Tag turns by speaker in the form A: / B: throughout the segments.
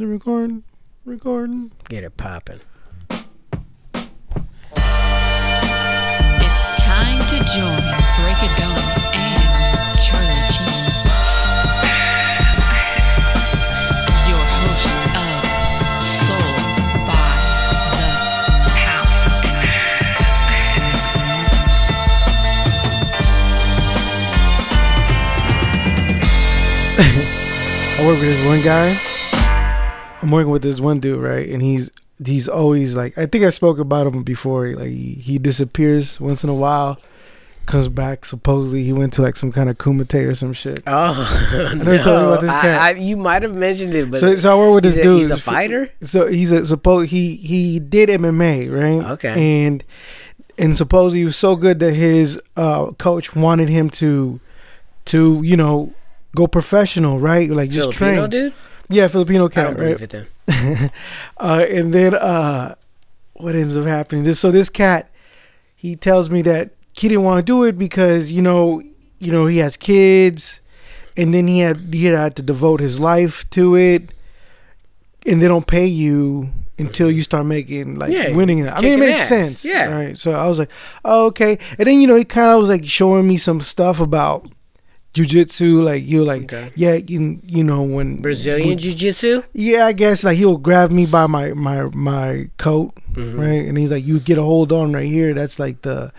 A: Is it recording? Recording.
B: Get it popping.
C: It's time to join Break It Down and Charlie Cheese. Your host of Soul by the Pound.
A: I work with this one guy. I'm working with this one dude, right? And he's he's always like I think I spoke about him before. Like he, he disappears once in a while, comes back. Supposedly he went to like some kind of kumite or some shit.
B: Oh,
A: never told you about this
B: I-
A: cat.
B: I- you might have mentioned it, but
A: so, so I work with this
B: a,
A: dude.
B: he's a fighter.
A: So he's a suppose he he did MMA, right?
B: Okay.
A: And and suppose he was so good that his uh, coach wanted him to to you know go professional, right? Like just
B: Filipino
A: train.
B: dude.
A: Yeah, Filipino cat, right? uh, and then uh, what ends up happening? This so this cat, he tells me that he didn't want to do it because you know, you know, he has kids, and then he had he had to devote his life to it, and they don't pay you until you start making like
B: Yeah,
A: winning it. I mean, it makes
B: ass.
A: sense,
B: Yeah.
A: Right. So I was like, oh, okay, and then you know, he kind of was like showing me some stuff about jujitsu, like you like,
B: Okay.
A: yeah, you you know when
B: Brazilian
A: when-
B: jiu-jitsu.
A: yeah, I guess like he'll grab me by my my my coat,
B: Mhm.
A: right? And he's like, "You get a hold on right here. That's like the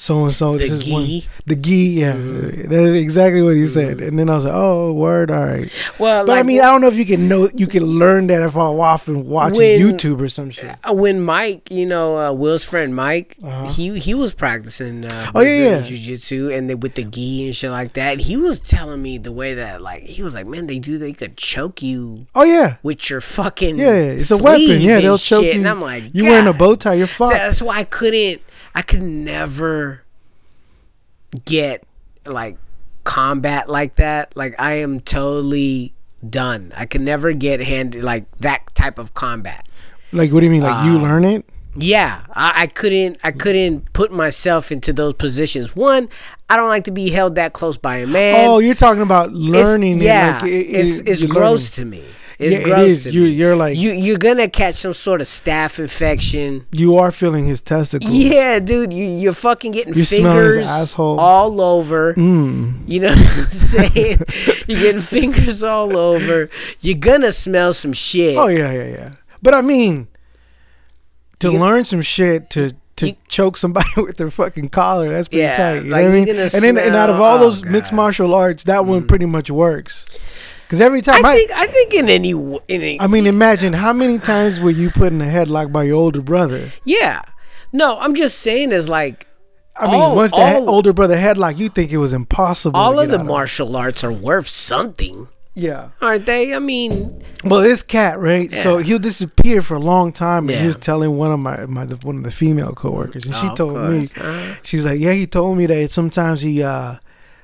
A: so and so.
B: The gi.
A: the gi. Yeah,
B: Mhm.
A: that's exactly what he said.
B: Mhm.
A: And then I was like, "Oh, word, all right."
B: Well,
A: But
B: like,
A: I mean, I don't know if you can know you can learn that if I often watch
B: When-
A: YouTube or some shit.
B: uh, when Mike, you know, uh, Will's friend Mike,
A: Uh-huh.
B: he he was practicing uh,
A: Oh, yeah, yeah.
B: jiu-jitsu and they, with the gi and shit like that. He was telling me the way that like he was like, man, they do they could choke you
A: Oh yeah,
B: with your fucking
A: yeah, it's a weapon. Yeah, they'll choke
B: shit.
A: you.
B: And I'm like,
A: you wearing a bow tie, you're
B: So
A: fucked.
B: that's why I couldn't. I could never get like combat like that. Like I am totally done. I could never get handed like that type of combat.
A: Like, what do you mean? Like you
B: Um,
A: learn it?
B: Yeah, I, I couldn't. I couldn't put myself into those positions. One, I don't like to be held that close by a man.
A: Oh, you're talking about
B: It's-
A: learning. it,
B: yeah,
A: like, it-
B: it's
A: it-
B: it's
A: you're
B: gross
A: learning.
B: to me. It's
A: Yeah, it
B: gross
A: is.
B: to
A: You-
B: me.
A: you're like-
B: you. You're gonna catch some sort of staph infection.
A: You are feeling his testicles.
B: Yeah, dude, you, you're fucking getting
A: You
B: fingers
A: asshole.
B: all over.
A: Mm.
B: You know what I'm saying? you're getting fingers all over. You're gonna smell some shit.
A: Oh yeah, yeah, yeah. But I mean, to
B: You-
A: learn some shit to to
B: You-
A: choke somebody with their fucking collar, that's pretty
B: Yeah,
A: tight. You
B: like,
A: know what I mean? And then and out of all
B: oh,
A: those mixed martial arts, that one pretty much works. Because every time
B: I
A: I,
B: think I think in any in any
A: I mean, imagine how many times were you put in a headlock by your older brother?
B: yeah. No, I'm just saying is like
A: I mean,
B: All-
A: once
B: all-
A: older brother headlock, you think it was impossible.
B: all of the martial arts are worth something,
A: Yeah.
B: aren't they? I mean,
A: Well, this cat, right? So he'll disappear for a long time, and he was telling one of my my the, one of the female coworkers, and she
B: Oh, of
A: told me.
B: Uh-huh.
A: she was like, "Yeah, he told me that sometimes he uh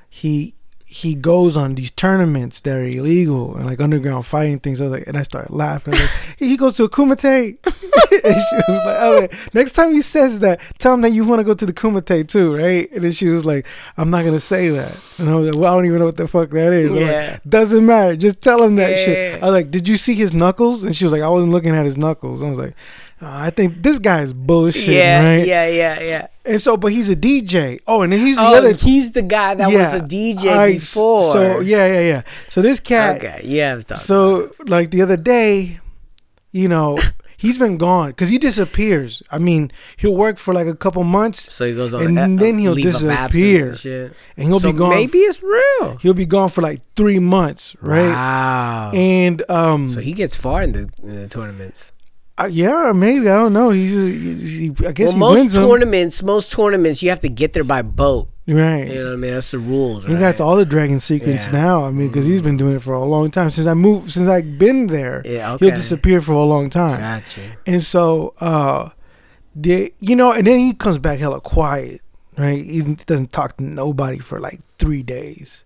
A: he he goes on these tournaments that are illegal and like underground fighting things." I was like, and I started laughing. I like, he goes to a kumite, and she was like, was "Next time he says that, tell him that you want to go to the kumite too, right?" And then she was like, "I'm not gonna say that," and I was like, "Well, I don't even know what the fuck that is." I'm like,
B: Yeah.
A: doesn't matter. Just tell him that shit. I was like, "Did you see his knuckles?" And she was like, "I wasn't looking at his knuckles." I was like, "Uh, "I think this guy's bullshit,
B: yeah,
A: right?"
B: yeah, yeah, yeah.
A: And so, but he's a DJ. Oh, and he's the
B: Oh,
A: other.
B: he's the guy that was a DJ
A: right,
B: before.
A: So yeah, yeah, yeah. So this cat.
B: okay, yeah. I
A: So like the other day, you know, he's been gone because he disappears. I mean, he'll work for like a couple months,
B: So he goes on,
A: and
B: a,
A: then he'll disappear.
B: and shit.
A: and he'll
B: so
A: be gone.
B: Maybe it's real,
A: He'll be gone for like three months, right?
B: Wow.
A: And um,
B: so he gets far in the, in the tournaments.
A: Uh, yeah, maybe I don't know. He's, he's he, I guess
B: Well,
A: he
B: most
A: wins them.
B: tournaments, most tournaments, you have to get there by boat.
A: right?
B: You know what I mean? That's the rules.
A: He
B: Right?
A: got all the dragon secrets
B: Yeah. Mm-hmm.
A: now. I mean, because he's been doing it for a long time since I moved. Since I've been there,
B: Yeah,
A: he'll disappear for a long time.
B: Gotcha.
A: And so, uh, the you know, and then he comes back hella quiet, right? He doesn't talk to nobody for like three days.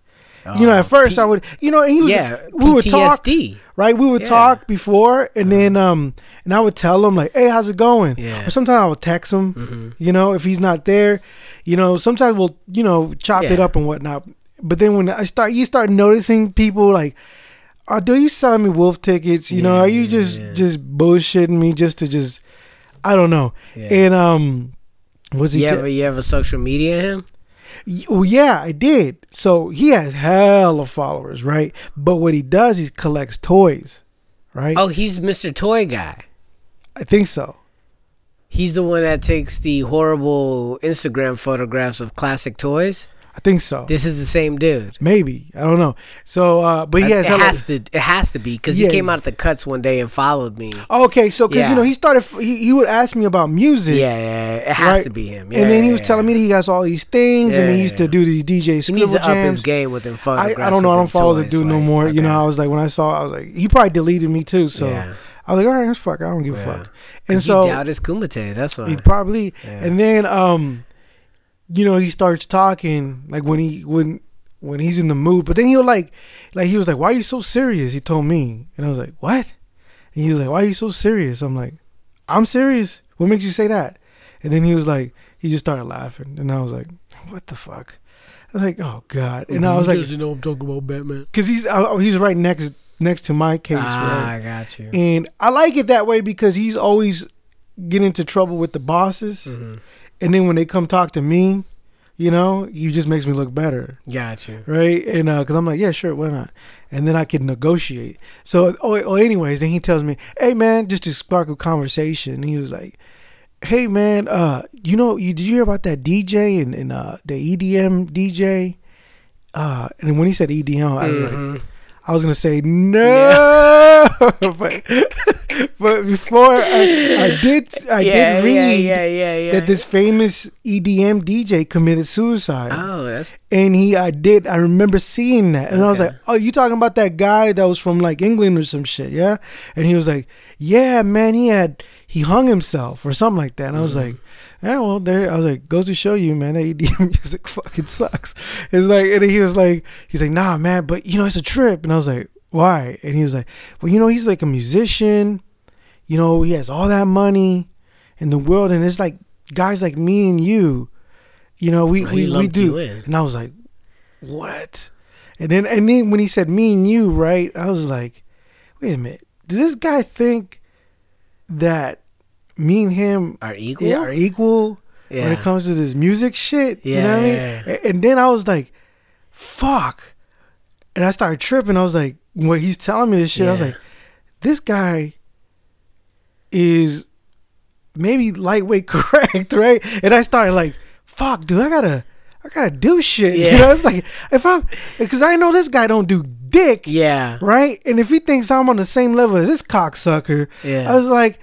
A: You know, at first I would, you know, and he was,
B: Oh, yeah,
A: we would talk,
B: PTSD.
A: right? We would
B: Yeah.
A: talk before, and then um, and I would tell him like, "Hey, how's it going?"
B: Yeah.
A: Or sometimes I would text him,
B: Mhm.
A: you know, if he's not there, you know. Sometimes we'll, you know, chop it up and whatnot. But then when I start, you start noticing people like "Oh, dude, you selling me wolf tickets? You know, are you
B: yeah,
A: just
B: yeah.
A: just bullshitting me just to just, I don't know."
B: Yeah.
A: And um, was he?
B: you ever you ever social media him?
A: Well, yeah, I did. So he has hell of followers, right? But what he does, he collects toys, right?
B: Oh, he's Mr. Toy Guy.
A: I think so.
B: He's the one that takes the horrible Instagram photographs of classic toys.
A: I think so.
B: This is the same dude.
A: Maybe I don't know. So, uh, but he has
B: it has to. It has to be because
A: Yeah.
B: he came out of the cuts one day and followed me.
A: Okay, so because
B: Yeah.
A: you know he started, he, he would ask me about music.
B: Yeah, yeah, it has
A: right?
B: to be him.
A: and then he was
B: yeah,
A: telling me that he has all these things, and he used to do these DJ
B: he
A: scribble
B: needs to up his game with them
A: I. I don't know. I don't follow the
B: toys,
A: dude no
B: like,
A: more. You know,
B: okay.
A: I was like when I saw, I was like, he probably deleted me too. So
B: Yeah.
A: I was like, all right, fuck, I don't give a
B: Yeah.
A: fuck. And so
B: he doubted his Kumite. That's why.
A: He probably
B: Yeah.
A: and then um you know he starts talking like when he when when he's in the mood. But then he'll like like he was like why are you so serious? he told me. And I was like what? And he was like why are you so serious? I'm like I'm serious? What makes you say that? And then he was like he just started laughing. And I was like what the fuck? I was like oh god. And I was like
B: you know I'm talking about Batman.
A: cuz he's uh, he's right next next to my case
B: Ah,
A: right?
B: I got you.
A: and I like it that way because he's always getting into trouble with the bosses.
B: Hmm
A: and then when they come talk to me, you know, he just makes me look better,
B: Got you.
A: right? And because I'm like, yeah, sure, why not? And then I can negotiate. So, oh, oh, anyways, then he tells me, hey, man, just to spark a conversation. He was like, hey, man, uh, you know, you did you hear about that DJ and, and uh, the EDM DJ? Uh, and when he said EDM, I was like,
B: Mhm.
A: I was gonna say no, but but before I, I did, I
B: yeah,
A: did read
B: yeah, yeah, yeah, yeah.
A: that this famous EDM DJ committed suicide,
B: Oh, that's
A: and he, I did, I remember seeing that, and I was like, "Oh, you talking about that guy that was from like England or some shit, yeah?" And he was like, "Yeah, man, he had he hung himself or something like that," and I was mm. like. Yeah, well, there. I was like, goes to show you, man, that EDM music fucking sucks. It's like, and he was like, he's like, nah, man, but you know, it's a trip. And I was like, why? And he was like, well, you know, he's like a musician. You know, he has all that money in the world, and it's like guys like me and you. You know, we
B: he
A: we, we do. And I was like, what? And then and then when he said me and you, right? I was like, wait a minute. Does this guy think that me and him
B: are equal.
A: yeah, are equal when it comes to this music shit? you know what I mean?
B: Yeah.
A: And then I was like, fuck. And I started tripping. I was like, when he's telling me this shit, I was
B: Yeah.
A: like, this guy is maybe lightweight correct, right? And I started like, fuck, dude, I gotta, I gotta do shit. You
B: Yeah.
A: know, it's like if I'm, because I know this guy don't do dick,
B: Yeah.
A: right? And if he thinks I'm on the same level as this cocksucker,
B: Yeah.
A: I was like,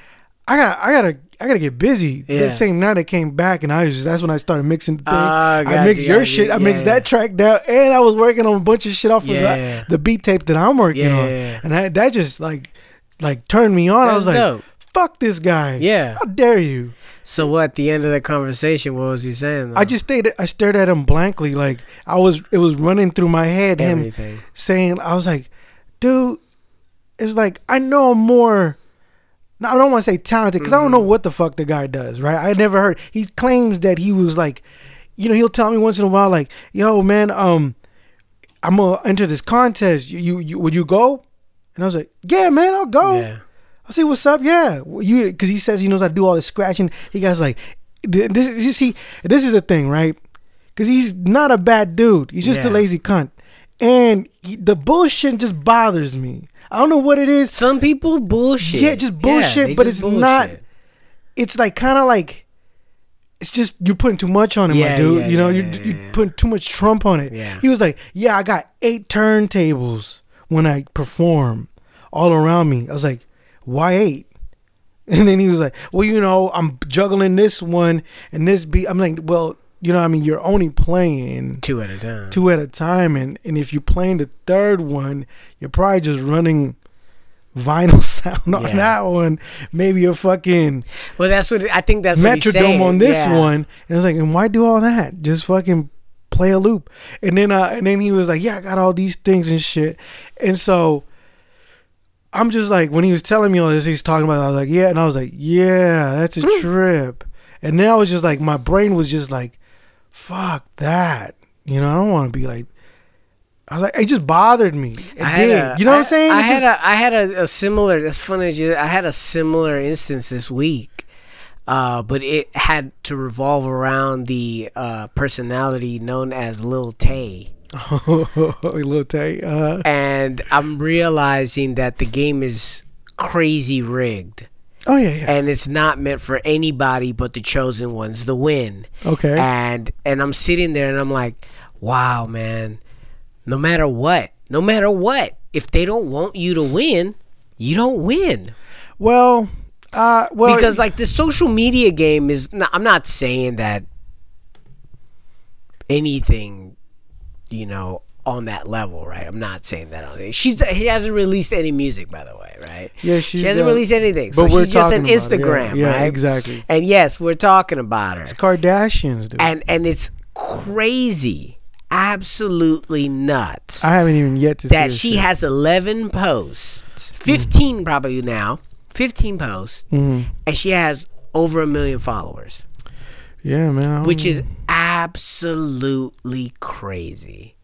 A: I got, I gotta. I gotta get busy.
B: Yeah.
A: That same night I came back and I was just, that's when I started mixing the thing.
B: Ah,
A: I mixed
B: you,
A: your shit.
B: you.
A: I mixed
B: Yeah,
A: that track down and I was working on a bunch of shit off of that, the beat tape that I'm working on. And that, that just like like turned me on. I
B: That's
A: was like,
B: dope.
A: fuck this guy.
B: Yeah.
A: How dare you?
B: So what? At the end of the conversation, what was he saying? Though?
A: I just stayed I stared at him blankly. Like I was it was running through my head him saying I was like, dude, it's like I know I'm more. No, I don't want to say talented because I don't know
B: Mm-hmm.
A: what the fuck the guy does. Right? I never heard. He claims that he was like, you know, he'll tell me once in a while like, yo, man, um, I'm gonna enter this contest. You, you, you would you go? And I was like, yeah, man, I'll go.
B: Yeah.
A: I'll see what's up. Yeah, you because he says he knows I do all the scratching. He guys like this. You see, this is the thing, right? Because he's not a bad dude. He's just a lazy cunt, and he, the bullshit just bothers me. I don't know what it is.
B: Some people bullshit.
A: Yeah, just bullshit,
B: they
A: but
B: just
A: it's not- It's like kind of like it's just you're putting too much on him, my dude.
B: yeah,
A: you know,
B: yeah,
A: you're,
B: yeah,
A: you're
B: yeah.
A: putting too much Trump on it.
B: Yeah.
A: He was like, "Yeah, I got eight turntables when I perform all around me." I was like, "Why eight? And then he was like, "Well, you know, I'm juggling this one and this beat." I'm like, "Well, you know, I mean, you're only playing
B: two at a time.
A: two at a time, and and if you're playing the third one, you're probably just running." Vinyl sound on
B: Yeah.
A: that one, maybe a fucking
B: Well, that's what I think. That's metronome
A: on this
B: Yeah.
A: one. And I was like, and why do all that? Just fucking play a loop. And then uh and then he was like, Yeah, I got all these things and shit. And so I'm just like when he was telling me all this, he's talking about it, I was like, Yeah, and I was like, Yeah, that's a trip. And then I was just like my brain was just like, fuck that. You know, I don't want to be like I was like, it just bothered me. It
B: I
A: did.
B: a-
A: you know what
B: I-
A: I'm saying?
B: I
A: It
B: had
A: just-
B: a I had a, a similar. That's funny. as you- I had a similar instance this week, uh, but it had to revolve around the uh, personality known as Lil Tay,
A: Lil Tay. Uh,
B: and I'm realizing that the game is crazy rigged,
A: oh yeah, yeah.
B: and it's not meant for anybody but the chosen ones to win.
A: Okay.
B: and and I'm sitting there and I'm like, wow, man. No matter what, no matter what, if they don't want you to win, you don't win.
A: well, uh, well,
B: because like the social media game is. Not, I'm not saying that anything, you know, on that level, right? I'm not saying that. On she's he hasn't released any music, by the way, right?
A: Yeah,
B: she hasn't
A: uh,
B: released anything. So
A: but we're
B: she's just an
A: it, yeah.
B: Instagram,
A: Yeah,
B: right?
A: exactly.
B: And yes, we're talking about her
A: it's Kardashians, dude.
B: and and it's crazy, absolutely nuts
A: I haven't even yet to see
B: that she
A: shit.
B: has 11 posts, 15 probably now, 15 posts,
A: Mhm.
B: and she has over a million followers,
A: Yeah, man.
B: Which is absolutely crazy.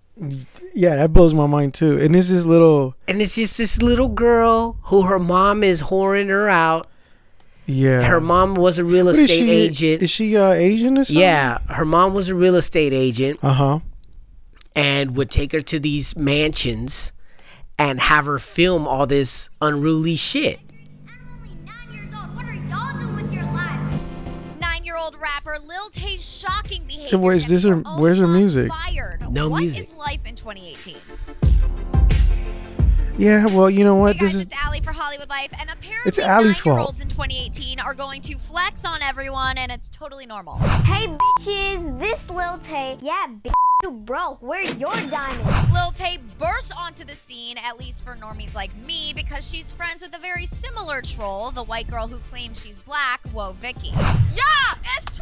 A: Yeah, that blows my mind too. And it's this is little,
B: And it's just this little girl who her mom is whoring her out.
A: yeah.
B: Her mom was a real
A: What is
B: estate
A: she?
B: agent.
A: Is she uh, Asian or something?
B: Yeah, her mom was a real estate agent.
A: Uh huh.
B: and would take her to these mansions and have her film all this unruly shit.
D: Rapper Lil Tay's shocking behavior.
A: where's
D: gets
A: this her-
D: her
A: where's her music?
D: Fired.
B: No
D: What
B: music.
D: is life in 2018?
A: Yeah. Well, you know what?
D: Hey guys,
A: This is
D: it's Allie for Hollywood Life, and apparently
A: It's Allie's fault.
D: nine-year-olds in 2018 are going to flex on everyone, and it's totally normal.
E: Hey bitches, this Lil Tay. Yeah, bitch, you broke. Where's your diamonds?
D: Lil Tay bursts onto the scene, at least for normies like me, because she's friends with a very similar troll, the white girl who claims she's black, Woah Vicky.
F: Yeah, it's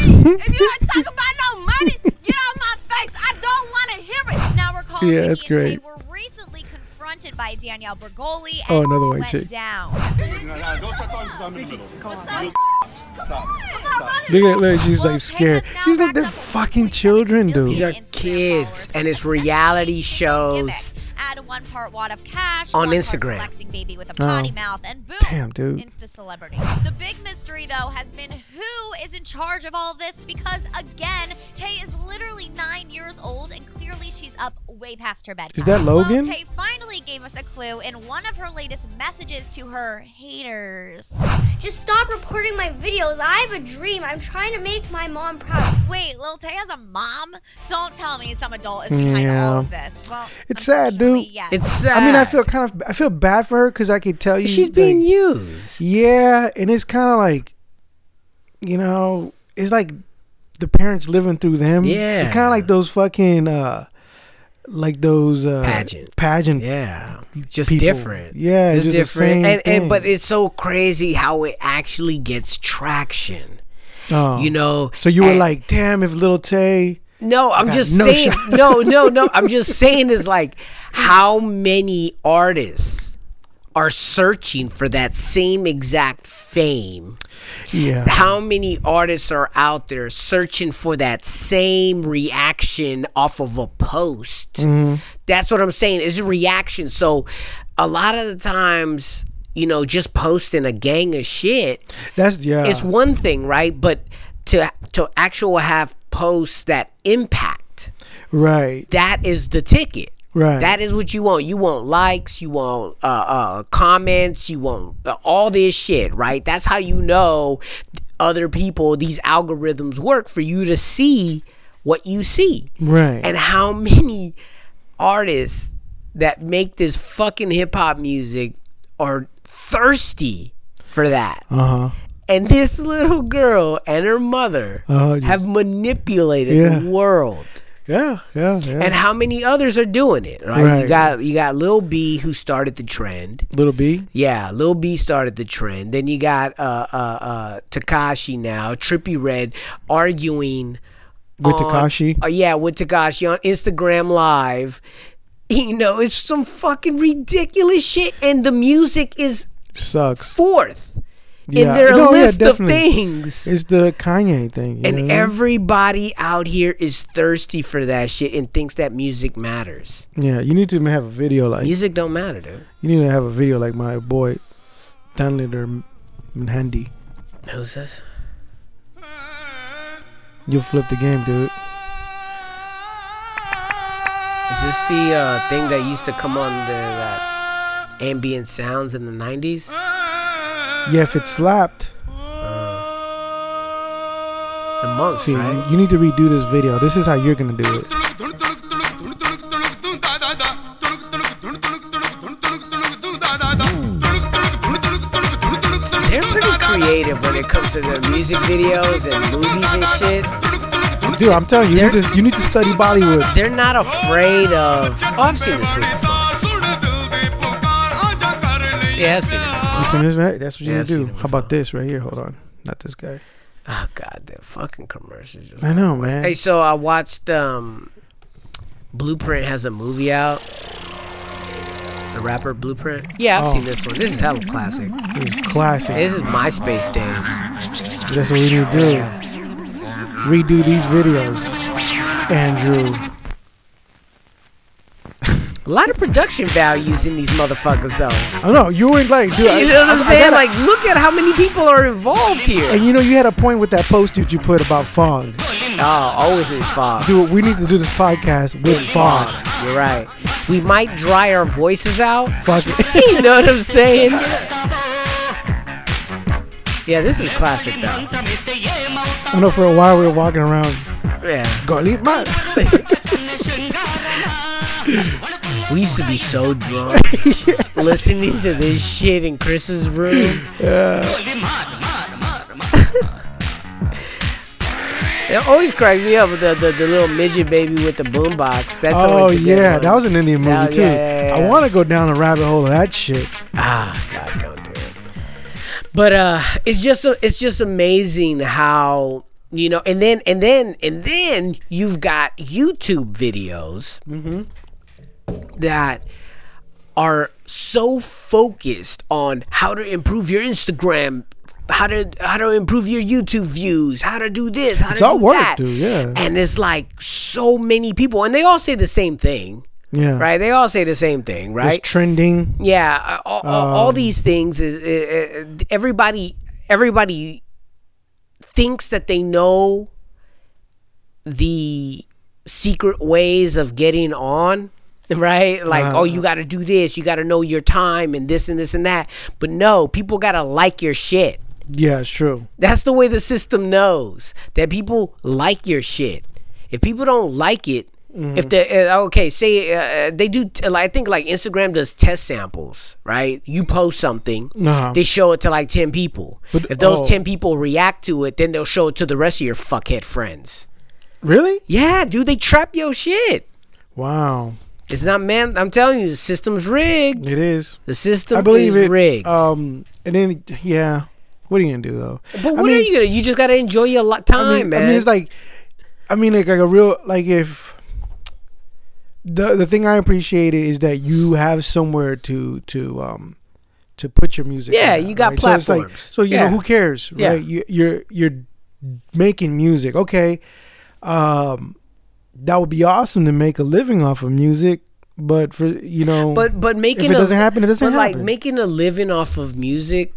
F: 2018. if you ain't talking about no money, get on my face. I don't want to hear it.
D: Now recall
A: Yeah,
D: Vicky
A: that's
D: and
A: great.
D: Tay were recently confronted by Danielle Bregoli oh, and
A: Oh, another white
D: went
A: chick.
D: down.
A: Look at look. She's like scared. She's like they're fucking children,
D: million
B: These are kids, and it's reality shows.
D: Add one part wad of cash
B: On Instagram.
D: flexing baby with a oh. potty
A: Oh.
D: mouth, and boom,
A: Damn, dude.
D: insta celebrity. The big mystery though has been who is in charge of all of this because again, Tay is literally nine years old and clearly she's up way past her bedtime.
A: Is that Logan?
D: Well, Tay finally gave us a clue in one of her latest messages to her haters.
E: Just stop recording my videos. I have a dream. I'm trying to make my mom proud.
D: Wait, Lil Tay has a mom? Don't tell me some adult is behind
A: Yeah.
D: all of this. Well,
A: It's sad,
D: unfortunately,
A: dude.
D: Yes.
B: It's sad.
A: I mean, I feel kind of I feel bad for her because I could tell you
B: she's being
A: like,
B: used.
A: Yeah, and it's kind of like, you know, it's like the parents living through them.
B: Yeah.
A: it's kind of like those fucking, uh like those uh
B: Pageant.
A: pageant.
B: Yeah, just
A: people.
B: different.
A: Yeah, it's
B: just
A: same
B: and, and but it's so crazy how it actually gets traction.
A: Oh.
B: You know.
A: So you were
B: and-
A: like, damn, if little Tay.
B: No, I'm just
A: no
B: saying.
A: shot.
B: No, no, no. I'm just saying is like how many artists are searching for that same exact fame.
A: Yeah.
B: How many artists are out there searching for that same reaction off of a post?
A: Mm-hmm.
B: That's what I'm saying. Is a reaction. So a lot of the times, you know, just posting a gang of shit
A: That's yeah.
B: it's one thing, right? But to to actually have posts that impact,
A: right.
B: that is the ticket.
A: Right.
B: That is what you want. You want likes, you want uh, uh, comments, you want uh, all this shit, right? That's how you know other people, these algorithms work for you to see what you see.
A: Right.
B: And how many artists that make this fucking hip hop music are thirsty for that.
A: Uh huh.
B: And this little girl and her mother
A: Oh,
B: have manipulated
A: Yeah.
B: the world.
A: Yeah. Yeah. Yeah.
B: And how many others are doing it, right? You got you got Lil B who started the trend.
A: little B.
B: Yeah, Lil B started the trend. Then you got uh uh uh Tekashi now, Trippie Redd arguing
A: With Tekashi?
B: Uh, yeah, with Tekashi on Instagram Live. You know, it's some fucking ridiculous shit and the music is
A: Sucks.
B: fourth. In their
A: No, yeah,
B: list of things.
A: It's the Kanye thing. you know
B: and
A: mean?
B: everybody out here is thirsty for that shit and thinks that music matters.
A: yeah, you need to have a video like
B: Music don't matter, dude.
A: you need to have a video like my boy Tanlider Handy.
B: Who's this?
A: You'll flip the game, dude.
B: Is this the uh, thing that used to come on the that ambient sounds in the '90s?
A: Yeah, if it slapped, uh,
B: The monks,
A: see,
B: right?
A: you need to redo this video. This is how you're gonna do it.
B: They're pretty creative when it comes to their music videos and movies and shit.
A: Dude, I'm telling you, you need to, you need to study Bollywood.
B: They're not afraid of. Oh, I've seen this movie before. Yeah, I've seen it before.
A: You seen this, right? That's what you
B: yeah, gotta
A: do. How about this right here? Hold on, not this guy.
B: Oh god, the fucking commercials.
A: I know, man.
B: Hey, so I watched um Blueprint has a movie out. The rapper Blueprint. Yeah, I've
A: Oh.
B: seen this one. This is hella classic.
A: This is classic.
B: This is MySpace days.
A: That's what we need to do. Redo these videos, Andrew.
B: A lot of production values in these motherfuckers, though.
A: I know you were like, dude. I-
B: You know what
A: I-
B: I'm
A: I
B: saying?
A: gotta-
B: Like, look at how many people are involved here.
A: and you know, you had a point with that post that you put about fog.
B: Oh, always need fog.
A: Dude, we need to do this podcast with
B: In
A: fog.
B: You're right. We might dry our voices out.
A: Fuck it.
B: you know what I'm saying? Yeah, this is classic though.
A: I know for a while we were walking around.
B: Yeah.
A: Golly, man.
B: We used to be so drunk listening to this shit in Chris's room. It always cracks me up with the, the, the little midget baby with the boombox. That's
A: Oh
B: always a good
A: yeah,
B: one.
A: that was an Indian movie
B: That-
A: too.
B: yeah, yeah,
A: I want to go down the rabbit hole of that shit.
B: Ah, God, don't do it. But uh, it's just it's just amazing how you know, and then and then and then you've got YouTube videos that are so focused on how to improve your Instagram. How to how to improve your YouTube views? How to do this? How
A: It's
B: to
A: all
B: do
A: work,
B: that?
A: dude, yeah.
B: and it's like so many people, and they all say the same thing,
A: Yeah.
B: right? They all say the same thing, right?
A: It's trending.
B: Yeah, all, all, all
A: Um,
B: these things is everybody everybody thinks that they know the secret ways of getting on, right? Like,
A: Uh,
B: oh, you got to do this, you got to know your time and this and this and that. But no, people got to like your shit.
A: Yeah, it's true.
B: That's the way the system knows that people like your shit. If people don't like it,
A: Mm-hmm.
B: if the uh, okay, say uh, they do, t- I think like Instagram does test samples, right? You post something,
A: Uh-huh.
B: they show it to like ten people.
A: But-
B: if those
A: oh.
B: ten people react to it, then they'll show it to the rest of your fuckhead friends.
A: Really?
B: Yeah, dude, they trap your shit.
A: Wow.
B: It's not man. I'm telling you, the system's rigged.
A: It is.
B: The system
A: I believe
B: is
A: it.
B: rigged.
A: Um, and then yeah, what are you gonna do though?
B: but
A: I
B: what
A: mean,
B: are you gonna? You just gotta enjoy your li- time,
A: I mean,
B: man.
A: I mean, it's like, I mean, like, like a real like if the the thing I appreciate is that you have somewhere to to um to put your music.
B: Yeah,
A: out,
B: you got
A: right? So like-
B: platforms.
A: So, you
B: Yeah.
A: know who cares,
B: Yeah.
A: right? You, you're you're making music, okay? Um, that would be awesome to make a living off of music, but for you know,
B: but but making
A: if it
B: a,
A: doesn't happen, it doesn't
B: but like making a living off of music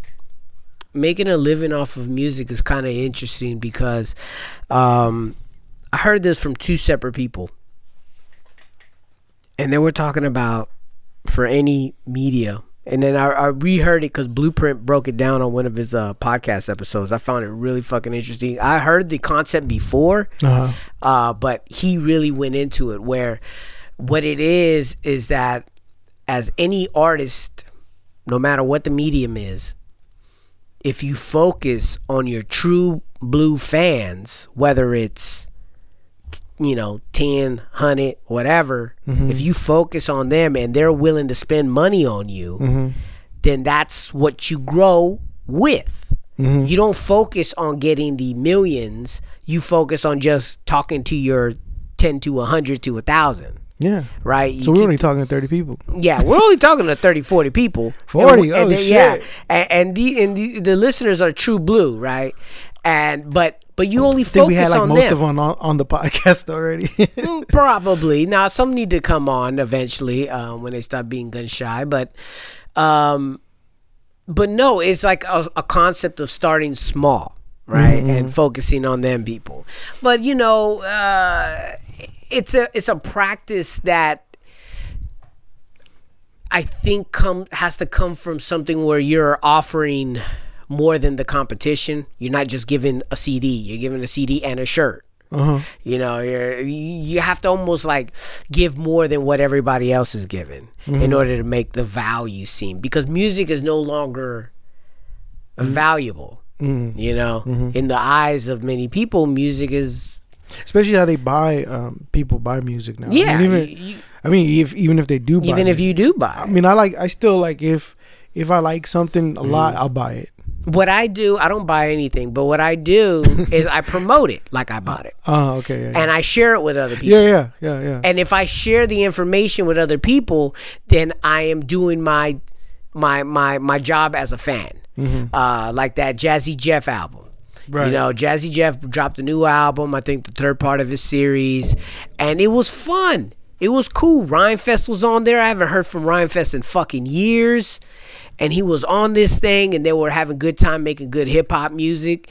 B: making a living off of music is kind of interesting because um i heard this from two separate people. And they were talking about for any media and then I, I reheard it because Blueprint broke it down on one of his uh, podcast episodes. I found it really fucking interesting. I heard the concept before,
A: uh-huh.
B: uh, but he really went into it where what it is is that as any artist no matter what the medium is if you focus on your true blue fans whether it's you know 10 100 whatever mm-hmm. if you focus on them and they're willing to spend money on you mm-hmm. then that's what you grow with mm-hmm. you don't focus on getting the millions you focus on just talking to your 10 to 100 to a 1000
A: Yeah.
B: right? You
A: So we're
B: keep-
A: only talking to 30 people.
B: yeah, we're only talking to 30, 40 people.
A: 40?
B: And,
A: Oh,
B: then- Yeah,
A: shit.
B: and, and the and the, the listeners are true blue, right? And but but you only
A: think we
B: focus
A: had like
B: on
A: most
B: them.
A: of them on, on the podcast already.
B: Mm, Probably now, some need to come on eventually um, when they stop being gun shy, but um, but no, it's like a, a concept of starting small, right, and focusing on them people. But you know, uh, it's a it's a practice that I think come has to come from something where you're offering more than the competition. You're not just giving a CD; you're giving a CD and a shirt. You know, you're, you have to almost like give more than what everybody else is giving in order to make the value seem because music is no longer valuable. You know, in the eyes of many people, music is
A: Especially how they buy um, people buy music now. I mean,
B: yeah.
A: even,
B: you-
A: I mean, if even if they do, buy
B: even if you do buy,
A: I mean, I like. I still like if if I like something a lot,
B: Mm-hmm.
A: I'll buy it.
B: What I do, I don't buy anything, but what I do is I promote it like I bought it,
A: Oh, okay. Yeah,
B: and I share it with other people.
A: yeah, yeah, yeah, yeah.
B: And if I share the information with other people, then I am doing my my my my job as a fan. Uh, like that Jazzy Jeff album.
A: Right.
B: You know, Jazzy Jeff dropped a new album, I think the third part of his series, and it was fun. It was cool. Rhymefest was on there. I haven't heard from Rhymefest in fucking years. And he was on this thing and they were having good time making good hip hop music.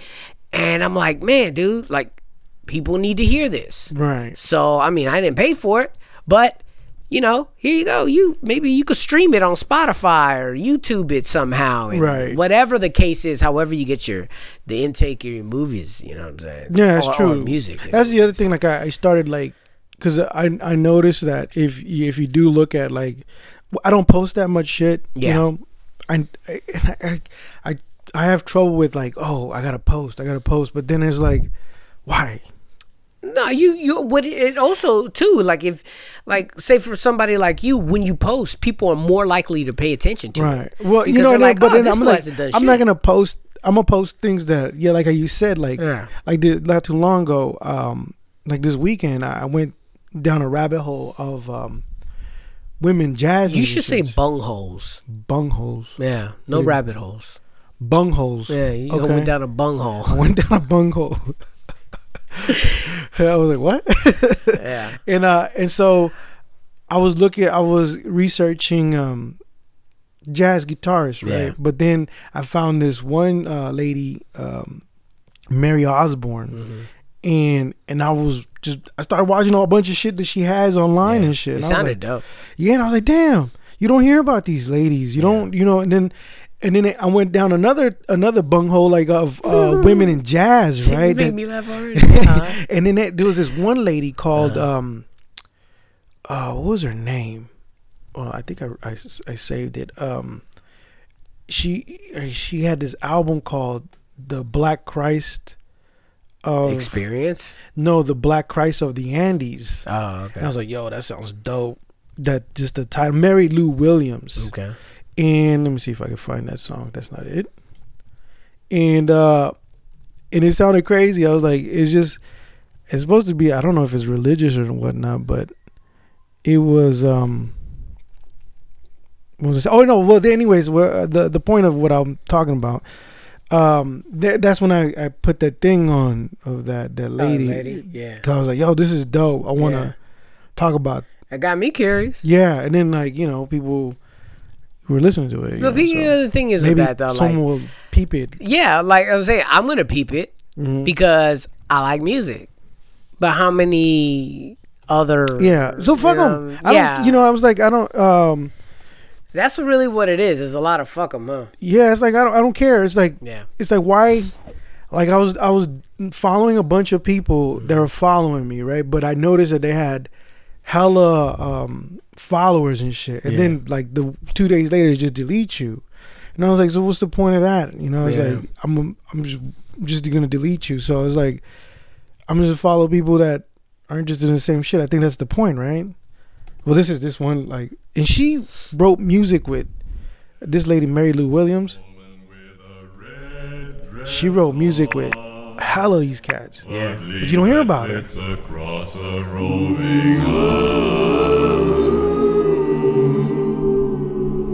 B: And I'm like, man, dude, like people need to hear this.
A: right.
B: So I mean, I didn't pay for it, but you know, here you go. You maybe you could stream it on Spotify or YouTube it somehow, and
A: Right.
B: Whatever the case is, however you get your the intake of your movies, you know what I'm saying?
A: Yeah, that's
B: or
A: true.
B: music.
A: That's the other thing. Like I, I started like, cause I I noticed that if you, if you do look at like, I don't post that much shit.
B: Yeah.
A: You know, I I, I I have trouble with like, oh, I gotta post, I gotta post, but then it's like, why?
B: No, you you what it also too like if like say for somebody like you when you post, people are more likely to pay attention to it.
A: Right.
B: it.
A: Well, you know,
B: like,
A: but
B: "Oh,
A: I'm like, I'm not gonna post. I'm gonna post things that, yeah, like you said, like,
B: Yeah.
A: like did not too long ago, um, like this weekend, I went down a rabbit hole of um, women jazz.
B: You should say bungholes.
A: bungholes,
B: Yeah, no
A: you-
B: rabbit holes.
A: bungholes.
B: Yeah, you
A: Okay.
B: went down a bunghole.
A: I went down a bunghole. I was like, what?
B: yeah.
A: and uh, and so I was looking, I was researching um, jazz guitarists, right?
B: Yeah.
A: But then I found this one uh, lady, um, Mary Osborne,
B: Mm-hmm.
A: and and I was just I started watching all a bunch of shit that she has online and shit.
B: It
A: And I
B: sounded
A: like,
B: dope.
A: yeah, and I was like, damn, you don't hear about these ladies. You don't, you know, and then. And then I went down another another bunghole like of uh, women in jazz, right?
B: made
A: That-
B: me laugh already. Uh-huh.
A: and then there there was this one lady called um uh what was her name well i think i i, I saved it um she she had this album called the black christ of
B: Experience.
A: no the black christ of the andes
B: Oh, okay.
A: and i was like yo that sounds dope that just the title mary lou williams
B: Okay.
A: and let me see if I can find that song. That's not it. And uh and it sounded crazy. I was like, it's just it's supposed to be I don't know if it's religious or whatnot, but it was um was it? Oh no, well anyways, well, the the point of what I'm talking about um th- that's when I, I put that thing on of that that lady,
B: Oh, lady, yeah.
A: 'Cause I was like yo this is dope I want to
B: Yeah.
A: talk about
B: That got me curious.
A: yeah and then like you know people who were listening to it
B: But the
A: so-
B: other thing is with
A: maybe
B: that though, like
A: someone will peep it.
B: yeah, like I was saying, I'm gonna peep it
A: Mhm.
B: because I like music. But how many other
A: Yeah. So fuck
B: you
A: them.
B: know,
A: I
B: yeah.
A: don't. You know, I was like, I don't. Um.
B: That's really what it is. Is a lot of fuck them, huh?
A: Yeah. It's like I don't. I don't care. It's like.
B: Yeah.
A: It's like why. Like I was. I was following a bunch of people
B: Mm-hmm.
A: that were following me, right? But I noticed that they had hella um followers and shit, and
B: Yeah.
A: then like the two days later, just delete you. And I was like, so what's the point of that? You know, it's
B: Yeah.
A: like I'm. I'm just. Just gonna delete you. So I was like, I'm just follow people that are interested in the same shit. I think that's the point, right? Well, this is this one like, and she wrote music with this lady Mary Lou Williams. She wrote music with hell of these cats.
B: Yeah.
A: But you don't hear about it.
G: Across a roving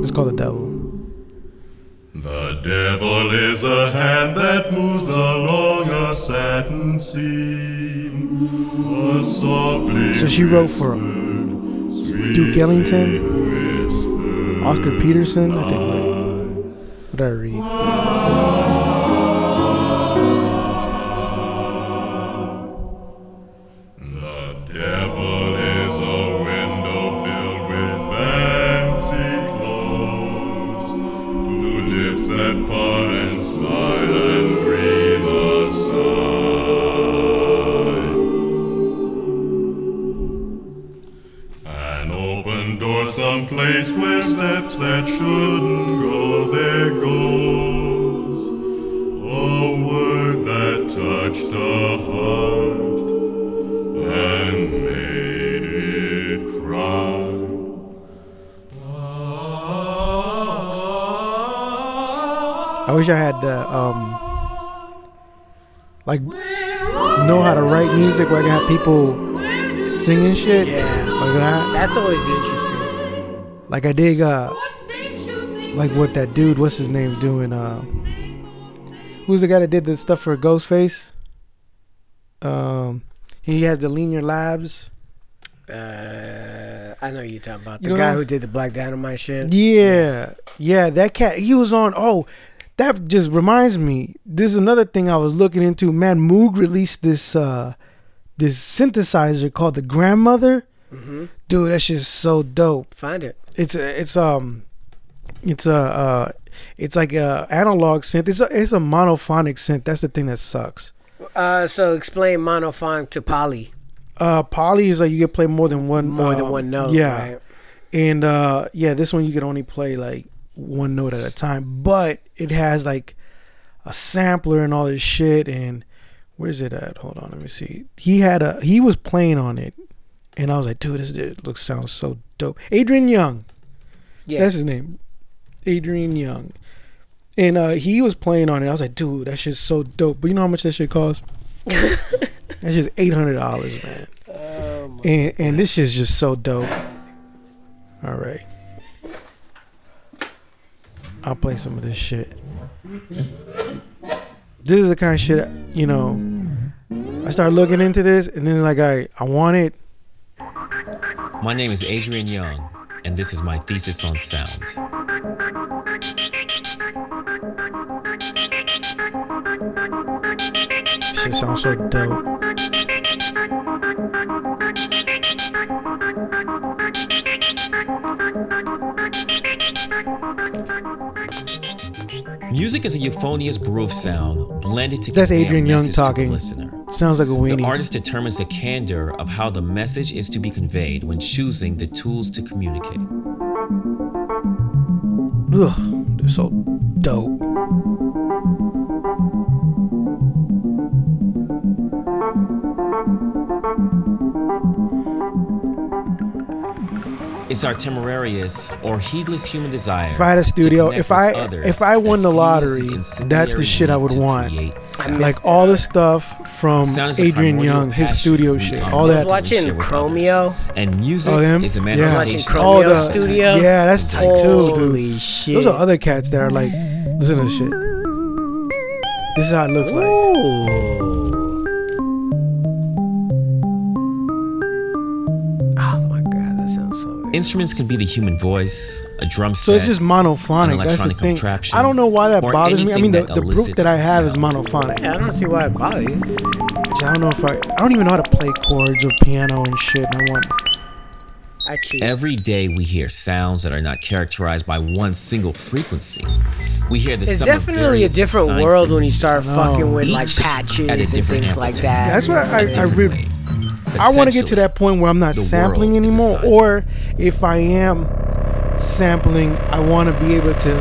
A: It's called the devil.
G: The devil is a hand that moves along a satin seam. A softly
A: So she wrote for Duke Ellington, Oscar Peterson. I think. Wait, what did I read?
G: Door someplace where steps that shouldn't go, there goes. A word that touched a heart and made it cry.
A: I wish I had the um, like know how to write music where I can have people singing shit.
B: Yeah.
A: Like that.
B: That's always interesting.
A: Like I dig uh, like what that dude, what's his name's doing? Uh, who's the guy that did the stuff for Ghostface? Um, he has the Linear Labs.
B: Uh, I know you're talking about
A: You
B: the
A: know
B: guy who did the Black Dynamite shit.
A: Yeah, yeah, that cat. He was on. Oh, that just reminds me. This is another thing I was looking into. Man, Moog released this uh this synthesizer called the Grandmother.
B: Mm-hmm.
A: Dude, that shit's so dope.
B: Find it.
A: It's a, it's um, it's a uh, it's like a analog synth. It's a it's a monophonic synth. That's the thing that sucks.
B: Uh, so explain monophonic to poly.
A: Uh, poly is like you can play more than one
B: More than
A: uh,
B: one note.
A: Yeah,
B: Right?
A: and uh yeah this one you can only play like one note at a time but it has like a sampler and all this shit and where's it at hold on let me see he had a he was playing on it and i was like dude this dude looks sounds so dope adrian younge
B: Yeah.
A: that's his name adrian younge and uh he was playing on it i was like dude that shit's so dope but you know how much that shit costs that's just $800 man
B: Oh,
A: and and this shit's just so dope. All right, I'll play some of this shit. This is the kind of shit you know. I started looking into this, and then like I I want it.
H: My name is Adrian Younge, and this is my thesis on sound.
A: Shit sounds so dope.
H: Music is a euphonious brew of sound blended together.
A: That's Adrian Younge
H: message to the
A: talking.
H: listener.
A: Sounds like a
H: The artist determines the candor of how the message is to be conveyed when choosing the tools to communicate.
A: Ugh, they're so dope.
H: It's our temerarious or heedless human desire.
A: If I had a studio, if I if I won the lottery, that's the shit I would want. Like all the stuff from
H: Sound
A: Adrian Younge, his
H: passion
A: studio shit,
H: are
A: all
H: meant
A: that.
H: to
B: watching Chromeo?
H: And music
A: Oh, them?
H: is a
A: Yeah.
H: manifestation.
B: Watching
A: Oh,
B: Chromeo
A: the-
B: Studio.
A: Yeah, that's tight too,
B: Holy
A: dude.
B: shit.
A: Those are other cats that are like, listen to this shit. This is how it looks like.
B: Ooh. Oh
H: Instruments can be the human voice, a drum set.
A: So it's just monophonic. That's the
H: electronic
A: thing.
H: contraption,
A: I don't know why that bothers me. I mean, the,
H: anything
A: the
H: that
A: group that I
H: elicits
A: have is
H: sound.
A: monophonic.
B: Yeah, I don't see why it bothers you.
A: I don't know if I. I don't even know how to play chords or piano and shit. And I want.
B: I cheat.
H: Every day we hear sounds that are not characterized by one single frequency. We hear the
B: It's definitely a different world when you
H: frequencies,
B: start fucking with like patches and
H: different
B: things like
H: amplitude.
B: that.
A: That's what I. I, I
H: different
A: re-
H: way.
A: I want to get to that point where I'm not sampling
H: world is a
A: anymore, or if I am sampling, I want to be able to.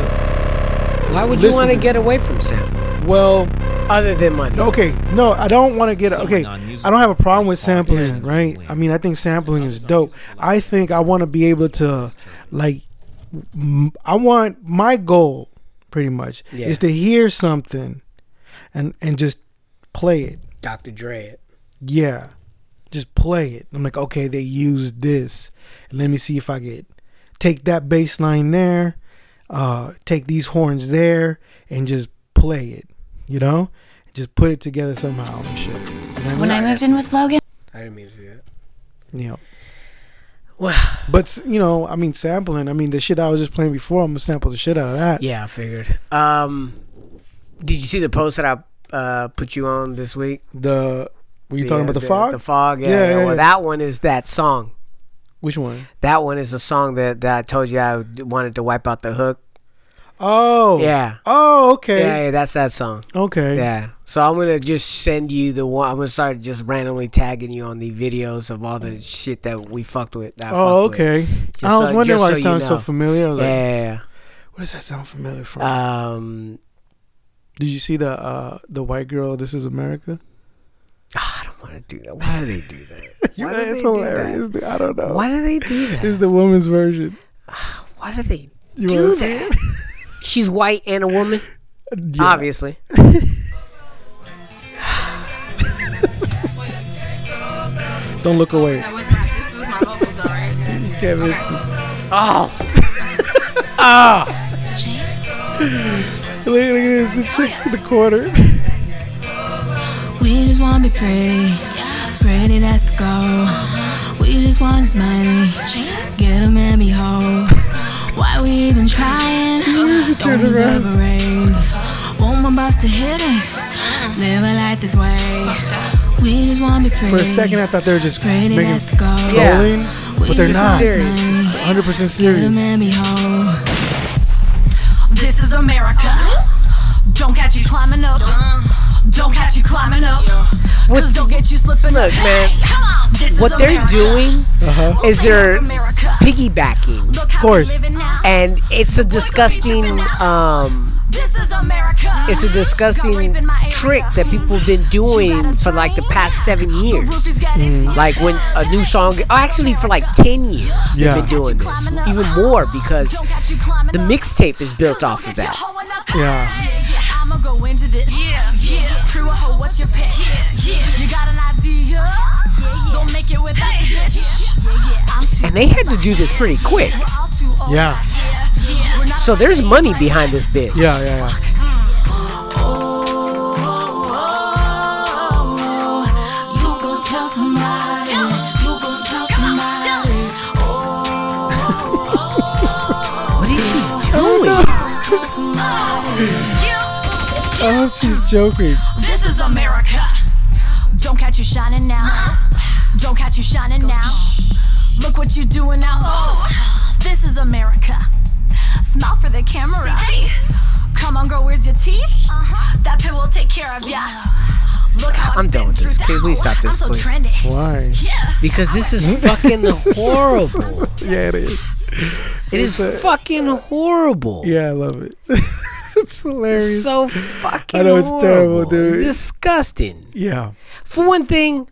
B: Why would you want to
A: to-
B: get away from sampling?
A: Well,
B: Other than money.
A: okay, no, I don't want to get.
H: Some
A: Okay, I don't have a problem with sampling, right? I mean, I think sampling is dope. I think I want to be able to, like, I want my goal, pretty much,
B: Yeah.
A: is to hear something, and and just play it.
B: Dr. Dre it.
A: Yeah. Just play it. I'm like, okay, they used this. Let me see if I get take that bass line there, uh, take these horns there, and just play it. You know? Just put it together somehow and shit. You know what I
I: When I moved in with Logan,
B: I didn't mean to do that.
A: You know.
B: Well,
A: But you know, I mean sampling, I mean the shit I was just playing before, I'm gonna sample the shit out of that.
B: yeah, I figured. Um, did you see the post that I uh, put you on this week?
A: The were you talking about the, fog?
B: The fog, yeah.
A: Yeah,
B: yeah,
A: yeah,
B: Well, that one is that song.
A: Which one?
B: That one is a song that, that I told you I wanted to wipe out the hook.
A: Oh.
B: Yeah.
A: Oh, okay.
B: Yeah, yeah, that's that song.
A: Okay.
B: Yeah. So I'm gonna just send you the one. I'm gonna start just randomly tagging you on the videos of all the shit that we fucked with. that
A: Oh,
B: fucked with.
A: okay.
B: Just
A: I was
B: so-
A: wondering why
B: so
A: it
B: you
A: sounds so familiar. I was
B: Yeah,
A: like,
B: yeah, yeah.
A: where does that sound familiar from?
B: Um,
A: Did you see the uh the white girl? This is America.
B: I don't want to do that. Why do they do that? Why
A: know,
B: do
A: it's
B: they do
A: hilarious. dude. I don't know.
B: Why do they do that?
A: It's the woman's version.
B: Why do they
A: You
B: do
A: wanna see
B: that? She's white and a woman,
A: Yeah.
B: obviously.
A: Don't look away. You can't miss it.
B: Oh, oh.
A: Look, look at this. The chicks in the corner.
I: We just wanna be pretty. Pretty, that's the goal. We just want his money. Get him and be whole. Why we even trying? Don't deserve a raise. Want my boss to hit it. Live a life this way. We just wanna be pretty.
A: For a second, I thought they were just
I: Pretty,
A: making
I: that's the goal.
A: trolling,
B: Yeah.
A: but they're not.
B: serious.
A: It's 100 percent
I: Get him
A: serious.
I: be whole. This is America. Don't catch you climbing up. Don't catch you climbing up. Cause they'll get you slipping
B: Look,
I: up.
B: man,
I: Hey, come on. This is
B: What they're doing
A: Uh-huh.
B: is they're piggybacking,
I: of
A: course.
I: we living now.
B: and it's a disgusting. Um,
I: This is America.
B: it's a disgusting trick that people have been doing for like the past seven years. Like when a new song, oh, actually for like ten years,
A: Yeah.
B: they've been doing this, even more because the mixtape is built off of that.
A: Yeah.
I: Crew a hoe, what's your pick? Yeah, yeah. You got an idea? Yeah, yeah. Don't make it without the bitch. Yeah, yeah. I'm too
B: And they had to do this pretty quick.
I: We're all too old.
A: Yeah.
I: Yeah, yeah. We're not
B: So there's money behind this bitch.
A: Yeah, yeah, yeah.
I: You oh, go tell Don't catch you shining now. Look what you're doing now. Oh, this is America. Smile for the camera. Come on, girl, where's your teeth? Uh-huh. That pill will take care of ya. Look how
B: I'm done with this. Can we please stop this,
I: so
B: please?
I: trendy.
A: Why?
I: Yeah.
B: Because this is fucking horrible.
A: Yeah, it is.
B: It is
A: a-
B: fucking horrible.
A: Yeah, I love it. it's hilarious.
B: It's So fucking
A: I know it's terrible, dude.
B: It's disgusting.
A: yeah.
B: For one thing,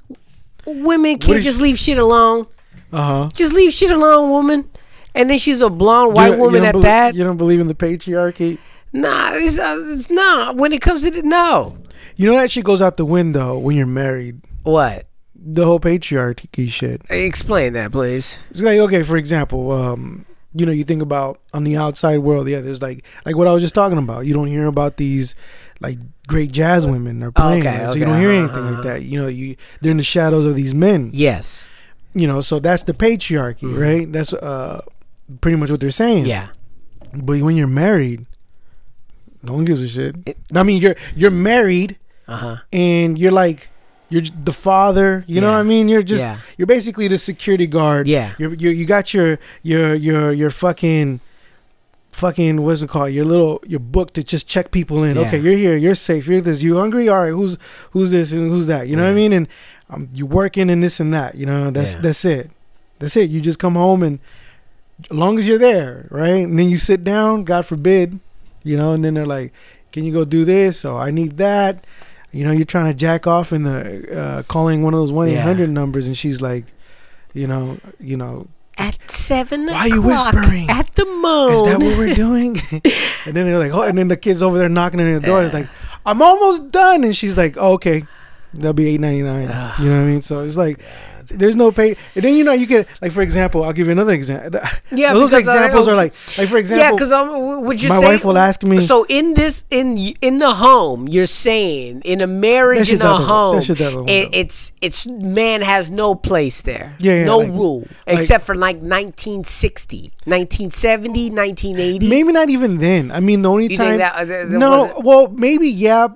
B: women can't just leave shit alone.
A: Uh huh.
B: Just leave shit alone, woman. And then she's a blonde white woman at that.
A: You don't believe in the patriarchy?
B: Nah, it's, uh, it's not. When it comes to the, no.
A: You know that shit goes out the window when you're married.
B: What?
A: The whole patriarchy shit.
B: Explain that, please.
A: It's like okay, for example, um, you know, you think about on the outside world, yeah, there's like like what I was just talking about. You don't hear about these like great jazz women are playing,
B: Okay,
A: right? so
B: okay,
A: you don't hear
B: uh-huh,
A: anything
B: uh-huh.
A: like that. You know, you they're in the shadows of these men.
B: Yes.
A: You know, so that's the patriarchy, right? That's uh pretty much what they're saying.
B: Mm-hmm. Yeah.
A: But when you're married, no one gives a shit. I mean, you're you're married
B: Uh huh.
A: and you're like you're the father. You know what I mean? You're just
B: Yeah.
A: you're basically the security guard.
B: Yeah.
A: You're, you're you got your your your your fucking fucking what's it called? Your little your book to just check people in.
B: Yeah.
A: Okay, you're here. You're safe. You're this. You hungry? All right. Who's who's this and who's that? You know what I mean? And um, you working and this and that. You know that's
B: Yeah.
A: that's it. That's it. You just come home and as long as you're there, right? And then you sit down. God forbid, you know. And then they're like, "Can you go do this?" Or I need that. You know, you're trying to jack off in the uh, calling one of those one eight hundred numbers, and she's like, you know, you know,
B: At seven
A: Why are you whispering?
B: At the moon?
A: Is that what we're doing? and then they're like, oh, and then the kids over there knocking on the door. It's like, I'm almost done, and she's like, oh, okay, that'll be eight ninety nine. you know what I mean? So it's like. There's no pay, and then you know you get like for example. I'll give you another example.
B: Yeah,
A: those examples are like like for example.
B: yeah, because um, would you
A: my
B: say
A: wife will ask me-
B: So in this in in the home, you're saying in a marriage in a
A: out the- that
B: home,
A: shit's out the window.
B: it, it's it's man has no place there.
A: Yeah, yeah,
B: no
A: like-
B: rule
A: like-
B: except for like 1960, 1970, 1980.
A: maybe not even then. I mean, the only
B: You
A: time.
B: that- uh,
A: no, well, maybe yeah.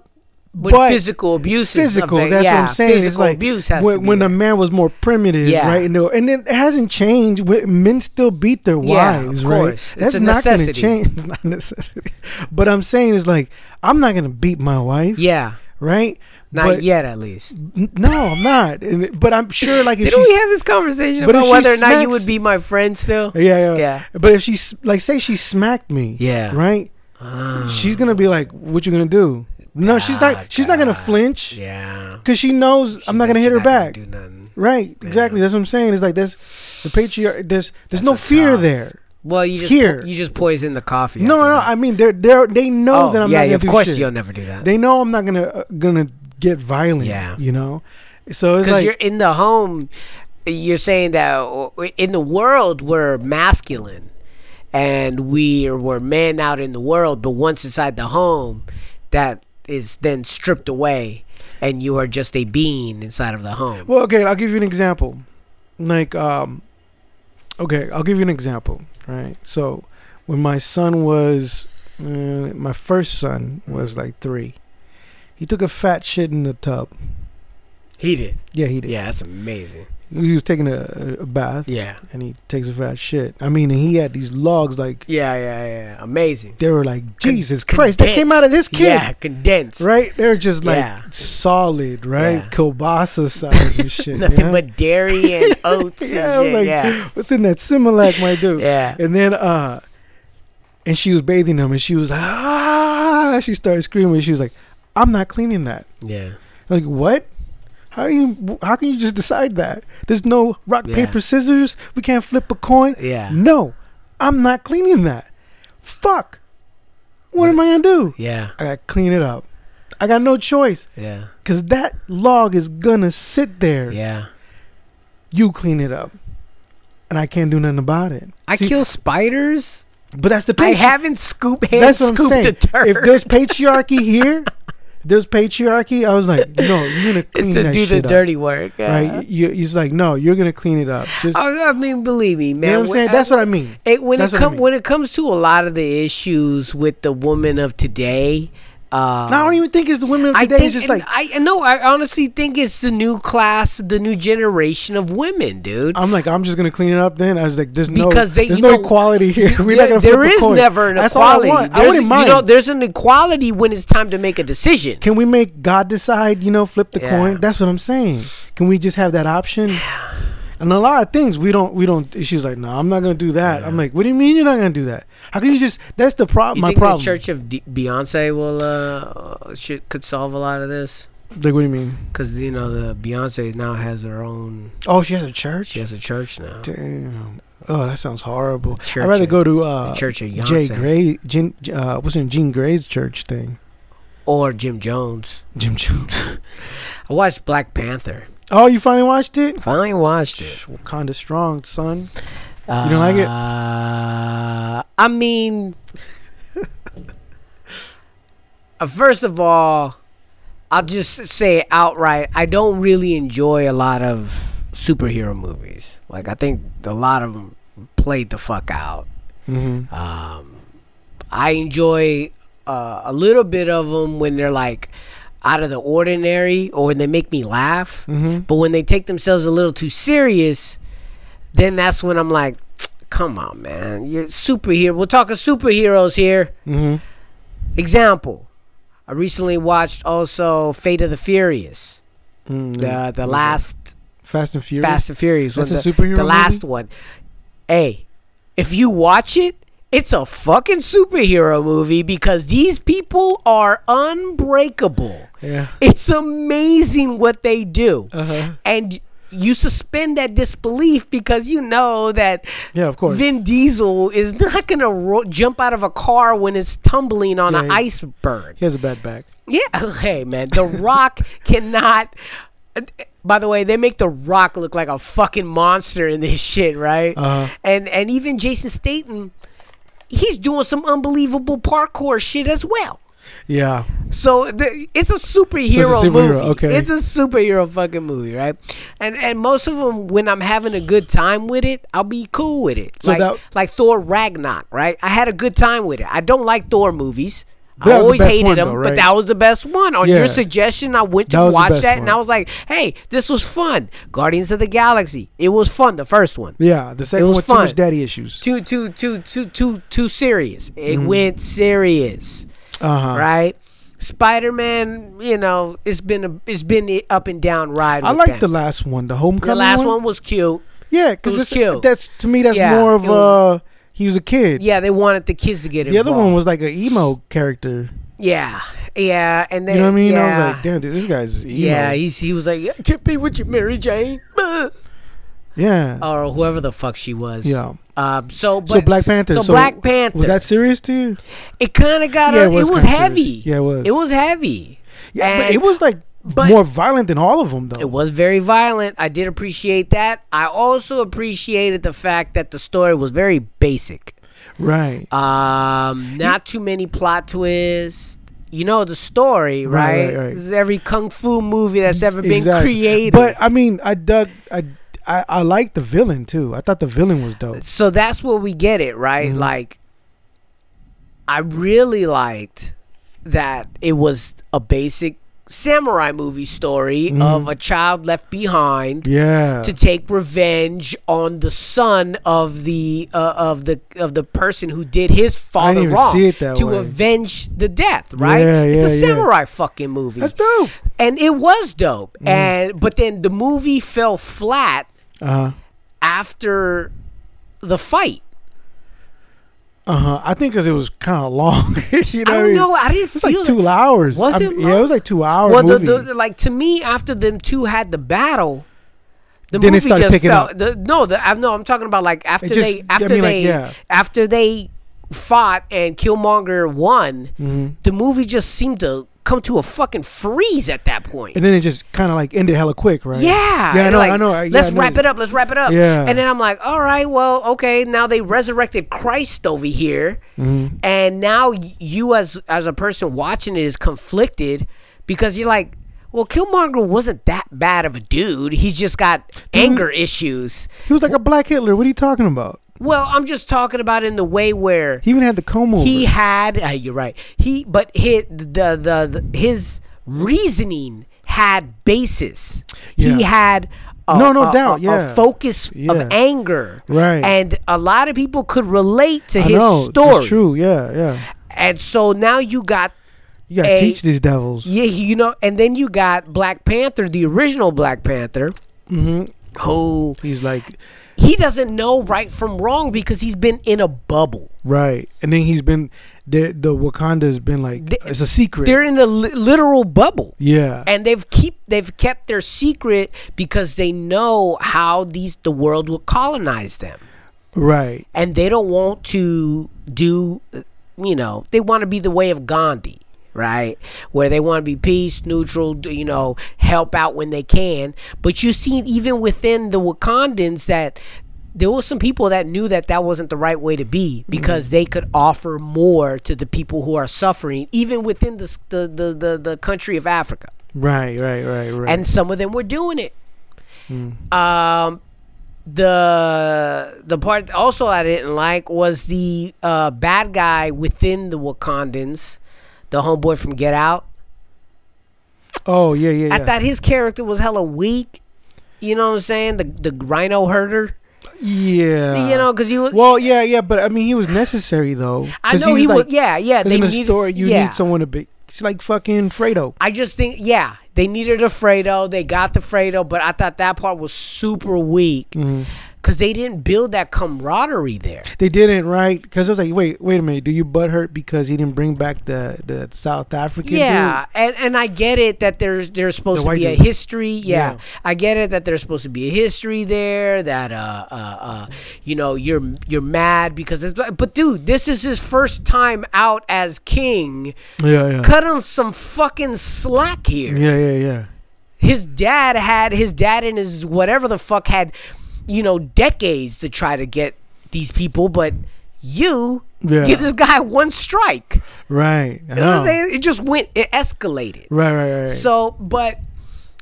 B: When
A: but
B: physical abuse
A: physical. That's
B: yeah,
A: what I'm saying.
B: Physical
A: it's like
B: abuse has
A: when, when a man was more primitive,
B: Yeah.
A: right? And, and it hasn't changed. Men still beat their
B: Yeah,
A: wives,
B: of
A: right?
B: course. It's
A: That's not going to change. It's not a necessity. But I'm saying is like I'm not going to beat my wife,
B: yeah,
A: right?
B: not
A: But-
B: yet at least.
A: n- No, I'm not. And But I'm sure, like if she's
B: we have this conversation
A: but
B: about whether or not you would be my friend still?
A: Yeah, yeah,
B: Yeah.
A: But if she's like, say she smacked me,
B: Yeah.
A: right? Ah. She's gonna be like, "What you gonna do?" No, she's not. She's not gonna flinch
B: Yeah,
A: because she knows I'm not gonna hit her back.
B: Do nothing.
A: Right? Exactly. That's what I'm saying. It's like this. the patriarch. There's there's no
B: That's a
A: fear
B: tough-
A: there.
B: Well, you just
A: Here.
B: you just poison the coffee.
A: No, no.
B: that.
A: I mean, they're they they know
B: oh,
A: that I'm
B: yeah,
A: not gonna
B: of
A: do
B: course
A: shit.
B: you'll never do that.
A: They know I'm not gonna uh, gonna get violent.
B: Yeah.
A: You know. So it's
B: Because
A: like
B: you're in the home, you're saying that uh, in the world we're masculine, and we are, we're men out in the world. But once inside the home, that is then stripped away, and you are just a being inside of the home.
A: Well, okay, I'll give you an example. Like, um, okay, I'll give you an example. Right. So, when my son was, uh, my first son was like three. He took a fat shit in the tub.
B: He did.
A: Yeah, he did.
B: Yeah, that's amazing.
A: He was taking a, a bath.
B: Yeah.
A: And he takes a fat shit. I mean, and he had these logs like
B: Yeah, yeah, yeah. Amazing.
A: they were like Jesus
B: Con-
A: Christ. They came out of this kid.
B: Yeah, condensed.
A: Right? They're just like
B: Yeah.
A: solid, right?
B: Yeah.
A: Kielbasa size and shit.
B: Nothing but dairy and oats
A: yeah,
B: and shit.
A: like,
B: yeah.
A: what's in that Similac, my dude?
B: Yeah.
A: And then, uh, and she was bathing him, and she was like, ah, she started screaming. She was like, I'm not cleaning that.
B: Yeah.
A: Like what? How you? How can you just decide that? There's no rock
B: Yeah.
A: paper scissors. We can't flip a coin.
B: Yeah.
A: No, I'm not cleaning that. Fuck. What am I gonna do?
B: Yeah.
A: I gotta clean it up. I got no choice.
B: Yeah.
A: Cause that log is gonna sit there.
B: Yeah.
A: You clean it up, and I can't do nothing about it.
B: I
A: See,
B: kill spiders.
A: but that's the.
B: I
A: patri-
B: haven't scoop hand
A: That's what
B: scooped
A: saying.
B: turd.
A: If there's patriarchy here, there's patriarchy. I was like, no, you're gonna
B: it's to
A: that
B: do the
A: up.
B: dirty work. yeah.
A: right? Uh-huh. You, he's like, no, you're gonna clean it up. Just, oh,
B: I, I mean, believe me, man.
A: you know what I'm saying? That's what I mean.
B: It, when
A: That's
B: it
A: what I mean.
B: when it comes to a lot of the issues with the woman of today, uh,
A: No, I don't even think it's the women of
B: I
A: today.
B: think
A: it's just like
B: I no, I honestly think it's the new class, the new generation of women, dude.
A: I'm like, I'm just gonna clean it up. Then I was like, there's no,
B: Because they-
A: there's no
B: know,
A: equality here. We're
B: There-
A: not gonna
B: there is
A: coin.
B: never an
A: That's all I
B: equality.
A: want. I
B: There's-
A: wouldn't mind.
B: You know, there's an equality when it's time to make a decision.
A: Can we make God decide? You know, flip the
B: Yeah.
A: coin. That's what I'm saying. Can we just have that option? And a lot of things we don't. We don't. She's like, no, I'm not gonna do that. I'm like, what do you mean you're not gonna do that? How can you just? That's the problem. My
B: think
A: problem.
B: the Church of D- Beyonce will uh should, could solve a lot of this?
A: like, what do you mean?
B: Because you know the Beyonce now has her own.
A: Oh, she has a church.
B: She has a church now.
A: Damn. Oh, that sounds horrible.
B: Church
A: I'd rather
B: of-
A: go to uh,
B: the Church of
A: Jay Gray. Jean, uh, what's in Jean Grae's church thing?
B: Or Jim Jones.
A: Jim Jones.
B: I watched Black Panther.
A: Oh, you finally watched it?
B: Finally watched it.
A: Wakanda strong, son.
B: You
A: don't like it?
B: Uh, I mean, uh, first of all, I'll just say it outright. I don't really enjoy a lot of superhero movies. Like I think a lot of them played the fuck out.
A: Mm-hmm.
B: Um, I enjoy uh, a little bit of them when they're like out of the ordinary or when they make me laugh.
A: Mm-hmm.
B: But when they take themselves a little too serious, then that's when I'm like, come on, man. You're superhero. We're talking superheroes here.
A: Mm-hmm.
B: Example. I recently watched also Fate of the Furious. The the last
A: Fast and Furious.
B: Fast and Furious
A: That's
B: was
A: a
B: the,
A: superhero
B: the last one. Hey, if you watch it, it's a fucking superhero movie because these people are unbreakable.
A: Yeah.
B: It's amazing what they do.
A: Uh-huh.
B: And you suspend that disbelief because you know that
A: Yeah, of course.
B: Vin Diesel is not gonna ro- jump out of a car when it's tumbling on
A: Yeah,
B: an
A: he-
B: iceberg.
A: He has a bad back.
B: Yeah, hey man, The Rock cannot. By the way, they make The Rock look like a fucking monster in this shit, right?
A: Uh-huh.
B: And and even Jason Statham, he's doing some unbelievable parkour shit as well.
A: Yeah.
B: So the, it's a superhero,
A: superhero,
B: movie.
A: okay.
B: It's a superhero fucking movie, right? And and most of them, when I'm having a good time with it, I'll be cool with it.
A: So
B: like
A: that-
B: like Thor Ragnarok, right? I had a good time with it. I don't like Thor movies.
A: But
B: I always hated
A: one,
B: them,
A: though,
B: but that was the best one. On
A: Yeah.
B: your suggestion, I went to
A: That
B: watch that, and. I was like, "Hey, this was fun." Guardians of the Galaxy. It was fun. The first one.
A: Yeah. The second
B: was
A: one too much
B: fun.
A: daddy issues.
B: Too too too too too too serious. It
A: Mm.
B: went serious
A: Uh huh.
B: right? Spider Man, you know, it's been a it's been the up and down ride.
A: I like the last one, the homecoming.
B: the last one was cute.
A: Yeah,
B: It
A: because that's to me that's
B: Yeah,
A: more of
B: it was-
A: he was a kid.
B: Yeah, they wanted the kids to get
A: it.
B: The
A: other one was like an emo character.
B: yeah, yeah, and then
A: You know what I mean?
B: Yeah,
A: I was like, damn, dude, this guy's emo.
B: yeah, he's he was like, I can't be with you, Mary Jane,
A: yeah.
B: or whoever the fuck she was.
A: Yeah.
B: Um. So, but,
A: so Black Panther.
B: So,
A: So,
B: Black Panther.
A: Was that serious to you?
B: it kind of got.
A: Yeah,
B: a,
A: it
B: it
A: was
B: was, heavy.
A: serious. Yeah, it was.
B: It was heavy.
A: Yeah, but it was like
B: but-
A: more violent than all of them, though.
B: It was very violent. I did appreciate that. I also appreciated the fact that the story was very basic.
A: right.
B: Um, not too many plot twists. You know the story,
A: Right,
B: right?
A: right, right.
B: This is every kung fu movie that's ever been
A: Exactly.
B: created.
A: But I mean, I dug. I I, I liked the villain too. I thought the villain was dope.
B: so that's where we get it, right?
A: Mm-hmm.
B: Like, I really liked that it was a basic samurai movie story of a child left behind.
A: Yeah.
B: to take revenge on the son of the uh, of the of the person who did his father wrong
A: see it that
B: to
A: way.
B: avenge the death right
A: Yeah,
B: it's a
A: yeah, yeah.
B: samurai fucking movie
A: That's dope.
B: and it was dope
A: Mm-hmm.
B: and but then the movie fell flat
A: Uh huh.
B: after the fight
A: Uh huh. I think because it was kind of long. you know
B: I don't know I didn't
A: It's
B: feel
A: like two hours.
B: Was
A: I
B: it
A: mean, Yeah, it was like two hours.
B: well the,
A: movie.
B: the, like to me after them two had the battle the
A: Then
B: movie just felt the, no the I no I'm talking about like after
A: just-
B: they
A: I
B: after
A: mean, like,
B: they
A: yeah.
B: after they fought and Killmonger won
A: Mm-hmm.
B: the movie just seemed to come to a fucking freeze at that point
A: and then it just kind of like ended hella quick, right?
B: yeah
A: Yeah, I know.
B: like,
A: I know. I- yeah,
B: let's
A: I know.
B: wrap it up let's wrap it up
A: Yeah.
B: and then I'm like all right well okay now they resurrected Christ over here
A: Mm-hmm.
B: and now you as as a person watching it is conflicted because you're like well Killmonger wasn't that bad of a dude he's just got anger issues
A: He was like a black Hitler. What are you talking about?
B: Well I'm just talking about in the way where
A: He even had the comb over.
B: he had uh, you're right he but his the, the the his reasoning had basis he
A: Yeah.
B: had a,
A: No, no
B: a-
A: doubt,
B: a,
A: yeah.
B: a focus
A: Yeah.
B: of anger
A: Right.
B: and a lot of people could relate to
A: I
B: his
A: know.
B: story
A: It's true. Yeah, yeah.
B: and so now you got
A: You gotta
B: A-
A: teach these devils.
B: yeah you know and then you got black panther the original black panther
A: hmm
B: who
A: He's like,
B: he doesn't know right from wrong because he's been in a bubble.
A: Right, and then he's been the the Wakanda's been like
B: They-
A: it's a secret.
B: they're in a li- literal bubble.
A: Yeah,
B: and they've keep they've kept their secret because they know how these the world will colonize them.
A: Right.
B: and they don't want to do you know they want to be the way of gandhi right? Where they want to be peace neutral you know help out when they can. But you see even within the wakandans that there was some people that knew that that wasn't the right way to be because they could offer more to the people who are suffering even within the the the, the, the country of africa.
A: Right, right, right, right.
B: and some of them were doing it. Um, the the part also I didn't like was the uh, bad guy within the Wakandans, the homeboy from Get Out.
A: oh yeah, yeah, yeah.
B: I thought his character was hella weak. You know what I'm saying? The the rhino herder.
A: yeah,
B: you know, because he was.
A: Well, yeah, yeah, but I mean, he was necessary though.
B: I know he was.
A: like-
B: Yeah, yeah. They
A: in the
B: needed.
A: story, you
B: yeah.
A: need someone to be. It's like fucking Fredo.
B: I just think, yeah, they needed a Fredo. They got the Fredo, but I thought that part was super weak.
A: Mm-hmm.
B: Because they didn't build that camaraderie there.
A: They didn't, right? Because I was like, wait, wait a minute. Do you butt hurt because he didn't bring back the the South African?
B: Yeah, and and I get it that there's there's supposed
A: The
B: to be a history. Yeah.
A: Yeah.
B: I get it that there's supposed to be a history there. That uh uh, uh you know you're you're mad because it's but dude, this is his first time out as king.
A: Yeah, yeah,
B: Cut him some fucking slack here.
A: yeah, yeah, yeah.
B: His dad had his dad and his whatever the fuck had you know decades to try to get these people, but you
A: Yeah.
B: give this guy one strike.
A: Right.
B: You know what I'm saying? It just went, it escalated.
A: Right, right, right.
B: So, but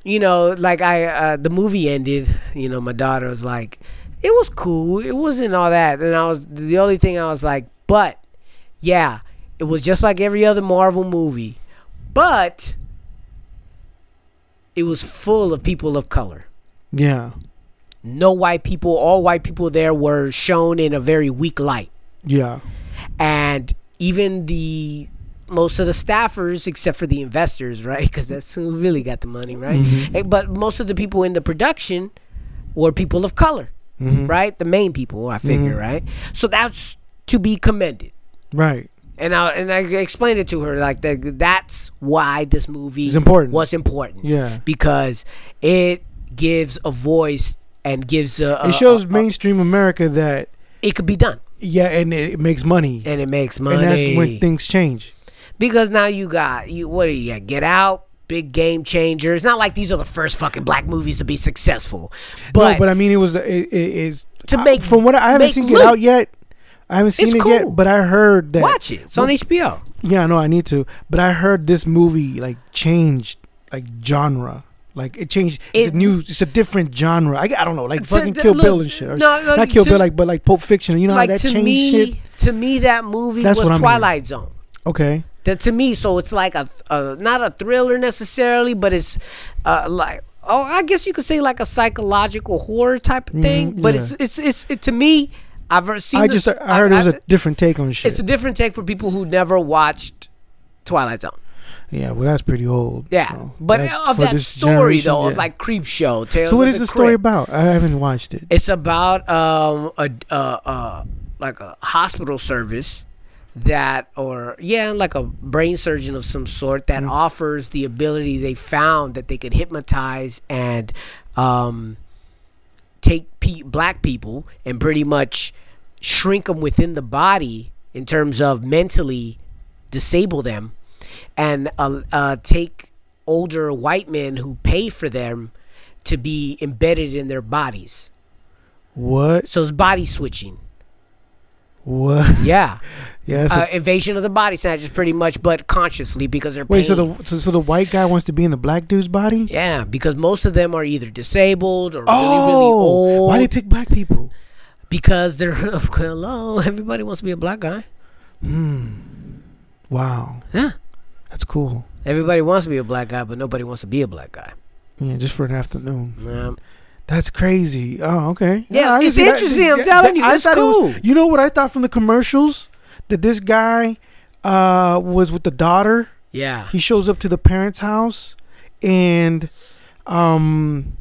B: you know, like I, uh, the movie ended. You know, my daughter was like, "It was cool. It wasn't all that." And I was the only thing I was like, "But yeah, it was just like every other Marvel movie, but it was full of people of color.
A: yeah,
B: No white people. All white people there were shown in a very weak light."
A: yeah,
B: and even the most of the staffers except for the investors right because that's who really got the money right mm-hmm. Eh, but most of the people in the production were people of color mm-hmm. right the main people i figure mm-hmm. right so that's to be commended
A: right.
B: and I and I explained it to her like that. That's why this movie
A: It's important.
B: was important.
A: Yeah.
B: because it gives a voice and gives a. a
A: It shows
B: a- a-
A: mainstream America that
B: it could be done,
A: yeah, and it, it makes money,
B: and it makes money.
A: and that's when things change.
B: because now you got you. What do you got? Get out. Big game changer. It's not like these are the first fucking black movies to be successful, but,
A: no, but I mean, it was it, it is
B: To
A: I-
B: make-
A: from what I, I haven't seen Get. Out yet. I haven't seen
B: It's
A: it
B: cool.
A: yet, but I heard that.
B: watch it. It's on HBO.
A: Yeah, no, I need to. But I heard this movie like changed like genre. Like it changed. It's
B: It-
A: a new. It's a different genre. I, I don't know, like fucking Kill
B: look,
A: Bill and shit. Or,
B: no, no,
A: not Kill
B: to-
A: Bill, like but like Pulp Fiction. You know
B: like
A: how that
B: to
A: changed
B: me,
A: shit.
B: to me, that movie
A: That's
B: was. Twilight Zone.
A: Okay.
B: That to me, so it's like a, a not a thriller necessarily, but it's uh, like oh, I guess you could say like a psychological horror type of thing.
A: Mhm,
B: but
A: yeah.
B: it's it's it's it, to me. I've seen.
A: I
B: this-
A: just I heard it was
B: I-
A: a different take on shit.
B: It's a different take for people who never watched Twilight Zone.
A: Yeah, well, that's pretty old.
B: Yeah,
A: so
B: but of that story though, of
A: yeah.
B: like Creep Show. Tales
A: So what
B: of
A: is the story about? I haven't watched it.
B: It's about um a uh, uh like a hospital service that or yeah like a brain surgeon of some sort that offers the ability they found that they could hypnotize and um take pe- black people and pretty much shrink them within the body in terms of mentally disable them and uh, uh, take older white men who pay for them to be embedded in their bodies.
A: What?
B: So it's body switching.
A: What?
B: Yeah.
A: Yeah. That's
B: uh, invasion of the body snatchers, pretty much, but consciously because they're
A: wait, so the so, so the white guy wants to be in the black dude's body?
B: yeah, because most of them are either disabled or really,
A: Oh,
B: really old.
A: why they pick black people?
B: because they're hello. Everybody wants to be a black guy. Hmm.
A: Wow,
B: Yeah,
A: that's cool.
B: everybody wants to be a black guy, but nobody wants to be a black guy.
A: Yeah, just for an afternoon.
B: Um,
A: That's crazy. Oh, okay.
B: Yeah,
A: can
B: it's
A: see that.
B: I'm
A: That-
B: telling you,
A: I thought it was-
B: cool.
A: you know what I thought from the commercials? That this guy uh, was with the daughter.
B: yeah,
A: He shows up to the parents' house and um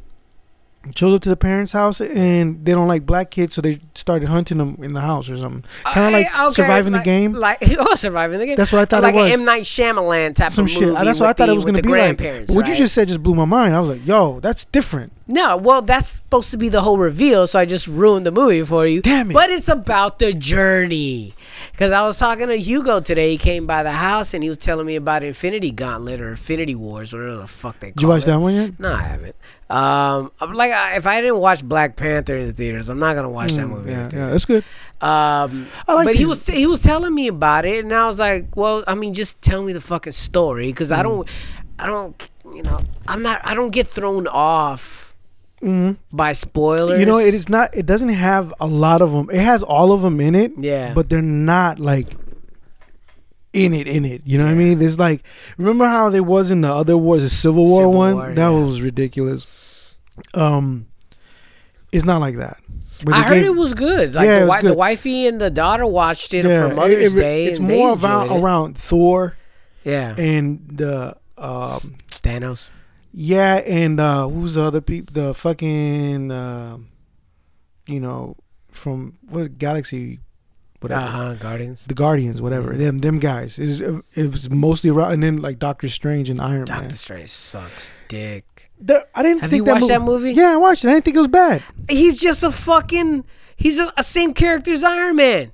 A: shows up to the parents' house and they don't like black kids, so they started hunting them in the house or something. Kind of like
B: okay,
A: surviving
B: like-
A: the game.
B: Like oh, surviving the game.
A: That's what I thought
B: like
A: it was.
B: an M Night Shyamalan type
A: Some
B: of
A: shit.
B: movie.
A: That's what I thought
B: the-
A: it was going to be like.
B: grandparents,
A: What you just said just blew my mind. I was like, "Yo, that's different."
B: No, well, that's supposed to be the whole reveal, so I just ruined the movie for you.
A: Damn it.
B: But it's about the journey. Because I was talking to Hugo today. He came by the house and he was telling me about Infinity Gauntlet or Infinity Wars, or whatever the fuck they call
A: Did you watch
B: it.
A: that one yet?
B: No, I haven't. Um, I'm like, I- if I didn't watch Black Panther in the theaters, I'm not gonna watch that movie in
A: Mm, Yeah, yeah, that's good.
B: Um,
A: I like
B: but he was he was telling me about it, and I was like, well, I mean, just tell me the fucking story, because
A: Mm.
B: I don't, I don't, you know, I'm not, I don't get thrown off by spoilers.
A: Mm-hmm. You know, it is not. It doesn't have a lot of them. It has all of them in it.
B: Yeah.
A: but they're not like in it. In it. You know what I mean? There's like, remember how there was in the other wars, the Civil War
B: Civil
A: one.
B: War,
A: that
B: yeah.
A: was ridiculous. Um, it's not like that.
B: I heard
A: gave-
B: it was good. Like
A: Yeah, it
B: the,
A: was
B: wi- the wifey and the daughter watched it
A: Yeah,
B: for Mother's
A: it-
B: Day.
A: It's more about
B: it.
A: around Thor
B: yeah,
A: and the um,
B: Thanos.
A: Yeah, and uh, who's the other people? The fucking. um you know, from what galaxy, whatever.
B: Uh huh. Guardians.
A: The Guardians, whatever.
B: Mm-hmm.
A: Them, them guys. It's, it was mostly around, and then like Doctor Strange and Iron Man.
B: Doctor Strange sucks dick.
A: The- I didn't
B: Have
A: think
B: you watched that
A: movie.
B: movie?
A: Yeah, I watched it. I didn't think it was bad.
B: He's just a fucking. He's a, a same character as Iron Man.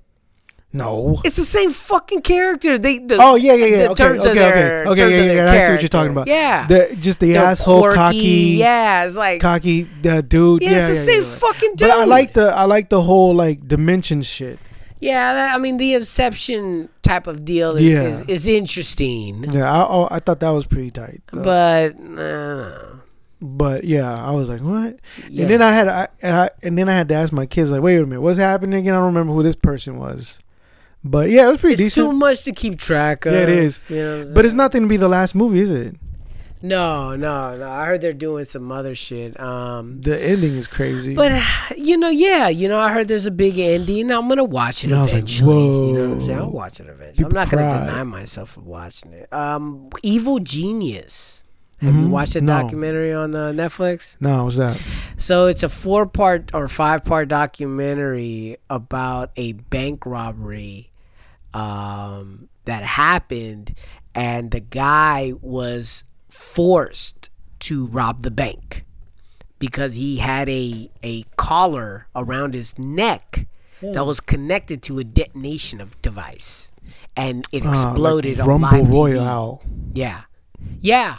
A: No.
B: It's the same fucking character. They. The,
A: Oh yeah, yeah, yeah.
B: the
A: Okay, okay,
B: of
A: okay,
B: their-
A: okay, yeah, yeah.
B: their
A: yeah, I see what you're talking about.
B: Yeah.
A: the, just the
B: They're
A: asshole,
B: quirky,
A: cocky,
B: Yeah, it's like
A: cocky uh, dude.
B: Yeah,
A: Yeah,
B: it's the same fucking
A: But I like the I like the whole like dimension shit.
B: Yeah, that, I mean the Inception type of deal is, is, is interesting,
A: Yeah, I oh, I thought that was pretty tight. Uh,
B: but uh,
A: but yeah, I was like, what? And then I had I, and I and then I had to ask my kids like, wait a minute, what's happening again? I don't remember who this person was. But yeah, it was pretty decent.
B: it's too much to keep track of.
A: Yeah, it is.
B: You know
A: But it's
B: saying?
A: nothing to be the last movie, is it?
B: No, no, no. I heard they're doing some other shit. Um,
A: The ending is crazy.
B: but you know, yeah, you know, I heard there's a big ending. I'm gonna watch it
A: And I was like,
B: eventually. you know what I'm saying? I'll watch it eventually. I'm not gonna
A: cried.
B: deny myself of watching it. Um, Evil Genius. Have you
A: Mhm.
B: watched the
A: No.
B: documentary on the Netflix?
A: no, what's that?
B: So it's a four part or five part documentary about a bank robbery um, that happened, and the guy was forced to rob the bank because he had a a collar around his neck that was connected to a detonation of device, and it
A: Uh, like
B: exploded on
A: Rumble
B: live TV. Yeah, yeah,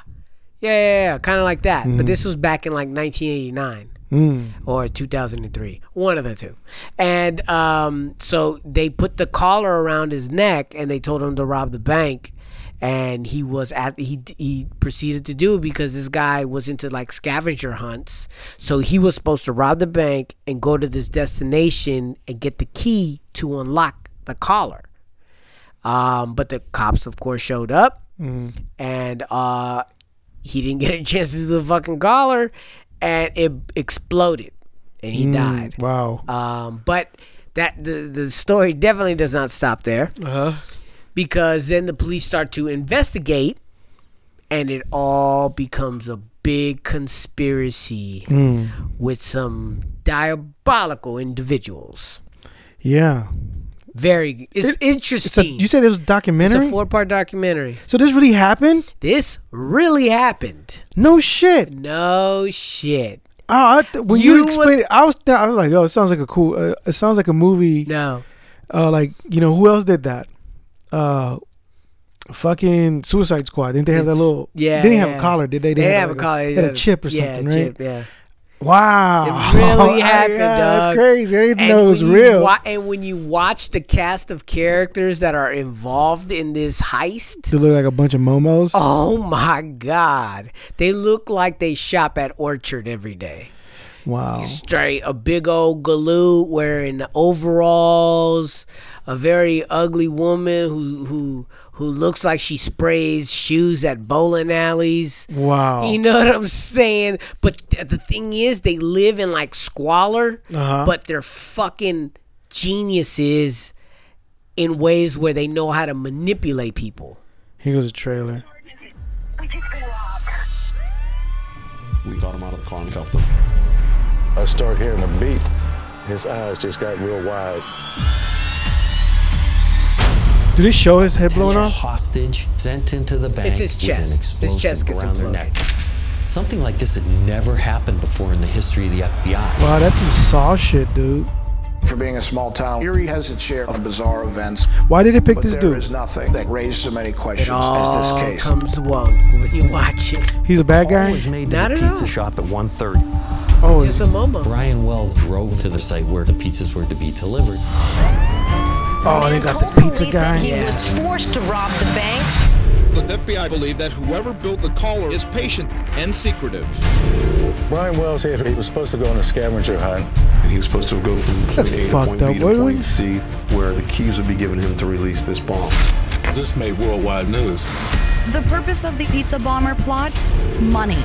B: yeah, yeah, yeah. kind of like that.
A: Mm.
B: But this was back in like 1989
A: Mm.
B: or 2003, one of the two. And um, so they put the collar around his neck and they told him to rob the bank. And he was at he he proceeded to do it because this guy was into like scavenger hunts. So he was supposed to rob the bank and go to this destination and get the key to unlock the collar. Um, but the cops, of course, showed up, and uh, he didn't get a chance to do the fucking collar, and it exploded, and he
A: Mm,
B: died.
A: Wow.
B: Um, but that the the story definitely does not stop there
A: Uh-huh.
B: because then the police start to investigate, and it all becomes a big conspiracy
A: Mm.
B: with some diabolical individuals.
A: Yeah.
B: Very, it's
A: It- It's a,
B: interesting.
A: you said it was a
B: It's
A: documentary?
B: a four part documentary.
A: so this really happened?
B: This really happened.
A: No shit.
B: No shit.
A: Oh, I th- when
B: You
A: you, explained it, I was th- I was like, oh, it sounds like a cool. Uh, it sounds like a movie.
B: No.
A: Uh, like you know who else did that? Uh, fucking Suicide Squad. Didn't they have that little?
B: yeah,
A: They didn't have a collar, did they?
B: They, didn't
A: had
B: have a collar.
A: They
B: They
A: had a chip or
B: yeah,
A: something, right?
B: Chip, yeah.
A: Wow,
B: It really happened,
A: yeah,
B: dog.
A: That's crazy. I didn't
B: And
A: know it was real.
B: wa- and when you watch the cast of characters that are involved in this heist,
A: they look like a bunch of momos.
B: oh my god, they look like they shop at Orchard every day.
A: wow.
B: Straight a big old galoot wearing overalls, a very ugly woman who who who looks like she sprays shoes at bowling alleys.
A: Wow.
B: You know what I'm saying? But th- the thing is, they live in like squalor,
A: Uh-huh.
B: but they're fucking geniuses in ways where they know how to manipulate people.
A: Here goes a trailer.
J: We got him out of the car and cuffed him. I start hearing a beat. His eyes just got real wide.
A: Did it show his head
H: blown
A: off?
H: hostage sent into the bank
B: It's his
H: with an
B: chest. His
H: explosive
B: chest gets
H: around their neck. Something like this had never happened before in the history of the FBI.
A: Wow, that's some saw shit, dude.
K: For being a small town, Erie has its share of bizarre events.
A: Why did it pick
K: but
A: this
K: there
A: dude?
K: is nothing that raised so many
B: It
K: questions as this case.
B: comes woke when you watch it.
A: He's a bad
H: Call
A: guy.
H: was made to
B: Not
H: the
B: at
H: pizza
B: all.
H: shop at 1.30.
A: Oh,
B: Just a Momo.
H: Brian Wells drove to the site where the pizzas were to be delivered.
A: Oh, they got the pizza guy.
L: He was forced to rob the bank.
M: The FBI believe that whoever built the collar is patient and secretive.
J: Brian Wells said he was supposed to go on a scavenger hunt.
N: And he was supposed to go from
A: That's
N: point A to point
A: up.
N: B to
A: What-
N: point C, where the keys would be given him to release this bomb.
J: This made worldwide news.
L: The purpose of the pizza bomber plot? Money.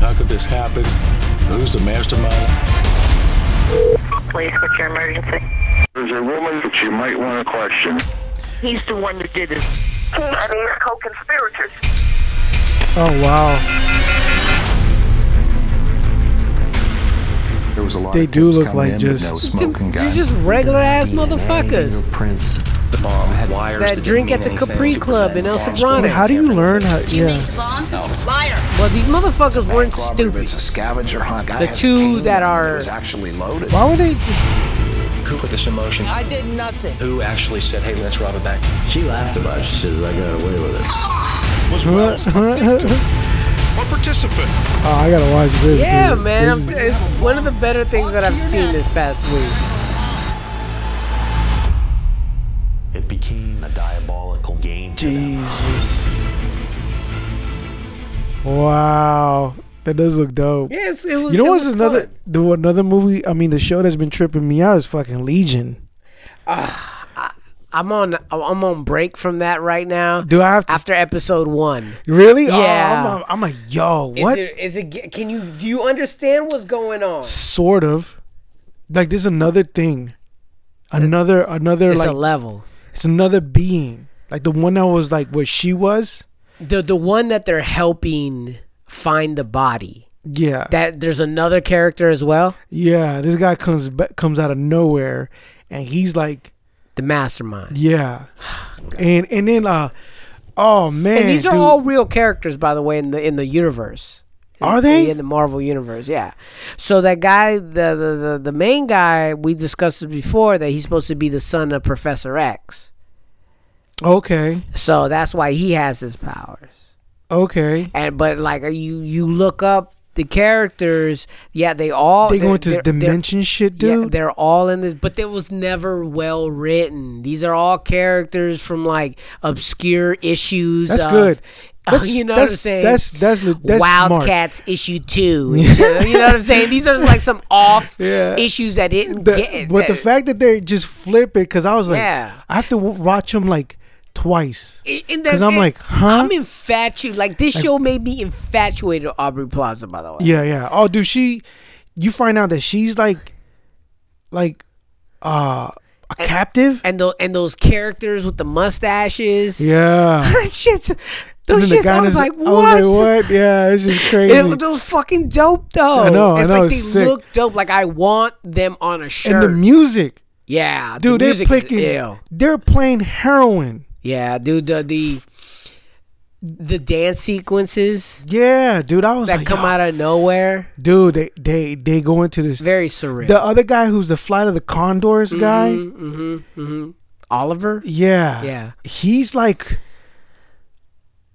J: How could this happen? Who's the mastermind?
L: Please, what's your emergency?
K: There's a woman that you might want to question.
L: He's the one that did it.
K: And he's co-conspirators.
A: Oh wow.
N: There
K: was a lot
A: They
K: of
A: do look like
K: in,
A: just-
K: but no smoking
B: They're just regular ass motherfuckers
O: Prints. The bomb had wires
B: that
O: that
B: drink at the Capri. Club in El
A: Wait,
B: Sobrano.
A: how do you learn how? Yeah.
B: Liar. Well, these motherfuckers weren't
K: Bank
B: stupid.
K: It's a scavenger hunt. Guy
B: The two that
K: that
B: are-
K: was actually loaded.
A: Why would they just?
O: Who put this in motion?
P: I did nothing.
O: Who actually said, "Hey, let's rob a bank"?
Q: She laughed about it. She says, I got away with it.
M: Was Wells a victim or participant?
A: Oh, I gotta watch this.
B: Yeah,
A: dude.
B: man. I'm,
A: This-
B: it's one of the better things that I've seen this past week.
Q: It became a diabolical game. to them.
A: Jesus. Wow, that does look dope.
B: Yes, it was.
A: You know what's
B: was
A: another
B: fun.
A: the another movie? I mean, the show that's been tripping me out is fucking Legion. Ah.
B: I'm on. I'm on break from that right now.
A: Do I have to
B: After episode one.
A: really?
B: Oh, yeah.
A: Oh, I'm, I'm like, yo, What is
B: it, is it? Can you? Do you understand what's going on?
A: Sort of. Like this another thing, another another
B: It's
A: like
B: a level.
A: it's another being. Like the one that was like where she was.
B: The the one that they're helping find the body.
A: Yeah.
B: That there's another character as well.
A: Yeah, this guy comes comes out of nowhere, and he's like,
B: The mastermind.
A: yeah, and and then uh, oh man,
B: and these are
A: dude.
B: all real characters, by the way, in the in the universe. In-
A: Are they?
B: in the Marvel universe? Yeah. So that guy, the the the, the main guy, we discussed it before that he's supposed to be the son of Professor X.
A: okay,
B: So that's why he has his powers.
A: okay.
B: And but like are you you look up the characters, yeah, they all
A: They go into this
B: they're- they're-
A: dimension shit,
B: Yeah,
A: dude.
B: they're all in this, but it was never well written. These are all characters from like obscure issues.
A: That's
B: of-
A: good. That's-
B: you know what I'm saying?
A: that's- that's that's smart.
B: Wildcats issue two. and shit, you know what I'm saying? These are like some off
A: Yeah.
B: issues that didn't
A: The-
B: get.
A: but the fact that they just flip it, because I was like,
B: Yeah.
A: I have to watch them like twice, because I'm
B: and
A: like, huh?
B: I'm infatuated. Like this
A: Like-
B: show made me infatuated with Aubrey Plaza. By the way,
A: yeah, yeah. Oh, dude, she, you find out that she's like, like, uh, a captive.
B: and the and those characters with the mustaches.
A: Yeah.
B: shits. Those
A: the
B: shits. I was like,
A: I
B: what?
A: was like, what? Yeah, it's just crazy.
B: It, was fucking dope though.
A: I know, I
B: It's
A: know,
B: like
A: it's
B: they
A: sick.
B: look dope. Like I want them on a shirt.
A: and the music,
B: yeah, the
A: dude, they're
B: music is
A: playing, they're playing heroin.
B: Yeah, dude. The the the dance sequences
A: Yeah, dude, I was
B: that
A: like,
B: come out of nowhere.
A: dude, they they they go into this.
B: Very surreal.
A: The other guy who's the Flight of the Conchords guy,
B: Mm-hmm, mm-hmm. Oliver.
A: yeah,
B: Yeah.
A: he's like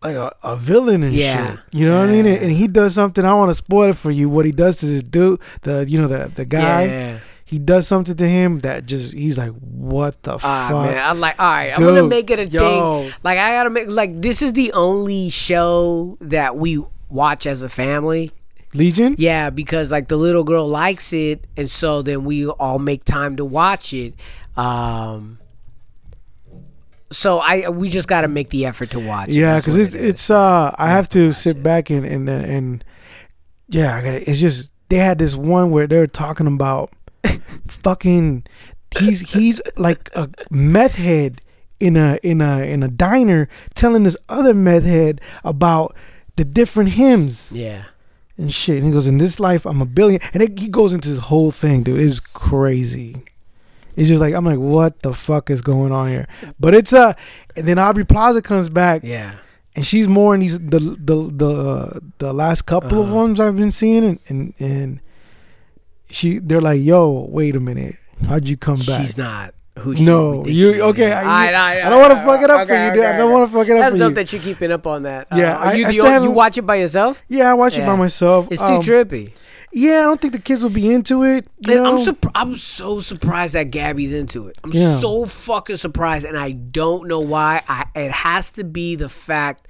A: like a, a villain and
B: Yeah.
A: shit. You know what I mean? And, and he does something. I want to spoil it for you. What he does to this dude, the you know the the guy,
B: Yeah.
A: He does something to him that just he's like, what the
B: Ah
A: fuck?
B: man, I'm like, all right, I'm gonna make it a
A: yo.
B: thing. Like I gotta make like this is the only show that we watch as a family.
A: Legion.
B: Yeah, because like the little girl likes it, and so then we all make time to watch it. Um, so I we just got to make the effort to watch. it.
A: Yeah, because it's
B: it
A: it's uh I have to sit back and and and yeah, it's just they had this one where they're talking about fucking he's he's like a meth head in a in a in a diner telling this other meth head about the different hymns
B: yeah.
A: and shit. And he goes, "In this life, I'm a billion. And it, he goes into this whole thing, dude. It's crazy. It's just like I'm like, what the fuck is going on here? But it's uh, and then Aubrey Plaza comes back,
B: Yeah.
A: and she's more in these the the the uh, the last couple of
B: Uh-huh.
A: ones I've been seeing, and, and and she they're like, yo, wait a minute, how'd you come back?
B: She's not. Who she,
A: No,
B: we
A: you- okay,
B: is.
A: I-
B: All right, all right,
A: I don't wanna fuck it up for you, dude. I don't
B: okay.
A: wanna fuck it up for you.
B: That's
A: for
B: dope
A: you.
B: that you're keeping up on that.
A: Yeah,
B: Uh,
A: I-
B: you,
A: I
B: you,
A: still
B: you
A: haven't-
B: watch it by yourself.
A: Yeah, I watch it by myself.
B: It's too
A: Um,
B: trippy.
A: Yeah, I don't think the kids will be into it. You
B: And I'm
A: know?
B: surp- I'm so surprised that Gabby's into it. I'm
A: Yeah.
B: so fucking surprised, and I don't know why. I it has to be the fact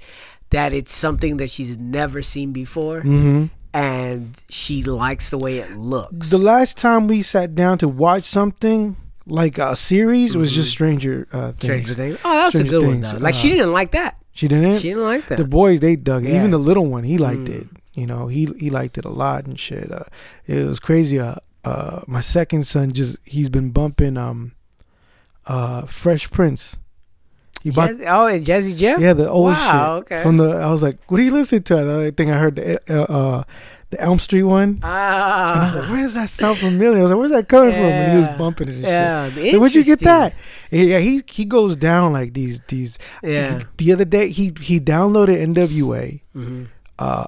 B: that it's something that she's never seen before,
A: Mhm.
B: And she likes the way it looks.
A: the last time we sat down to watch something like a series was just Stranger uh, Things.
B: Mm-hmm. Stranger Things. Oh, that's a
A: Stranger
B: good one though. Like she
A: uh,
B: didn't like that.
A: She didn't.
B: She didn't like that.
A: The boys they dug it.
B: Yeah.
A: Even the little one, he liked
B: Mm.
A: it. You know, he he liked it a lot and shit. Uh, it was crazy. Uh, uh, my second son just he's been bumping um, uh, Fresh Prince. He bought-
B: oh, and Jazzy Jeff.
A: yeah, the old
B: wow,
A: shit
B: Okay.
A: from the. I was like, what are you listening to? I think I heard the uh, uh, the Elm Street one. And I was
B: Ah.
A: like, where does that sound familiar? I was like, where's that coming from? And he was bumping it and
B: Yeah,
A: shit. Where'd you get that? And yeah, he he goes down like these these.
B: Yeah.
A: The other day he he downloaded NWA,
B: Mhm.
A: uh,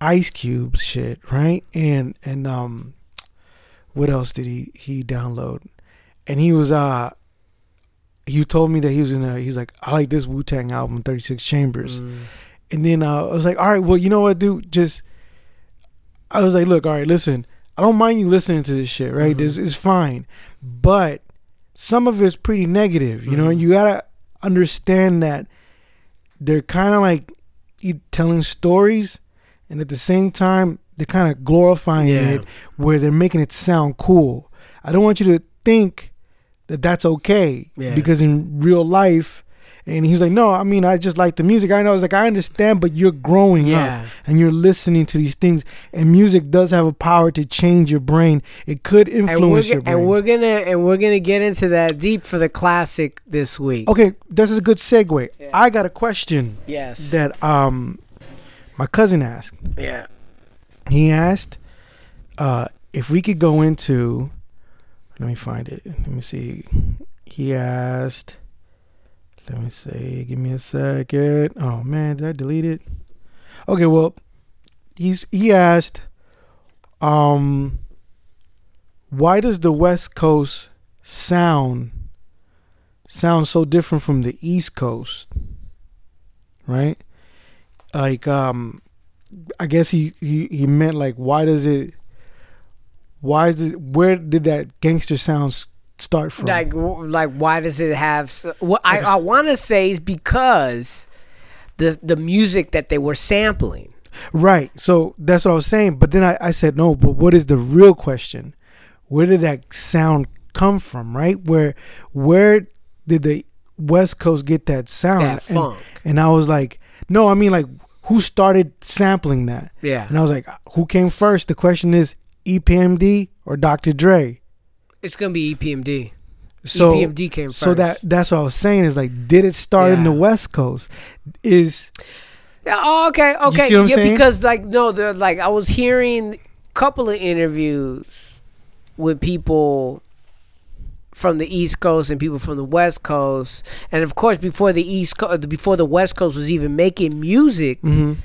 A: Ice Cube shit, right? And and um, what else did he he download? And he was uh. He told me that he was in a. He's like, I like this Wu Tang album, Thirty Six Chambers.
B: Mm.
A: And then uh, I was like, all right, well, you know what, dude? Just, I was like, look, all right, listen, I don't mind you listening to this shit, right? This is fine, but some of it's pretty negative, you know, and you gotta understand that they're kind of like telling stories, and at the same time, they're kind of glorifying
B: Yeah.
A: it, where they're making it sound cool. I don't want you to think that that's okay
B: Yeah.
A: because in real life and he's like no i mean i just like the music i know i was like i understand but you're growing
B: Yeah.
A: up and you're listening to these things and music does have a power to change your brain it could
B: And
A: influence
B: go-
A: your brain
B: and we're gonna and we're gonna get into that deep for the classic this week.
A: okay this is a good segue i got a question
B: Yes.
A: that um my cousin asked
B: Yeah.
A: he asked uh if we could go into let me find it. Let me see. He asked. Let me see give me a second. Oh man did i delete it? Okay well he's he asked um why does the west coast sound sound so different from the east coast? Right? Like um I guess he, he he meant like why does it why is it where did that gangster sound start from?
B: Like, like, why does it have? What I, I want to say is because the the music that they were sampling.
A: right. So that's what I was saying. But then I, I said no, but what is the real question? Where did that sound come from? Right? Where where did the West Coast get that sound?
B: That
A: and,
B: funk.
A: and I was like, no, I mean like who started sampling that?
B: Yeah.
A: And I was like, who came first? The question is EPMD or Dr. Dre?
B: It's gonna be EPMD.
A: So
B: EPMD came first.
A: So that that's what I was saying is like, did it start in the West Coast? Is
B: Yeah, Oh, okay, okay.
A: see what I'm
B: yeah,
A: saying?
B: because like no, they're like I was hearing a couple of interviews with people from the East Coast and people from the West Coast, and of course before the East Coast, before the West Coast was even making music,
A: Mhm.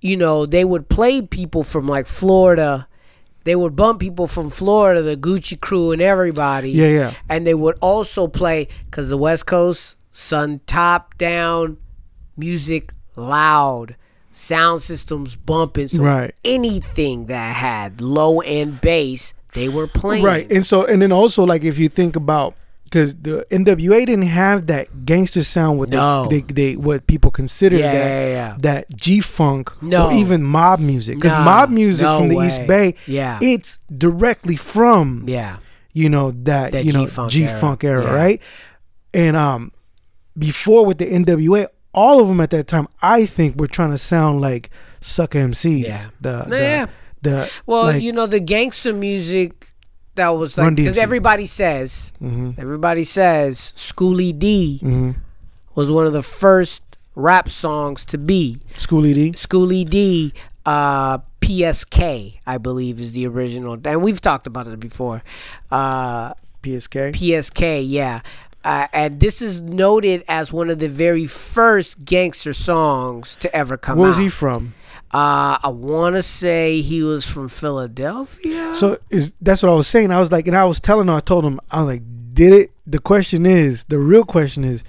B: you know, they would play people from like Florida. They would bump people from Florida, the Gucci crew, and everybody.
A: Yeah, yeah.
B: And they would also play because the West Coast, sun top down, music loud, sound systems bumping. So
A: Right.
B: anything that had low end bass, they were playing.
A: right, and so and then also like if you think about because the NWA didn't have that gangster sound with
B: No.
A: they, they, they what people consider
B: Yeah,
A: that
B: yeah, yeah.
A: that G funk
B: No.
A: or even mob music because
B: Nah,
A: mob music
B: no
A: from the
B: way.
A: East Bay
B: Yeah.
A: it's directly from
B: Yeah.
A: you know that,
B: That
A: you know
B: G-funk era.
A: era,
B: Yeah.
A: right? And um, before with the NWA, all of them at that time, I think were trying to sound like sucker MCs.
B: Yeah.
A: The, the the
B: Well,
A: like-
B: you know, the gangster music that was like because everybody says,
A: Mhm.
B: everybody says, Schoolly D
A: Mhm.
B: was one of the first rap songs to be.
A: Schoolly D.
B: Schoolly D, uh, PSK, I believe, is the original, and we've talked about it before. Uh,
A: PSK.
B: PSK, yeah. Uh, and this is noted as one of the very first gangster songs to ever come
A: Where
B: out.
A: was he from?
B: Uh, I want to say he was from Philadelphia.
A: So is that's what I was saying. I was like, and I was telling him, I told him, I was like, did it? The question is, the real question is,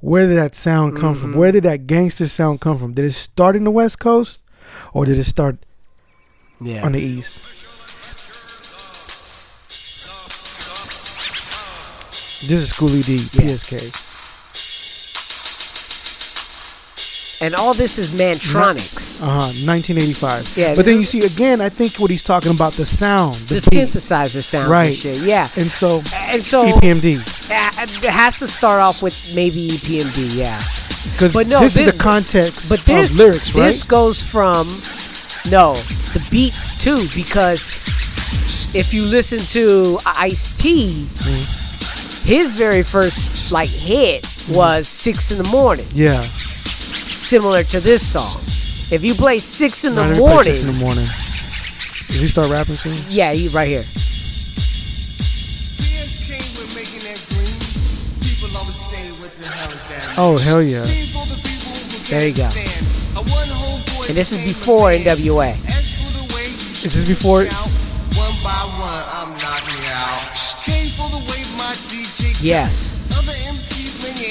A: where did that sound come from?
B: Mhm.
A: Where did that gangster sound come from? Did it start in the West Coast, or did it start
B: Yeah.
A: on the East? This is Schoolly D, PSK.
B: And all this is Mantronix.
A: Uh huh. 1985.
B: Yeah,
A: But then you see again, I think what he's talking about the sound,
B: The,
A: the,
B: synthesizer sound,
A: right?
B: And shit. Yeah.
A: And so,
B: And so
A: EPMD.
B: uh, it has to start off with maybe EPMD, yeah.
A: Because
B: But no,
A: this is the context
B: But
A: of
B: this
A: lyrics, right?
B: This goes from no the beats too because if you listen to Ice T,
A: Mm-hmm.
B: his very first like hit was six in the morning,
A: yeah.
B: Similar to this song. If you play six in the
A: Now let me play
B: morning,
A: Six in the morning. Does he start rapping soon?
B: Yeah, he right here.
A: Oh hell yeah!
B: There you go. And this is before NWA.
A: This is this before?
B: Yes.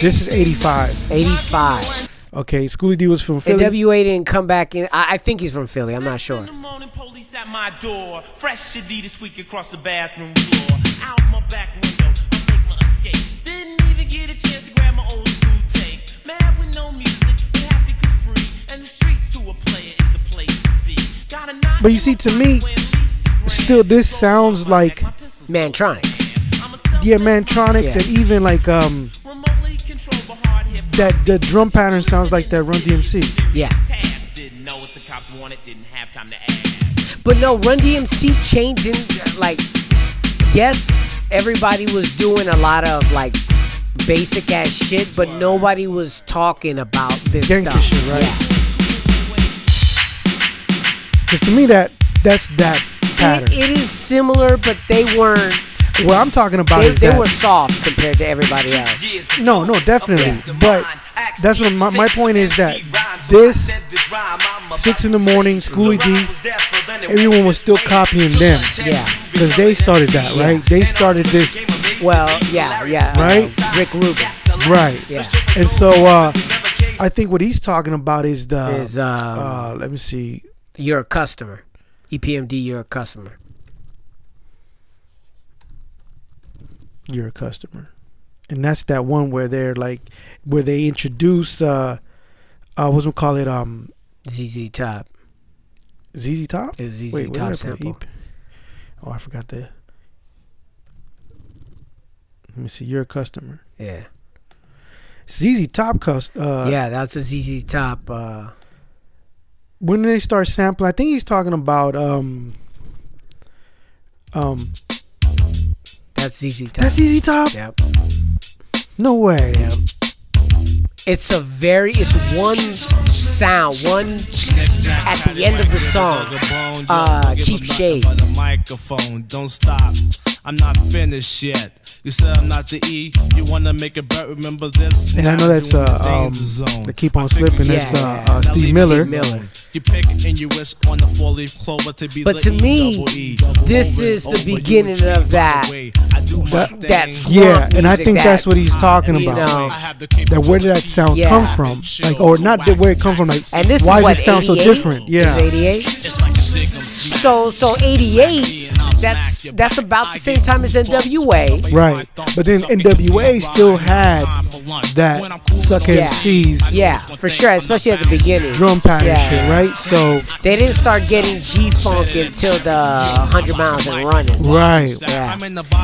A: This is '85.
B: 85.
A: Okay, Schoolly D was from Philly.
B: And WA didn't come back in. I, I think he's from Philly. I'm not sure.
P: Police at my door. Fresh Adidas squeak across the bathroom floor. Out my back window, I make my escape. Didn't even get a chance to grab my old school tape. Mad with no music, but happy 'cause free. And the streets to a player is the place to be. Gotta knock
A: But you see, to me, still this sounds like
B: Mantronix.
A: yeah, Mantronix, and even like um that the drum pattern sounds like that Run DMC.
B: Yeah.
P: Didn't know what the cops wanted, didn't have time to ask.
B: But no, Run DMC chain didn't like. Yes, everybody was doing a lot of like basic ass shit, but nobody was talking about this
A: Gangsta
B: stuff.
A: shit, right?
B: Yeah.
A: Because to me, that that's that pattern.
B: It, it is similar, but they weren't.
A: What I'm talking about
B: They,
A: is
B: they
A: that
B: were soft compared to everybody else.
A: no, no, definitely. But that's what my, my point is that this six in the morning, Schoolly D, everyone was still copying them.
B: Yeah.
A: Because they started that,
B: Yeah.
A: right? They started this,
B: Well, yeah, yeah. uh,
A: Right?
B: Rick Rubin.
A: right?
B: Yeah.
A: And so uh, I think what he's talking about is the.
B: Is, um,
A: uh, let me see.
B: You're a customer. EPMD, you're a customer.
A: You're a customer, and that's that one where they're like, where they introduce. Uh, uh, what's we call it? Um,
B: ZZ Top.
A: ZZ Top.
B: It's ZZ
A: Wait,
B: Top
A: did I put?
B: sample.
A: Oh, I forgot that. Let me see. You're a customer.
B: Yeah.
A: ZZ Top cust. Uh,
B: yeah, that's a ZZ Top. Uh,
A: When did they start sampling? I think he's talking about um. Um.
B: That's ZZ Top.
A: That's ZZ Top.
B: Yep.
A: No way.
B: Yep. It's a very, it's one sound, one at the end of the song. Uh, Cheap Shades.
R: microphone, don't stop. I'm not finished yet. You said I'm not the E. You wanna make a bet? Remember this?
A: And I know that's uh um. The keep on slipping. That's uh, uh Steve Miller.
R: You pick and you wish on the four leaf clover to be
B: But
R: the
B: to me,
R: E.
B: this
R: Over
B: is the
R: over,
B: beginning of that.
A: That-
B: that swamp
A: yeah, and I think
B: that,
A: that's what he's talking
B: you
A: about.
B: know,
A: that where did that sound
B: Yeah.
A: come from? Like, or not that where it come from? Like,
B: And this
A: why
B: is what,
A: does it sound so different? Yeah.
B: 88? So so 88 that's that's about the same time as NWA.
A: Right. But then NWA still had that suck
B: Yeah.
A: MCs
B: Yeah, for sure, especially at the beginning.
A: drum pattern
B: Yeah.
A: shit, right? So
B: They didn't start getting G Funk until the 100 miles and running.
A: right.
B: Yeah.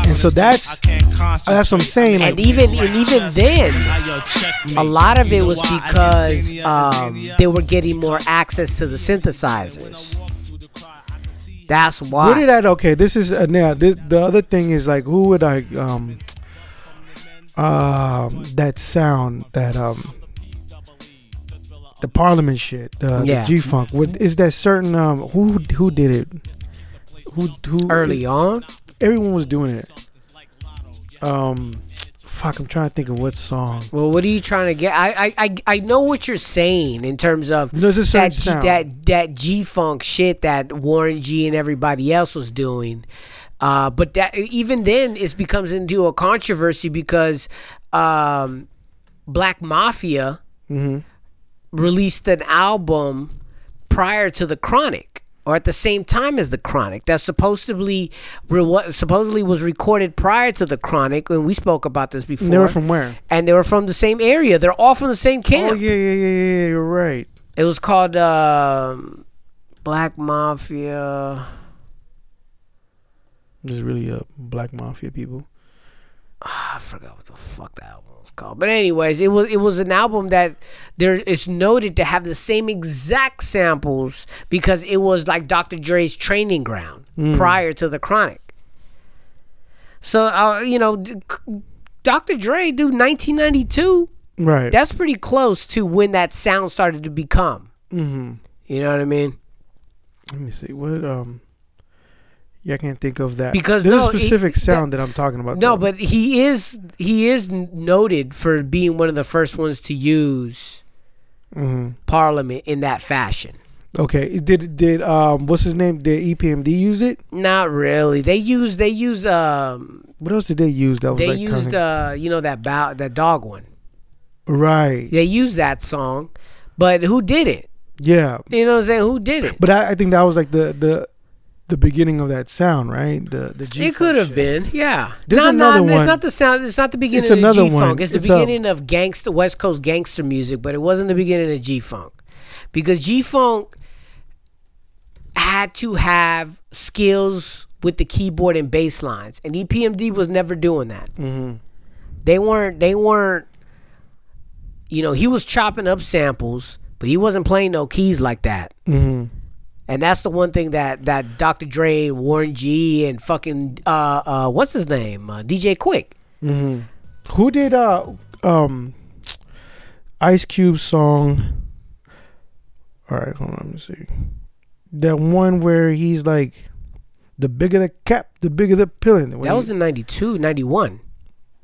A: And so that's that's what I'm saying. Like,
B: And even and even then, a lot of it was because um, they were getting more access to the synthesizers. That's why.
A: Where did that? Okay, this is uh, now. This, the other thing is like, who would I um um that sound that um the Parliament shit, the,
B: Yeah.
A: G Funk. Is that certain um who who did it? Who who
B: Early on?
A: Everyone was doing it. Um, fuck, I'm trying to think of what song.
B: Well, what are you trying to get? I I I, know what you're saying in terms of
A: There's a certain
B: that G, that that G funk shit that Warren G and everybody else was doing. Uh, but that even then, it becomes into a controversy because um, Black Mafia
A: Mm-hmm.
B: released an album prior to the Chronic or at the same time as the Chronic that supposedly re- supposedly was recorded prior to the Chronic when we spoke about this before.
A: They were from where?
B: And they were from the same area. They're all from the same camp.
A: Oh yeah, yeah, yeah, yeah. You're right.
B: It was called um, Black Mafia.
A: This is really a black mafia people.
B: Ah, I forgot what the fuck that called. But anyways, it was it was an album that there is noted to have the same exact samples because it was like Dr. Dre's training ground
A: Mm.
B: prior to the Chronic. So uh, you know, Dr. Dre, dude, 1992.
A: Right.
B: That's pretty close to when that sound started to become.
A: Mm-hmm.
B: You know what I mean?
A: Let me see what um. Yeah, I can't think of that
B: Because
A: there's
B: no,
A: a specific
B: it-
A: sound that, I'm talking about.
B: No,
A: though.
B: but he is he is noted for being one of the first ones to use
A: Mhm.
B: Parliament in that fashion.
A: okay, did did um what's his name? Did EPMD use it?
B: Not really. They use they use um
A: What else did they use? That was
B: they
A: like
B: used uh you know that bow that dog one.
A: right.
B: They used that song, but who did it?
A: Yeah,
B: You know what I'm saying? Who did it?
A: but I, I think that was like the the the beginning of that sound, right? The the G
B: it could have been, yeah.
A: There's
B: no,
A: another
B: no,
A: one.
B: It's not the sound. It's not the beginning
A: It's
B: of
A: another
B: G
A: one.
B: Funk. It's the
A: It's,
B: beginning of gangster West Coast gangster music, but it wasn't the beginning of G Funk, because G Funk had to have skills with the keyboard and bass lines, and EPMD was never doing that.
A: Mm-hmm.
B: They weren't. They weren't. You know, he was chopping up samples, but he wasn't playing no keys like that.
A: hmm
B: And that's the one thing that that Dr. Dre, Warren G, and fucking uh uh what's his name, uh, DJ Quik.
A: Mm-hmm. Who did uh um Ice Cube song? All right, hold on. Let me see. That one where he's like, the bigger the cap, the bigger the pillin.
B: That was in 92, 91.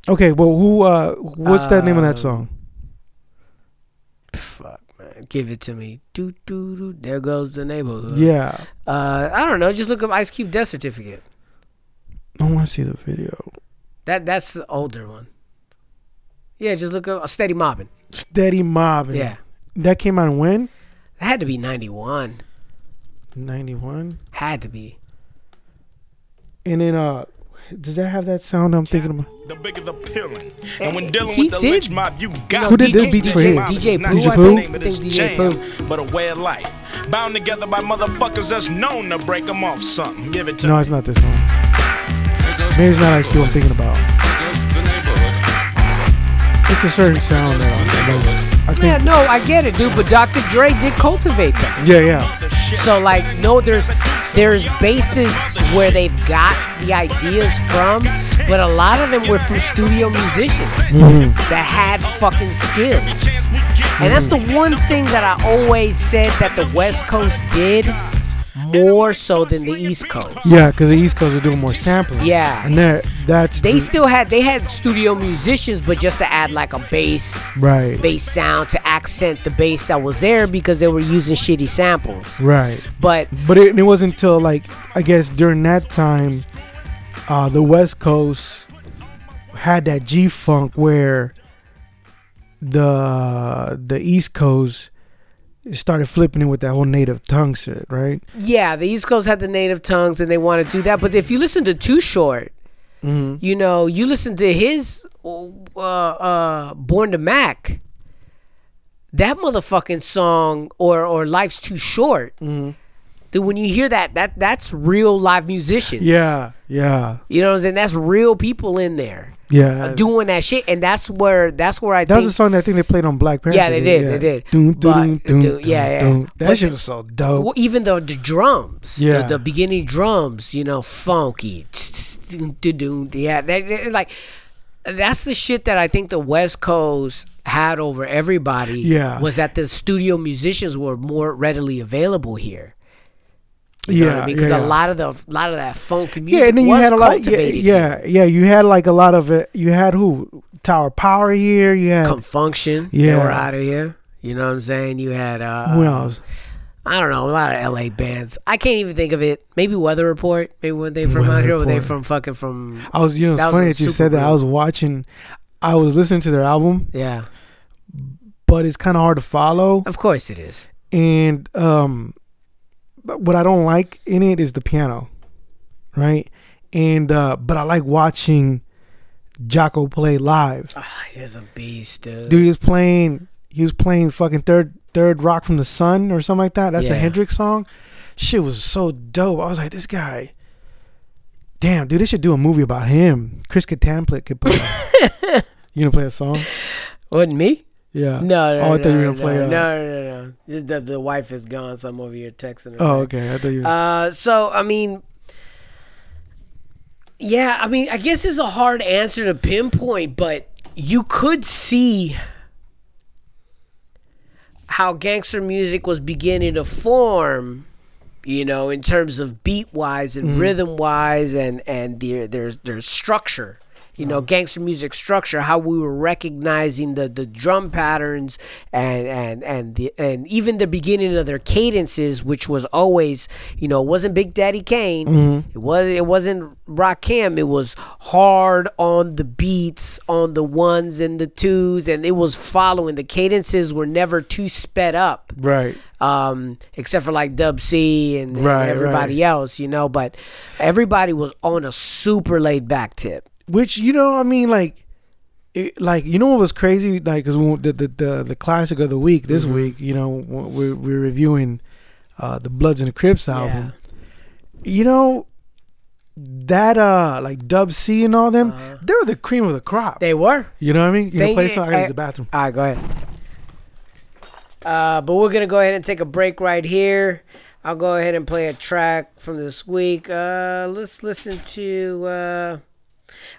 A: okay. Well, who? uh What's that name of that
B: Um,
A: song?
B: Fuck give it to me. Doo doo doo. There goes the neighborhood.
A: Yeah,
B: Uh, I don't know. Just look up Ice Cube death certificate.
A: I want to see the video.
B: That that's the older one. Yeah, just look up Steady Mobbing.
A: Steady mobbing.
B: Yeah.
A: that came out when?
B: That had to be 91.
A: Ninety one.
B: Had to be.
A: And then uh, does that have that sound I'm thinking about?
S: The bigger the peeling. And when eh, dealing
B: he
S: with the
B: did-
S: lynch mob, you got
A: Who did
S: to
A: the beats for him?
B: DJ
S: Not
B: Pooh,
S: just
A: I
S: the
A: think-
S: name of
B: I think DJ
S: jam, But a way of life. Bound together by motherfuckers that's known to break them off something. Give it to
A: No,
S: me.
A: it's not this one. Maybe it's not Ice Cube I'm thinking about. It's a certain sound that I, think.
B: Yeah, no, I get it, dude. But Dr. Dre did cultivate that.
A: Yeah, yeah.
B: So like, no, there's there's bases where they've got the ideas from, but a lot of them were from studio musicians
A: Mhm.
B: that had fucking skills. And that's the one thing that I always said that the West Coast did more so than the East Coast.
A: Yeah, because the East Coast are doing more sampling.
B: Yeah.
A: and there, that's
B: They
A: the-
B: still had they had studio musicians, but just to add like a bass
A: right,
B: bass sound to accent the bass that was there because they were using shitty samples.
A: right.
B: But
A: But it, it wasn't until like I guess during that time, uh, the West Coast had that G funk where the the East Coast started flipping it with that whole native tongue shit, right?
B: yeah, the East Coast had the native tongues and they want to do that. But if you listen to Too Short,
A: Mm-hmm.
B: you know, you listen to his uh, uh, Born to Mac, that motherfucking song or or Life's Too Short. Dude, when you hear that, that that's real live musicians.
A: Yeah, yeah,
B: You know what I'm saying? That's real people in there
A: yeah.
B: doing that shit, and that's where that's where I
A: that was
B: think
A: a song that I think they played on Black Panther.
B: Yeah, they did, they did. But-
A: dun, dun,
B: dude, yeah, yeah.
A: That
B: But-
A: shit was so dope.
B: Well, even though the drums,
A: Yeah.
B: the, the beginning drums, you know, funky, yeah, that- like that's the shit that I think the West Coast had over everybody.
A: Yeah.
B: was that the studio musicians were more readily available here. You
A: Yeah,
B: I mean? Because
A: yeah,
B: a lot of the lot of that funk music
A: Yeah, and then you had a lot. Yeah, yeah, yeah, you had like a lot of it. You had who? Tower Power here. You had
B: Con Funk Shun,
A: Yeah.
B: they were out of here. You know what I'm saying? You had uh,
A: who else?
B: I don't know, a lot of LA bands. I can't even think of it. Maybe Weather Report. Maybe when they from out
A: Weather
B: here, or they from fucking from.
A: I was, you know, it's
B: That
A: funny that you said that. I was watching, I was listening to their album,
B: Yeah,
A: but it's kind of hard to follow.
B: of course it is.
A: And um, what I don't like in it is the piano, right? And uh, but I like watching Jaco play live.
B: Oh, he's a beast, dude.
A: Dude, he was playing. He was playing fucking third third rock from the sun or something like that. That's a Hendrix song. Shit was so dope. I was like, this guy. Damn, dude, they should do a movie about him. Chris Kattanplit could play. you gonna play a song?
B: Wasn't me?
A: Yeah.
B: No, no,
A: Oh, I
B: no,
A: thought you were
B: no,
A: gonna play.
B: no,
A: uh,
B: no, no, no. Just that the wife is gone, so I'm over here texting her.
A: Oh, okay. I thought you.
B: Uh, so I mean, yeah, I mean, I guess it's a hard answer to pinpoint, but you could see how gangster music was beginning to form you know, in terms of beat wise and
A: Mhm.
B: rhythm wise and and their their their structure. You know, gangster music structure, how we were recognizing the, the drum patterns and and and the and even the beginning of their cadences, which was always, you know, it wasn't Big Daddy Kane.
A: Mhm.
B: It was it wasn't Rakim. It was hard on the beats, on the ones and the twos, and it was following. The cadences were never too sped up
A: Right.
B: um, except for like Dub C and, and
A: Right,
B: everybody else, you know. But everybody was on a super laid back tip.
A: Which you know, I mean, like, it, like you know what was crazy? Like, cause the the the, the classic of the week this
B: Mhm.
A: week, you know, we're we're reviewing uh the Bloods and the Crips album. You know, that uh like Dub C and all them, they were the cream of the crop.
B: They were.
A: You know what I mean? You know,
B: They-
A: play a song. I gotta use the bathroom.
B: All right, go ahead. Uh, but we're gonna go ahead and take a break right here. I'll go ahead and play a track from this week. Uh, let's listen to. Uh,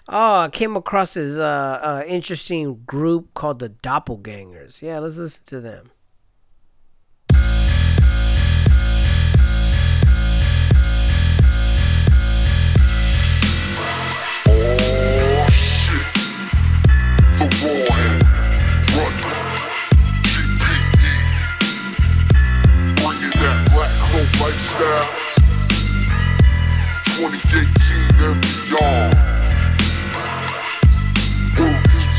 B: oh, I came across this uh, uh, interesting group called the Doppelgangaz. Yeah, let's listen to them.
G: Oh lifestyle. 2018 and beyond.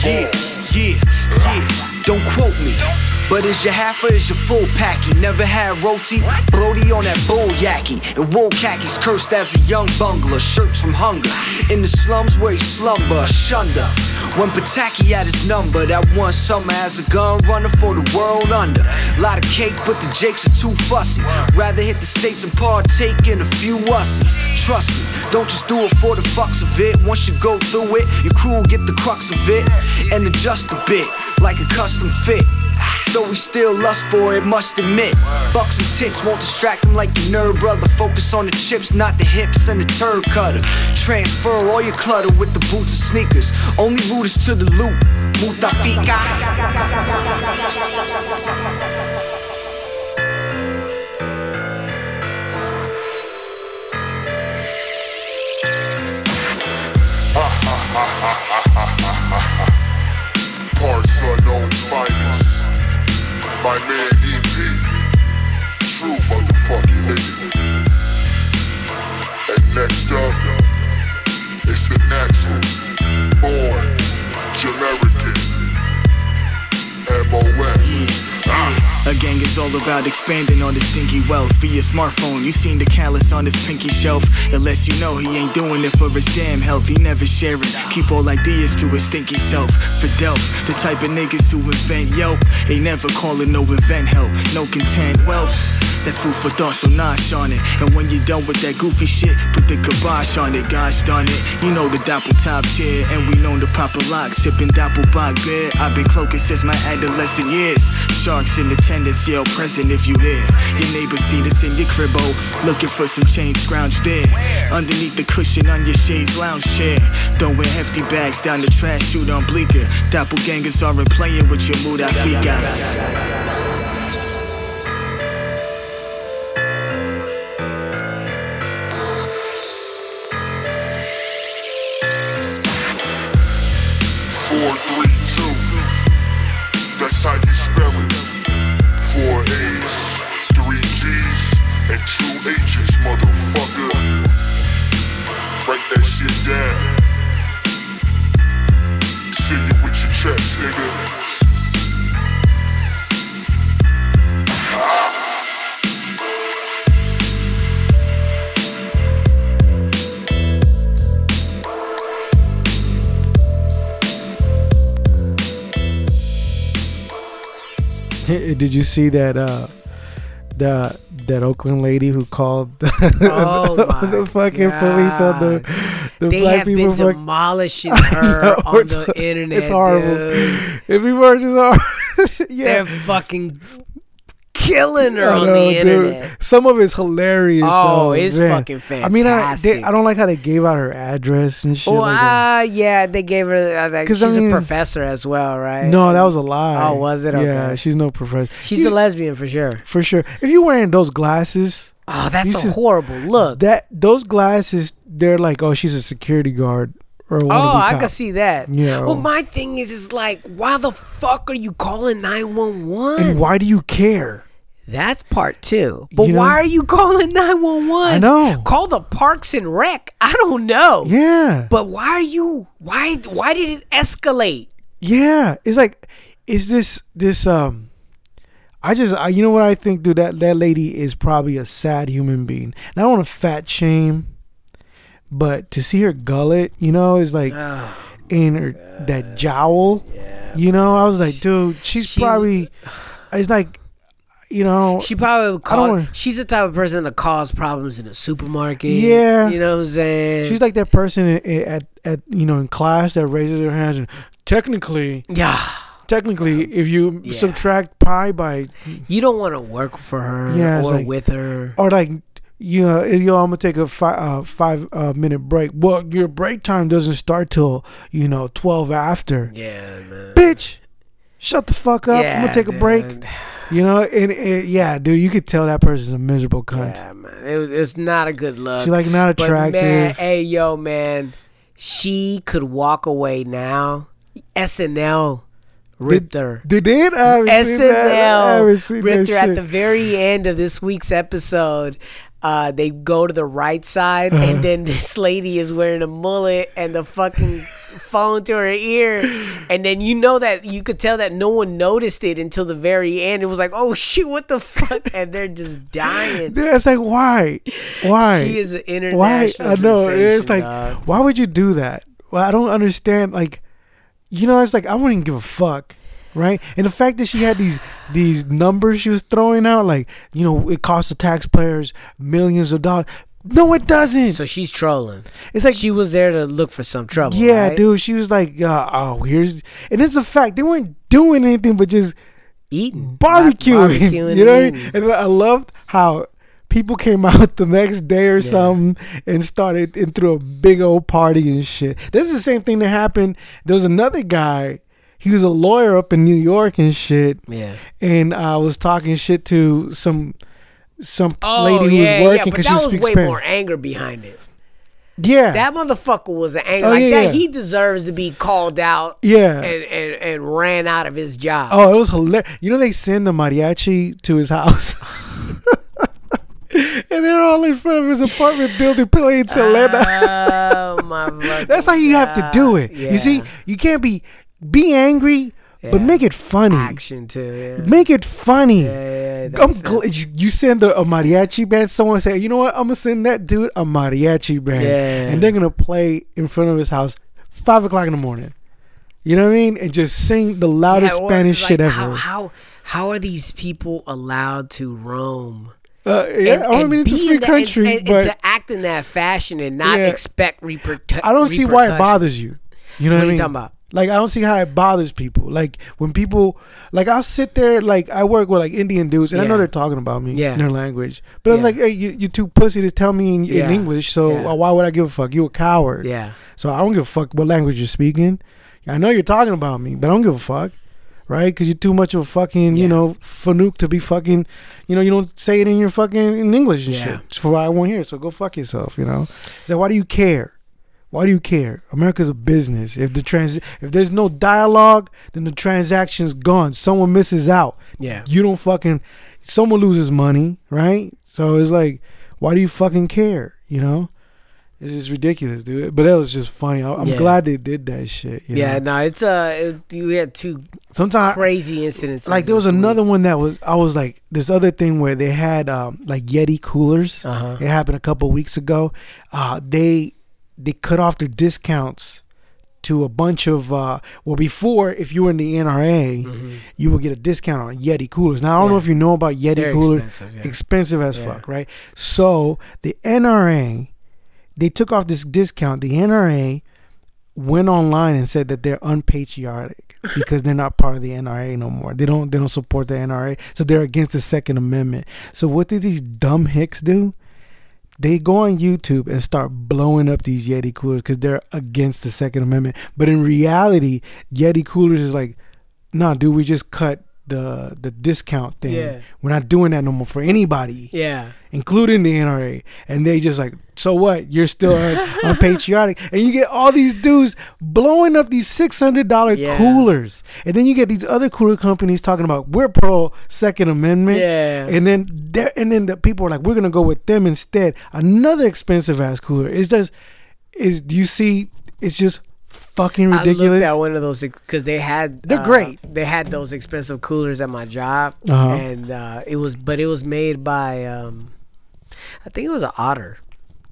T: Yeah, yeah, yeah. Don't quote me. But is your half or is your full packy? Never had roti, Brody on that bull yacky. And wool khakis cursed as a young bungler, shirts from hunger. In the slums where he slumber, shunder. When Pataki had his number, that one summer as a gun runner for the world under. Lot of cake, but the Jakes are too fussy. Rather hit the states and partake in a few wussies. Trust me, don't just do it for the fucks of it. Once you go through it, your crew will get the crux of it and adjust a bit, like a custom fit. Though we still lust for it, must admit. Bucks and tits won't distract them like your nerd brother. Focus on the chips, not the hips and the turd cutter. Transfer all your clutter with the boots and sneakers. Only route is to the loop. Mootah
G: Feekah. Unknown finest. My man EP. True motherfucking nigga. And next up, it's the natural. Born. Jamaican. MOS.
T: A gang is all about expanding on this stinky wealth. For your smartphone, you seen the callus on his pinky shelf. Unless you know he ain't doing it for his damn health. He never sharing. Keep all ideas to his stinky self. For Delph, the type of niggas who invent Yelp. Ain't never calling no event help. No content wealth. That's food for thought, so nosh on it. And when you're done with that goofy shit, put the kibosh on it. Gosh darn it. You know the Dapple top chair, and we known the proper lock. Sipping Doppelbock beer. I've been cloaking since my adolescent years. Sharks in attendance, yell present if you here. Your neighbors see this in your cribbo. Oh, looking for some change scrounged there. Underneath the cushion on your shades lounge chair. Throwing hefty bags down the trash chute on Bleecker. Doppelgangaz aren't playing with your mood, I figas.
G: Four,
A: Did you see that? uh the that Oakland lady who called the,
B: Oh my
A: the fucking police on the the
B: they
A: black
B: have
A: people
B: been demolishing her
A: know,
B: on
A: it's-
B: the internet.
A: It's horrible.
B: dude.
A: If people are just horrible, yeah.
B: They're fucking killing her on
A: know,
B: the
A: dude.
B: internet.
A: Some of it's hilarious.
B: Oh,
A: though,
B: it's
A: man.
B: fucking
A: I mean, I they. I don't like how they gave out her address and shit.
B: Oh,
A: like that.
B: ah, yeah, they gave her. Uh,
A: 'Cause,
B: she's
A: I mean-
B: a professor as well, right?
A: No, that was a lie.
B: Oh, was it?
A: Yeah, she's no professor.
B: She's
A: You-
B: a lesbian for sure.
A: for sure. If you're wearing those glasses,
B: Oh, that's a
A: see-
B: horrible look.
A: That those glasses, they're like, oh, she's a security guard or.
B: Oh, I can see that.
A: Yeah.
B: Well, my thing is, is like, why the fuck are you calling nine one one?
A: and why do you care?
B: That's part two. But
A: You know-
B: why are you calling 911?
A: I know.
B: Call the Parks and Rec. I don't know.
A: Yeah.
B: But why are you why why did it escalate?
A: Yeah, it's like, is this this um? I just, I, you know what I think, dude. That that lady is probably a sad human being. And I don't want to fat shame, but to see her gullet, you know, is like, in her that jowl, you know, I was like, dude, she's probably, it's like, you know,
B: She probably would call
A: wanna-
B: she's the type of person that cause problems in a supermarket.
A: Yeah.
B: You know what I'm saying?
A: she's like that person i- at at you know in class that raises their hands and technically,
B: Yeah.
A: technically, if you
B: Yeah.
A: subtract pi by
B: You don't want to work for her
A: Yeah,
B: or
A: like-
B: with her.
A: or like you know, yo, I'm gonna take a five uh, five uh, minute break. Well, your break time doesn't start till you know twelve after.
B: Yeah, man.
A: Bitch, shut the fuck up. I'm gonna take a break. You know, and, and yeah, dude, you could tell that person's a miserable cunt.
B: Yeah, man. It, it's not a good look.
A: She, like, not
B: But, man,
A: attractive.
B: hey, yo, man. She could walk away now. SNL ripped her.
A: They did. I haven't seen that. I haven't
B: SNL ripped her at the very end of this week's episode. Uh, they go to the right side,
A: Uh-huh.
B: and then this lady is wearing a mullet and the fucking phone to her ear, and then you know that you could tell that no one noticed it until the very end. It was like, oh shit, what the fuck? And they're just dying.
A: Yeah, it's like why, why?
B: She is an international. Why?
A: I know. It's like
B: dog.
A: why would you do that? Well, I don't understand. Like, you know, it's like I wouldn't even give a fuck, right? And the fact that she had these these numbers she was throwing out, like you know, it costs the taxpayers millions of dollars. No, it doesn't.
B: So she's trolling.
A: It's like
B: she was there to look for some trouble.
A: yeah,
B: right?
A: dude. She was like, uh, oh, here's, and it's a fact they weren't doing anything but just
B: eating,
A: barbecuing.
B: barbecuing
A: you know, what I mean? and I loved how people came out the next day or something and started and threw a big old party and shit. This is the same thing that happened. There was another guy. He was a lawyer up in New York and shit.
B: Yeah.
A: And I was talking shit to some some
B: Oh,
A: lady who
B: yeah,
A: was
B: yeah,
A: working because
B: that
A: she
B: was way
A: Spanish.
B: more anger behind it.
A: Yeah.
B: That motherfucker was an anger
A: Oh,
B: like
A: yeah,
B: that.
A: yeah.
B: He deserves to be called out.
A: Yeah.
B: and, and and ran out of his job.
A: Oh, it was hilarious. You know they send the mariachi to his house. and they're all in front of his apartment building playing Selena.
B: Oh my
A: That's how you have to do it. You see, you can't be be angry, but make it funny.
B: action too. Yeah.
A: Make it funny. I'm gl- you- you send a, a mariachi band. Someone say, you know what? I'm gonna send that dude a mariachi band,
B: Yeah.
A: and they're gonna play in front of his house five o'clock in the morning. You know what I mean? And just sing the loudest
B: Yeah, or,
A: Spanish
B: like,
A: shit ever.
B: How, how how are these people allowed to roam?
A: Uh, yeah, I mean, it's a free
B: that-
A: country,
B: and, and,
A: but-
B: to act in that fashion and not
A: Yeah.
B: expect repercussions.
A: I don't see why it bothers you. You know
B: What
A: what,
B: are
A: I
B: you
A: mean?
B: talking about?
A: Like I don't see how it bothers people. Like when people like I'll sit there like I work with like Indian dudes and I know they're talking about me
B: Yeah.
A: in their language. But I was
B: Yeah.
A: like, hey, you you too pussy to tell me in,
B: Yeah.
A: in English, so
B: Yeah.
A: why would I give a fuck? You a coward.
B: Yeah.
A: So I don't give a fuck what language you're speaking. I know you're talking about me, but I don't give a fuck. Right? Because you're too much of a fucking, you know, fanuc to be fucking, you know, you don't say it in your fucking in English and
B: Yeah.
A: shit. For why I won't hear. So go fuck yourself, you know? So why do you care? Why do you care? America's a business. If the trans if there's no dialogue, then the transaction's gone. Someone misses out.
B: Yeah.
A: You don't fucking someone loses money, right? So it's like, why do you fucking care? You know? It's just ridiculous, dude. But that was just funny. I, I'm
B: Yeah.
A: glad they did that shit. you
B: Yeah, no, it's uh, it, you had two
A: Sometimes
B: crazy incidents.
A: like there was another one that was I was like this other thing where they had um like Yeti coolers.
B: Uh-huh.
A: It happened a couple weeks ago. Uh they they cut off their discounts to a bunch of uh well before if you were in the NRA you would get a discount on Yeti coolers. Now I don't know
B: Mm-hmm.
A: If you know about Yeti
B: They're
A: coolers.
B: expensive, yeah.
A: Expensive as
B: Yeah.
A: fuck, right? So the NRA they took off this discount. The NRA went online and said that they're unpatriotic because they're not part of the NRA no more. They don't they don't support the NRA, so they're against the Second Amendment. So what did these dumb hicks do? They go on YouTube and start blowing up these Yeti coolers because they're against the Second Amendment. But in reality, Yeti coolers is like, nah, dude, we just cut the the discount thing.
B: Yeah.
A: We're not doing that no more for anybody,
B: Yeah.
A: including the NRA. And they just like, so what? You're still unpatriotic, and you get all these dudes blowing up these six hundred dollar
B: Yeah.
A: coolers, and then you get these other cooler companies talking about we're pro Second Amendment,
B: Yeah.
A: and then and then the people are like, we're gonna go with them instead. Another expensive ass cooler. It's just, is do you see? It's just fucking ridiculous.
B: I looked at one of those because they had
A: They're
B: uh,
A: great.
B: They had those expensive coolers at my job,
A: Uh-huh.
B: and uh, it was but it was made by um, I think it was an Otter.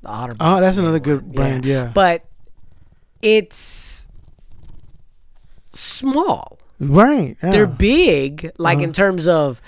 B: The Otter.
A: Oh, that's another good brand. Yeah,
B: but it's small.
A: right. yeah.
B: They're big, like
A: Uh-huh.
B: in terms of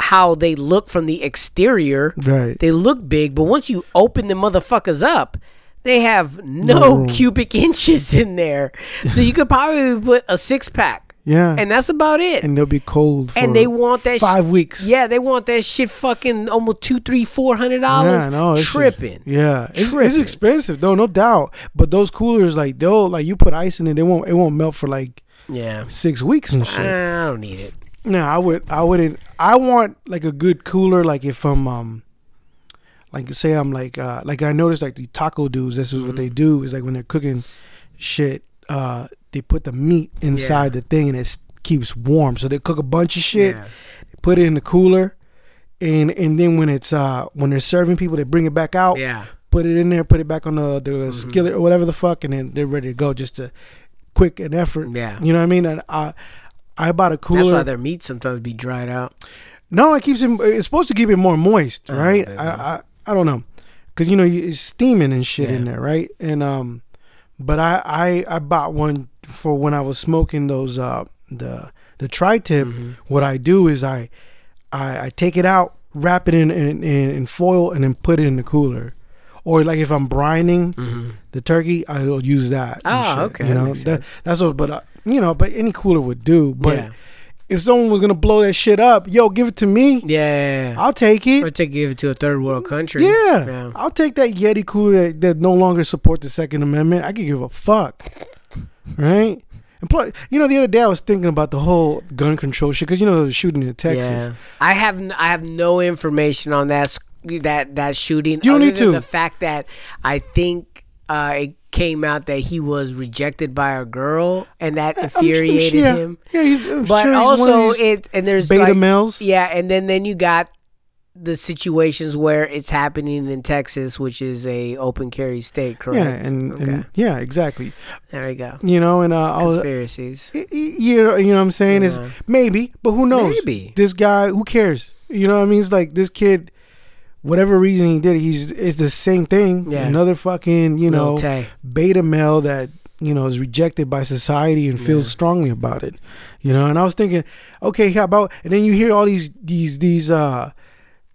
B: how they look from the exterior.
A: Right.
B: They look big, but once you open the motherfuckers up, they have
A: No
B: no cubic inches in there. So you could probably put a six pack.
A: Yeah.
B: And that's about it.
A: and they'll be cold. For
B: And they want that sh-
A: five weeks.
B: Yeah, they want that shit fucking almost two, three, four hundred dollars.
A: Yeah, no, it's just-
B: tripping.
A: yeah, it's, it's expensive though, no doubt. But those coolers, like they'll like you put ice in it, they won't it won't melt for like
B: Yeah.
A: six weeks and shit.
B: I don't need it.
A: No, I would I wouldn't. I want like a good cooler. Like if I'm um, like say I'm like uh like I noticed like the taco dudes. This is what
B: Mm-hmm.
A: they do is like when they're cooking shit, uh, they put the meat inside the thing and it keeps warm. So they cook a bunch of shit,
B: Yeah.
A: put it in the cooler, and and then when it's uh when they're serving people, they bring it back out.
B: Yeah. Mm-hmm.
A: Put it in there, put it back on the, the skillet or whatever the fuck, and then they're ready to go. Just a quick and effort.
B: Yeah.
A: you know what I mean. And I I bought a cooler.
B: That's why their meat sometimes be dried out.
A: No, it keeps it. It's supposed to keep it more moist,
B: Oh,
A: right? I, I I don't know, cause you know it's steaming and shit in there, right? And um, but I I I bought one for when I was smoking those uh the the tri tip.
B: Mm-hmm.
A: What I do is I I, I take it out, wrap it in in, in foil, and then put it in the cooler. Or like if I'm brining the turkey, I'll use that.
B: Mm-hmm. Oh,
A: shit,
B: okay,
A: You know
B: makes
A: that that's what. But uh, you know, but any cooler would do. But
B: Yeah.
A: if someone was gonna blow that shit up, yo, give it to me.
B: Yeah.
A: I'll take it.
B: Or to give it to a third world country.
A: Yeah.
B: Yeah.
A: I'll take that Yeti cooler that, that no longer support the Second Amendment. I could give a fuck, right? And plus, you know, the other day I was thinking about the whole gun control shit because you know the shooting in Texas.
B: Yeah. I have n- I have no information on that that that shooting.
A: You don't need to.
B: The fact that I think uh, it came out that he was rejected by a girl, and that
A: I'm sure-
B: infuriated
A: yeah.
B: him.
A: Yeah, he's, I'm
B: but
A: sure he's one of
B: also
A: these
B: it and there's
A: beta
B: like-
A: males.
B: Yeah, and then then you got the situations where it's happening in Texas, which is a open carry state, correct?
A: Yeah, and, and yeah, exactly.
B: There we go.
A: You know, and uh,
B: Conspiracies.
A: y- you know, you know what I'm saying? Is maybe, but who knows?
B: Maybe.
A: this guy, who cares? You know what I mean? It's like this kid, whatever reason he did, he's it's the same thing.
B: Yeah.
A: Another fucking you know beta male that you know is rejected by society and feels strongly about it. You know, and I was thinking, okay, how about? And then you hear all these these these uh,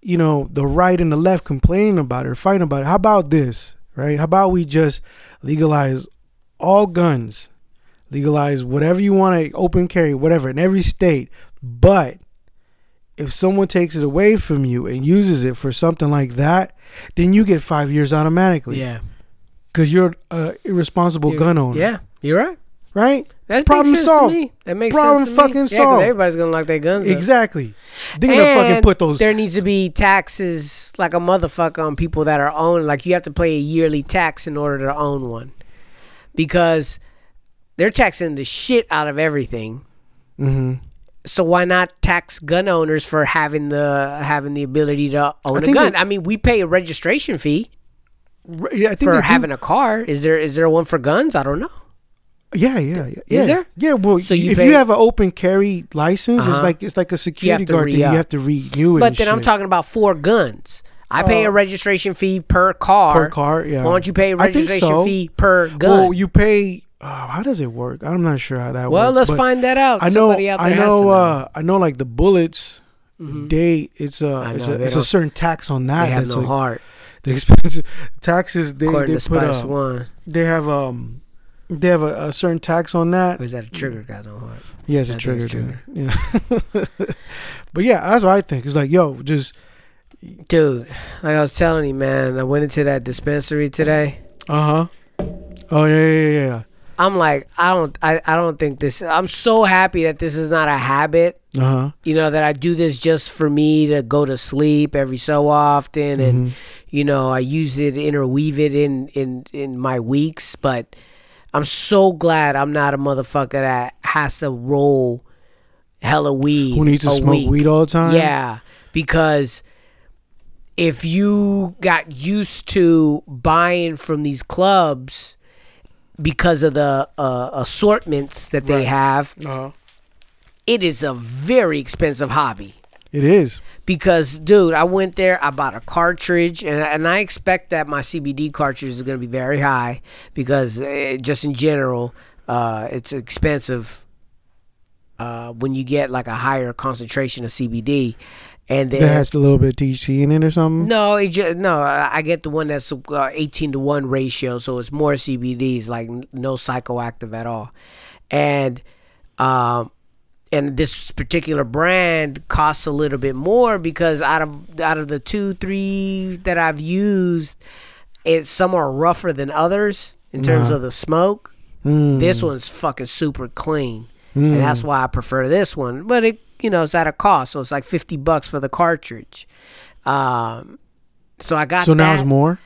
A: you know, the right and the left complaining about it or fighting about it. How about this? Right? How about we just legalize all guns, legalize whatever you want to open carry, whatever in every state, but if someone takes it away from you and uses it for something like that, then you get five years automatically.
B: Yeah.
A: Because you're a irresponsible
B: You're-
A: gun owner.
B: Yeah, you're right.
A: Right?
B: That
A: Problem solved.
B: That makes
A: Problem
B: sense me.
A: fucking
B: Yeah,
A: solved.
B: everybody's gonna lock their guns. up.
A: Exactly. They're gonna fucking put those.
B: There needs to be taxes like a motherfucker on people that are owned. Like you have to pay a yearly tax in order to own one, because they're taxing the shit out of everything.
A: hmm
B: So why not tax gun owners for having the having the ability to own a gun?
A: that-
B: I mean, we pay a registration fee
A: Yeah, I think
B: for
A: do-
B: having a car. Is there is there one for guns? I don't know.
A: Yeah, yeah, yeah. yeah.
B: there?
A: Yeah. Well,
B: So you
A: if
B: pay-
A: you have an open carry license, it's
B: Uh-huh.
A: like it's like a security guard thing. You have to renew it.
B: But then I'm talking about four guns. I pay
A: Oh.
B: a registration fee per car.
A: per car. Yeah.
B: Why don't you pay a registration
A: so.
B: fee per gun?
A: Well, you pay. Uh, how does it work? I'm not sure how that
B: Well,
A: works.
B: let's find that out.
A: I know.
B: Somebody out
A: I know.
B: know.
A: Uh, I know. Like the bullets, they it's a
B: I
A: it's
B: know,
A: a it's a certain tax on that.
B: they have
A: that's
B: no
A: like-
B: heart.
A: The expensive taxes they
B: According
A: they put
B: Spice
A: uh,
B: One.
A: They have um. They have a, a certain tax on that.
B: Or is that a trigger got no heart?
A: Yeah, it's a trigger. trigger. Yeah. but yeah, that's what I think. It's like, yo, just
B: Dude, like I was telling you, man, I went into that dispensary today.
A: uh huh. Oh yeah, yeah, yeah, yeah.
B: I'm like, I don't, I, I don't think this. I'm so happy that this is not a habit.
A: Uh huh.
B: You know that I do this just for me to go to sleep every so often, and
A: Mm-hmm.
B: you know I use it, interweave it in in in my weeks. But I'm so glad I'm not a motherfucker that has to roll hella weed.
A: Who needs to smoke
B: week.
A: weed all the time?
B: Yeah, because if you got used to buying from these clubs because of the uh, assortments that they have,
A: Uh-huh.
B: it is a very expensive hobby.
A: It is.
B: Because, dude, I went there, I bought a cartridge, and, and I expect that my CBD cartridge is going to be very high because, uh, just in general, uh, it's expensive uh, when you get like a higher concentration of CBD. And then
A: That has a little bit of THC in it or something.
B: no, it just, no. I I get the one that's uh, eighteen to one ratio, so it's more CBDs, like no psychoactive at all, and um, and this particular brand costs a little bit more because out of out of the two, three that I've used, it's some are rougher than others in terms
A: Uh-huh.
B: of the smoke.
A: Mm.
B: This one's fucking super clean,
A: Mm.
B: and that's why I prefer this one. But it, you know, it's at a cost, so it's like fifty bucks for the cartridge. Um, so I got
A: So now it's more.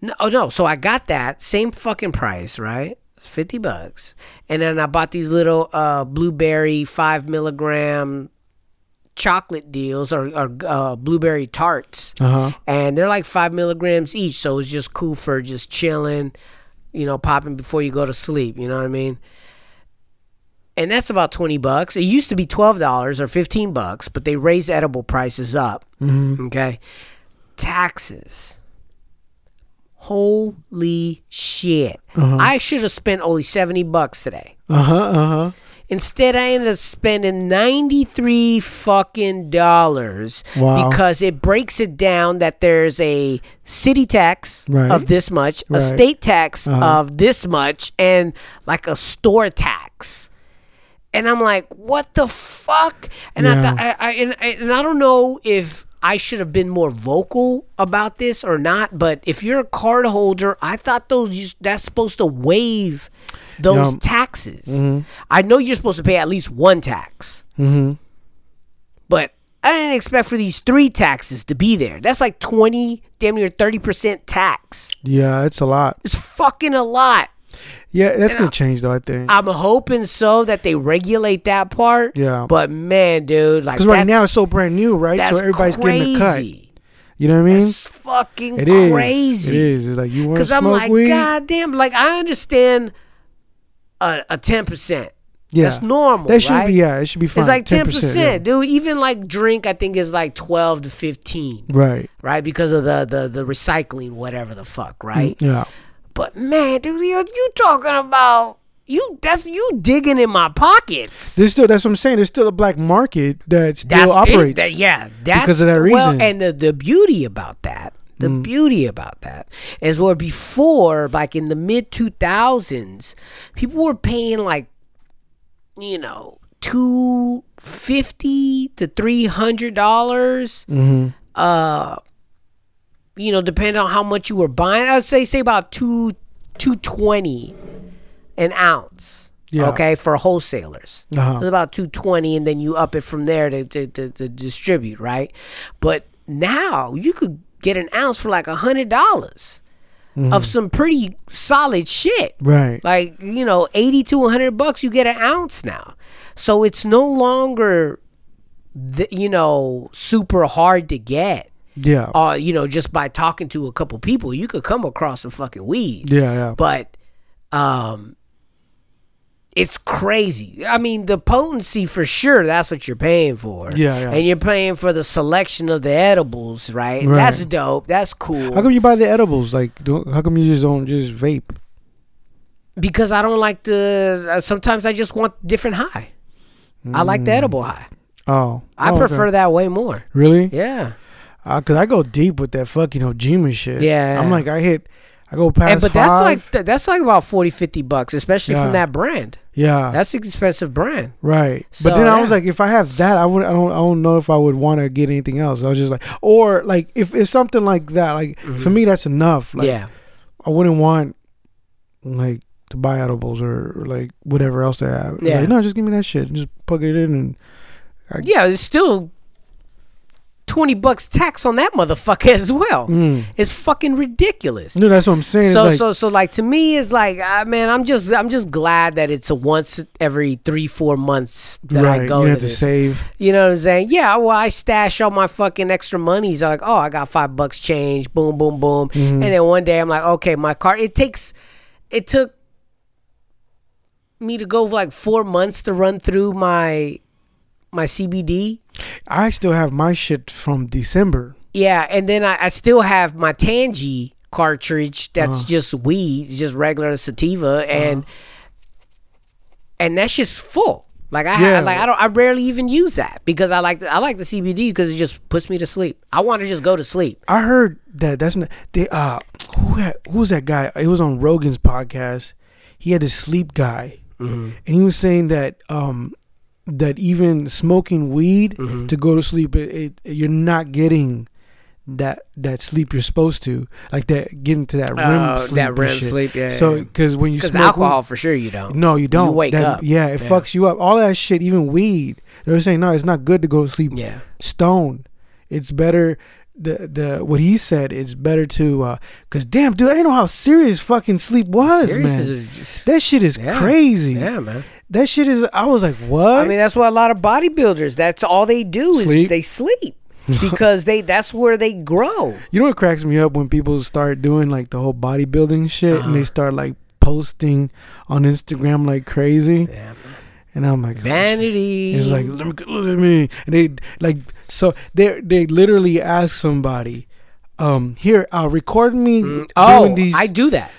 B: No, oh no. So I got that same fucking price, right? It's fifty bucks, and then I bought these little uh, blueberry five milligram chocolate deals or, or uh, blueberry tarts,
A: Uh huh.
B: and they're like five milligrams each. So it's just cool for just chilling, you know, popping before you go to sleep. You know what I mean? And that's about twenty bucks. It used to be twelve dollars or fifteen bucks, but they raised edible prices up.
A: Mhm.
B: Okay, taxes. Holy shit!
A: Uh-huh.
B: I should have spent only seventy bucks today.
A: Uh huh. Uh huh.
B: Instead, I ended up spending ninety three fucking dollars
A: Wow.
B: because it breaks it down that there's a city tax
A: Right.
B: of this much, a state tax
A: Uh-huh.
B: of this much, and like a store tax. And I'm like, what the fuck? And I,
A: Yeah.
B: thought I, I and, and I don't know if I should have been more vocal about this or not. But if you're a card holder, I thought those that's supposed to waive those taxes.
A: Mhm.
B: I know you're supposed to pay at least one tax,
A: Mm-hmm.
B: but I didn't expect for these three taxes to be there. That's like twenty, damn near thirty percent tax.
A: Yeah, it's a lot.
B: It's fucking a lot.
A: Yeah, that's
B: And
A: gonna
B: I-
A: change though. I think.
B: I'm hoping so that they regulate that part.
A: Yeah.
B: But man, dude, like
A: Because right now it's so brand new, right? So everybody's getting the cut. You know what I mean?
B: That's fucking
A: It is.
B: crazy.
A: It is. It's like you want to
B: Because
A: smoke
B: I'm like,
A: weed?
B: God damn, like I understand a a ten percent.
A: Yeah.
B: That's normal.
A: That should
B: right?
A: be- yeah, it should be fine.
B: It's like ten
A: 10%,
B: percent, dude. Even like drink, I think is like twelve to fifteen.
A: Right.
B: Right, because of the the the recycling, whatever the fuck, right?
A: Mm, yeah.
B: But man, dude, you you talking about you? That's you digging in my pockets.
A: There's still that's what I'm saying. There's still a black market that still
B: That's it.
A: operates.
B: That- yeah, that's
A: because of that reason.
B: Well, and the the beauty about that, the
A: Mm.
B: beauty about that is where before, like in the mid two thousands, people were paying like, you know, two fifty to three hundred dollars.
A: hmm
B: Uh, you know, depending on how much you were buying, I'd say say about two two twenty an ounce.
A: Yeah.
B: Okay, for wholesalers,
A: Uh-huh.
B: it's about two twenty, and then you up it from there to, to, to, to distribute, right? But now you could get an ounce for like a hundred dollars of some pretty solid shit,
A: Right.
B: Like you know, eighty to hundred bucks, you get an ounce now. So it's no longer, the, you know, super hard to get
A: Yeah.
B: uh, you know, just by talking to a couple people, you could come across some fucking weed.
A: Yeah, yeah.
B: But um it's crazy. I mean, the potency for sure, that's what you're paying for.
A: Yeah, yeah.
B: And you're paying for the selection of the edibles, right?
A: Right.
B: That's dope. That's cool.
A: How come you buy the edibles? Like, don't, how come you just don't just vape?
B: because I don't like the uh, sometimes I just want different high. I like the
A: Mm.
B: edible high.
A: Oh,
B: I
A: oh, okay.
B: prefer that way more.
A: Really?
B: Yeah.
A: Uh, Cause I go deep with that fucking Ojima shit.
B: Yeah.
A: I'm like, I hit, I go past
B: And, but
A: five.
B: that's like th- that's like about 40 50 bucks, especially
A: Yeah.
B: from that brand.
A: yeah,
B: That's an expensive brand.
A: right.
B: So,
A: but then I was like, if I have that, I would, I don't, I don't know if I would want to get anything else. I was just like, or like if it's something like that, like for me, that's enough. Like,
B: Mm-hmm. yeah.
A: I wouldn't want like to buy edibles or, or like whatever else they have.
B: Yeah.
A: Like, no, just give me that shit. Just plug it in and
B: yeah, it's still twenty bucks tax on that motherfucker as well.
A: Mm.
B: It's fucking ridiculous.
A: no, that's what I'm saying.
B: So
A: like,
B: so so like to me it's like uh, man I'm just I'm just glad that it's a once every three four months that
A: right,
B: I go
A: you
B: to
A: have to
B: this.
A: save.
B: You know what I'm saying? Yeah, well, I stash all my fucking extra monies. I'm like, oh, I got five bucks change. Boom, boom, boom.
A: Mhm.
B: And then one day I'm like, okay, my car. It takes, it took me to go like four months to run through my my CBD.
A: I still have my shit from December.
B: Yeah, and then I, I still have my Tangy cartridge. That's
A: Uh-huh.
B: just weed, just regular sativa, and and that's just full. Like I,
A: Yeah.
B: ha like I don't, I rarely even use that because I like the, I like the CBD because it just puts me to sleep. I want to just go to sleep.
A: I heard that that's not they uh who had, who was that guy? It was on Rogan's podcast. He had this sleep guy,
B: Mm-hmm.
A: and he was saying that um that even smoking weed
B: Mm-hmm.
A: to go to sleep, it, it you're not getting that that sleep you're supposed to like that getting to that REM
B: Oh,
A: sleep
B: that REM sleep, yeah,
A: so because when you
B: 'Cause
A: smoke
B: alcohol,
A: weed-
B: for sure you don't.
A: no you
B: You
A: don't
B: wake
A: That-
B: up.
A: yeah it
B: Yeah.
A: fucks you up all that shit even weed they were saying no it's not good to go to sleep
B: Yeah.
A: stone it's better the the what he said it's better to uh because damn dude i didn't know how serious fucking sleep was
B: Serious
A: man
B: is just-
A: that shit is
B: Yeah.
A: crazy
B: Yeah, man.
A: That shit is i was like what
B: I mean, that's why a lot of bodybuilders. That's all they do is
A: Sleep.
B: they sleep because they that's where they grow.
A: you know what cracks me up when people start doing like the whole bodybuilding shit and
B: Uh-huh.
A: they start like posting on instagram like crazy
B: Yeah,
A: and i'm like
B: Vanity.
A: It's like look, look at me, and they like so they they literally ask somebody, um, here, uh, record me doing
B: oh,
A: these.
B: I do that.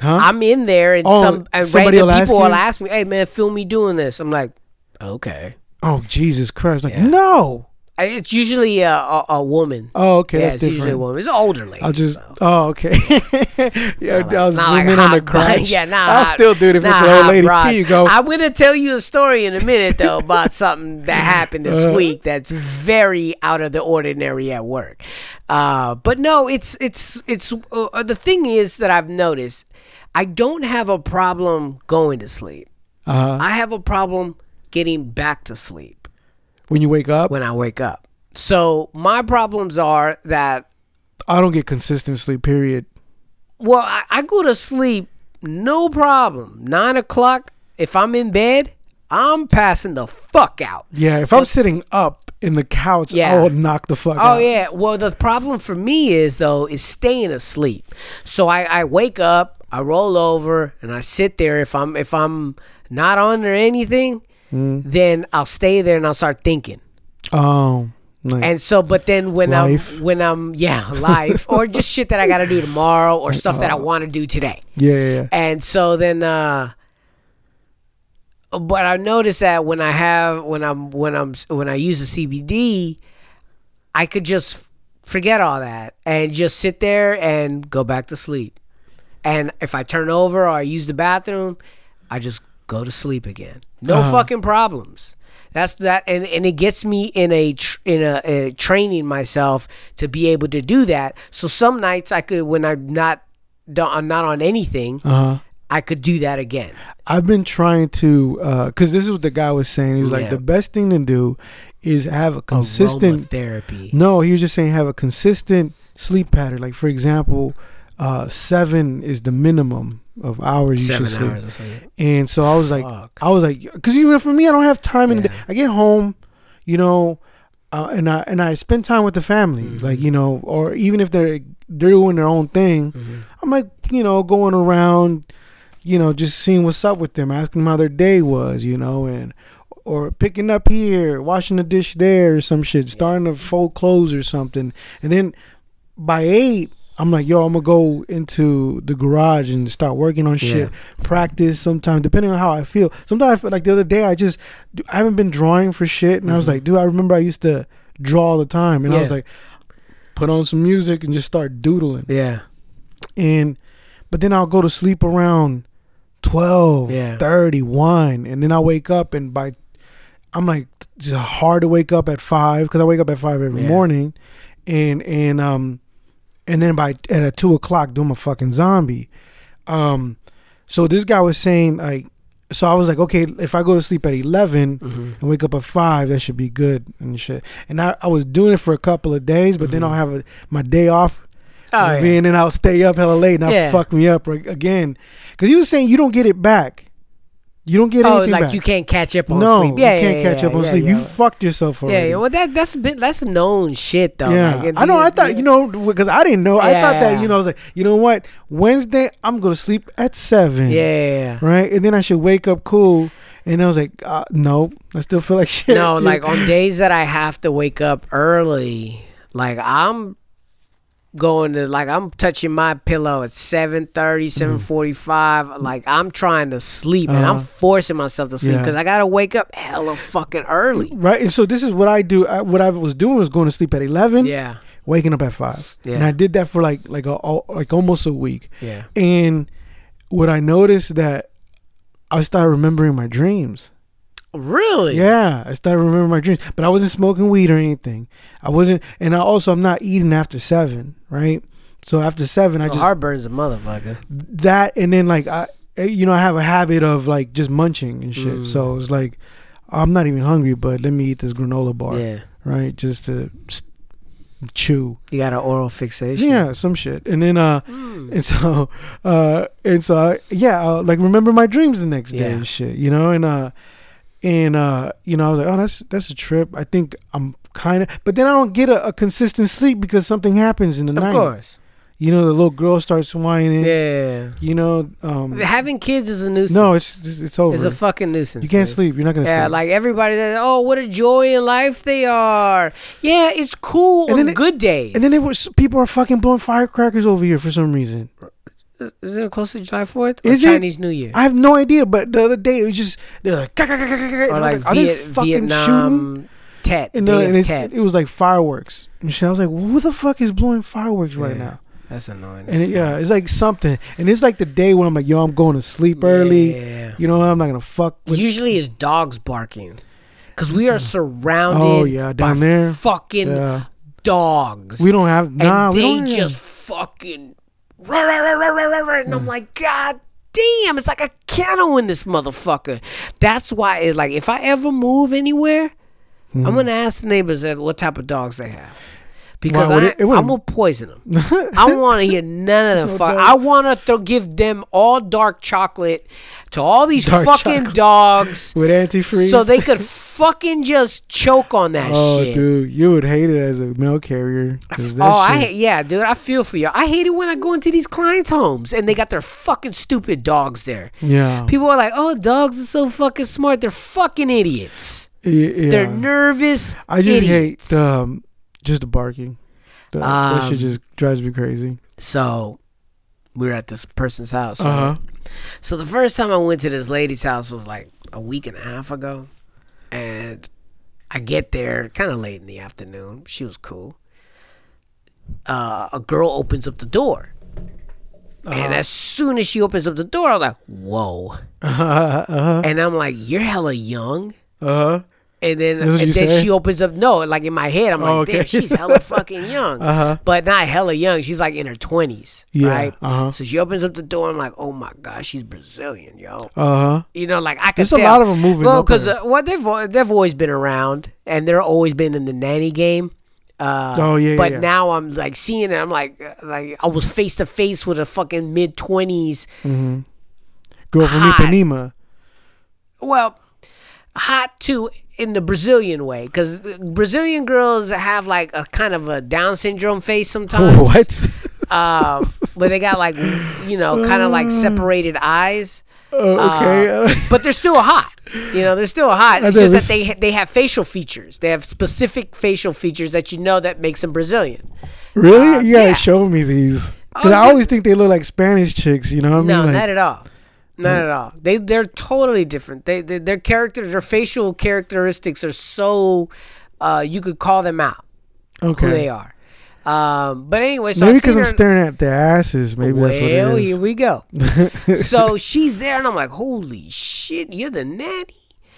A: Huh?
B: I'm in there and
A: Oh,
B: some and
A: somebody
B: random
A: will
B: people
A: you?
B: will ask me, "Hey man, film me doing this." I'm like, "Okay."
A: oh Jesus Christ! Like no.
B: It's usually a, a, a woman.
A: Oh, okay,
B: yeah,
A: that's
B: it's usually a woman. It's an older lady.
A: I'll just. Oh, okay. yeah,
B: like-
A: I'll zoom
B: like
A: in on the crotch.
B: Yeah, nah,
A: I'll
B: hot-
A: still do it if it's an old lady.
B: broad.
A: Here you go.
B: I'm gonna tell you a story in a minute though about something that happened this
A: Uh.
B: week that's very out of the ordinary at work. Uh, but no, it's it's it's uh, the thing is that I've noticed. I don't have a problem going to sleep.
A: Uh-huh.
B: I have a problem getting back to sleep
A: When you wake up,
B: when I wake up. So my problems are that
A: I don't get consistent sleep. Period.
B: Well, I, I go to sleep no problem. Nine o'clock. If I'm in bed, I'm passing the fuck out.
A: Yeah, if I'm sitting up in the couch,
B: Yeah.
A: I'll knock the fuck out.
B: Oh
A: out.
B: yeah. Well, the problem for me is though is staying asleep. So I, I wake up, I roll over, and I sit there. If I'm if I'm not on or anything,
A: Mm.
B: then I'll stay there and I'll start thinking.
A: Oh. Like,
B: And so, but then when
A: Life.
B: I'm when I'm yeah life or just shit that I got to do tomorrow or stuff that I want to do today.
A: yeah, yeah, yeah.
B: And so then uh but I noticed that when I have when I'm when I'm when I use the CBD, I could just forget all that and just sit there and go back to sleep. And if I turn over or I use the bathroom, I just go to sleep again. No
A: Uh-huh.
B: fucking problems. That's that, and, and it gets me in a tr- in a, a training myself to be able to do that. So some nights I could, when I'm not, I'm not on anything,
A: Uh-huh.
B: I could do that again.
A: I've been trying to, because this is what the guy was saying. He was like, the best thing to do is have a consistent
B: therapy.
A: No, he was just saying have a consistent sleep pattern. Like for example, uh, seven is the minimum of hours you
B: Seven
A: should sleep.
B: hours of sleep.
A: And so I was like,
B: Fuck.
A: I was like, because you know, for me, I don't have time in the day. I get home, you know, uh, and I and I spend time with the family,
B: Mm-hmm.
A: like you know, or even if they're they're doing their own thing,
B: Mm-hmm.
A: I'm like, you know, going around, you know, just seeing what's up with them, asking them how their day was, you know, and or picking up here, washing the dish there, or some shit, starting to fold clothes or something, and then by eight. I'm like, yo, I'm gonna go into the garage and start working on shit, practice sometimes, depending on how I feel. Sometimes I feel like the other day, I just, I haven't been drawing for shit. And I was
B: Mhm.
A: like, dude, I remember I used to draw all the time. And I was like, put on some music and just start doodling.
B: Yeah.
A: And, but then I'll go to sleep around 12,
B: Yeah.
A: 30, 1. And then I'll wake up and by, I'm like, just hard to wake up at 5 because I wake up at 5 every
B: Yeah.
A: morning. And, and, um, and then by at a two o'clock, do my fucking zombie. Um, So this guy was saying like, so I was like, okay, if I go to sleep at 11
B: Mm-hmm.
A: and wake up at five, that should be good and shit. And I, I was doing it for a couple of days, but then I'll have a, my day off.
B: Mm-hmm. Oh, yeah.
A: And then I'll stay up hella late and I'll fuck me up again. Because you was saying you don't get it back. You don't get
B: Oh,
A: anything
B: like
A: back.
B: you can't catch up on
A: no,
B: sleep. Yeah,
A: you can't
B: yeah,
A: catch
B: yeah,
A: up on
B: yeah,
A: sleep. You fucked yourself already.
B: yeah, well that that's been that's known shit though.
A: Yeah,
B: Like,
A: I know. I thought you know because I didn't know. I thought that you know I was like, you know what? Wednesday I'm gonna sleep at seven.
B: Yeah.
A: right. And then I should wake up cool. And I was like, uh, no, I still feel like shit.
B: No, like on days that I have to wake up early, like I'm going to like I'm touching my pillow at 7:30, 7:45. Like I'm trying to sleep and I'm.
A: Uh-huh.
B: forcing myself to sleep
A: Yeah.
B: because I gotta wake up hella fucking early.
A: right. And so this is what I do. I, what I was doing was going to sleep at eleven.
B: Yeah.
A: waking up at five.
B: Yeah, And
A: I did that for like like a like almost a week.
B: Yeah.
A: And what I noticed that I started remembering my dreams.
B: Really?
A: Yeah, I started remembering my dreams, but I wasn't smoking weed or anything. I wasn't, and I also I'm not eating after seven, right? So after seven, I
B: Well,
A: just
B: heartburn's a motherfucker.
A: that, and then like I, eh, you know, I have a habit of like just munching and shit.
B: Mm.
A: So it's like I'm not even hungry, but let me eat this granola bar,
B: Yeah.
A: right? Just to chew.
B: You got an oral fixation.
A: Yeah, some shit. And then uh and so uh and so I, yeah, I'll, like remember my dreams the next day and shit, you know, and uh and uh you know, I was like, "Oh, that's that's a trip. I think I'm kind of but then I don't get a, a consistent sleep because something happens in the
B: Of
A: night.
B: Of course.
A: You know, the little girl starts whining.
B: Yeah.
A: You know, um
B: Having kids is a nuisance.
A: No, it's it's, it's over.
B: It's a fucking nuisance.
A: You can't
B: man.
A: sleep. You're not gonna
B: Yeah,
A: sleep.
B: like everybody says, oh, what a joy in life they are. Yeah, it's cool on
A: then it-
B: good days.
A: and then there was people are fucking blowing firecrackers over here for some reason.
B: Is it close to July 4th? Or
A: Is it?
B: Chinese New Year?
A: I have no idea, but the other day it was just they're like,
B: or like,
A: like, are they
B: Viet-
A: fucking shooting?
B: Vietnam Tet.
A: And, uh, and
B: Tet.
A: it was like fireworks and shit. I was like, who the fuck is blowing fireworks right now?
B: That's annoying.
A: And it, yeah, it's like something, and it's like the day when I'm like, yo, I'm going to sleep early.
B: Yeah.
A: You know, what? I'm not gonna fuck with.
B: Usually it's dogs barking. Because we are surrounded
A: Oh, yeah, down
B: by
A: there.
B: fucking
A: Yeah.
B: dogs.
A: We don't have nah.
B: and
A: we
B: they just fucking rah, rah, rah, rah, rah, rah, and I'm like, God damn, it's like a kennel in this motherfucker. That's why it's like if I ever move anywhere, I'm
A: Mm-hmm.
B: gonna ask the neighbors uh, what type of dogs they have. Because I,
A: it, it
B: I'm gonna poison them. I want to hear none of them. Fuck. I want to th- give them all dark chocolate to all these
A: Dark
B: fucking dogs,
A: with antifreeze,
B: so they could fucking just choke on that
A: Oh,
B: shit.
A: dude, you would hate it as a mail carrier.
B: Oh, I
A: shit-
B: hate, yeah, dude. I feel for you. I hate it when I go into these clients' homes and they got their fucking stupid dogs there.
A: Yeah.
B: People are like, "Oh, dogs are so fucking smart. They're fucking idiots.
A: Yeah.
B: They're nervous.
A: I just
B: idiots.
A: hate um, just the barking. The- that
B: Um,
A: shit just drives me crazy.
B: So, we were at this person's house. right?
A: Uh-huh.
B: So the first time I went to this lady's house was like a week and a half ago, and I get there kind of late in the afternoon. She was cool. Uh, a girl opens up the door.
A: Uh-huh.
B: And as soon as she opens up the door, I was like, "Whoa!"
A: Uh-huh.
B: And I'm like, "You're hella young."
A: Uh huh.
B: And then,
A: This is what
B: and then
A: say?
B: she opens up. No, like in my head, I'm like,
A: Oh, okay.
B: "Damn, she's hella fucking young."
A: Uh-huh.
B: But not hella young. She's like in her twenties,
A: Yeah,
B: right?
A: uh-huh.
B: So she opens up the door. I'm like, "Oh my god, she's Brazilian, yo."
A: Uh huh.
B: You know, like I can
A: There's a lot of them moving
B: Well, because uh, well, they've they've always been around, and they're always been in the nanny game. Uh,
A: Oh, yeah,
B: But
A: yeah.
B: now I'm like seeing it. I'm like, uh, like I was face to face with a fucking mid twenties.
A: hmm Girl from. Ipanema.
B: Well, hot too in the Brazilian way, because Brazilian girls have like a kind of a Down syndrome face sometimes.
A: What?
B: um, where they got like you know kind of like separated eyes.
A: Uh, okay.
B: Uh, but they're still hot. You know, they're still hot. It's just that they they have facial features. They have specific facial features that you know that makes them Brazilian.
A: Really?
B: Uh,
A: you gotta show me these. Because
B: Oh,
A: I always think they look like Spanish chicks. You know what I mean?
B: No,
A: Like-
B: not at all. Not at all. They they're totally different. They, they their characters, their facial characteristics are so uh, you could call them out
A: Okay.
B: who they are. Um, but anyway, so
A: Maybe because I'm staring at their asses. Maybe that's what it
B: well, here we go. so she's there, and I'm like, "Holy shit, you're the nanny!"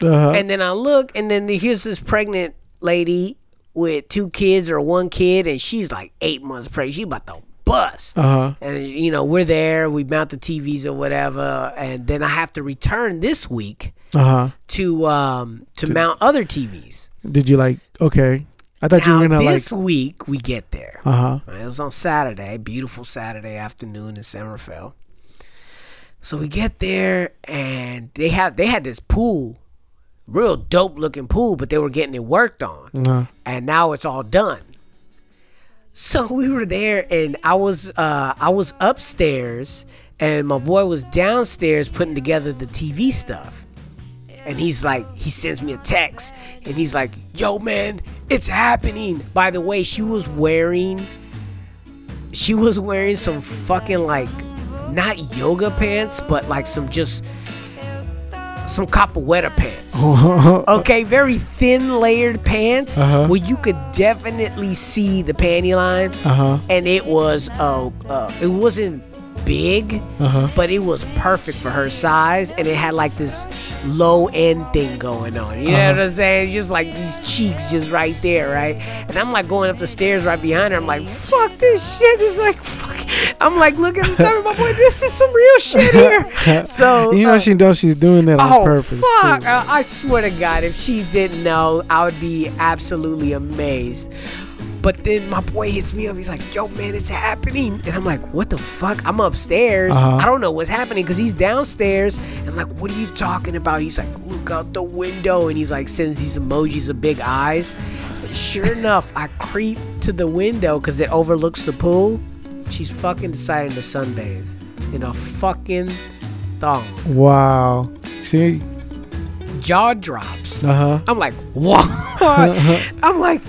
A: Uh-huh.
B: And then I look, and then here's this pregnant lady with two kids or one kid, and she's like eight months pregnant. She about to bust.
A: Uh-huh.
B: And you know, we're there, we mount the TVs or whatever, and then I have to return this week
A: Uh huh.
B: to um to mount other TVs.
A: Did you like? Okay. I thought you were gonna like.
B: this week we get there.
A: Uh huh.
B: Right, It was on Saturday, beautiful Saturday afternoon in Somerville. So we get there and they have they had this pool, real dope looking pool, but they were getting it worked on,
A: Uh-huh.
B: and now it's all done. So we were there, and I was uh, I was upstairs, and my boy was downstairs putting together the TV stuff. And he's like, he sends me a text, and he's like, "Yo, man, it's happening." By the way, she was wearing, she was wearing some fucking like, not yoga pants, but like some just some capoeira pants. okay, very thin layered pants
A: Uh-huh.
B: where you could definitely see the panty line,
A: Uh-huh.
B: and it was uh, uh it wasn't big,
A: Uh-huh.
B: but it was perfect for her size, and it had like this low end thing going on. You know
A: Uh-huh.
B: what I'm saying? Just like these cheeks, just right there, right? And I'm like going up the stairs right behind her. I'm like, fuck this shit. It's like, fuck. I'm like looking, I'm talking about, boy, this is some real shit here. so
A: you know
B: uh,
A: she knows she's doing that on
B: oh
A: purpose
B: fuck!
A: too.
B: I, I swear to God, if she didn't know, I would be absolutely amazed. But then my boy hits me up. He's like, "Yo, man, it's happening!" And I'm like, "What the fuck?" I'm upstairs.
A: Uh-huh.
B: I don't know what's happening because he's downstairs. And I'm like, "What are you talking about?" He's like, "Look out the window," and he's like, sends these emojis of big eyes. Sure enough, I creep to the window because it overlooks the pool. She's fucking deciding to sunbathe in a fucking thong.
A: Wow. See.
B: Jaw drops.
A: Uh huh.
B: I'm like, what? I'm like,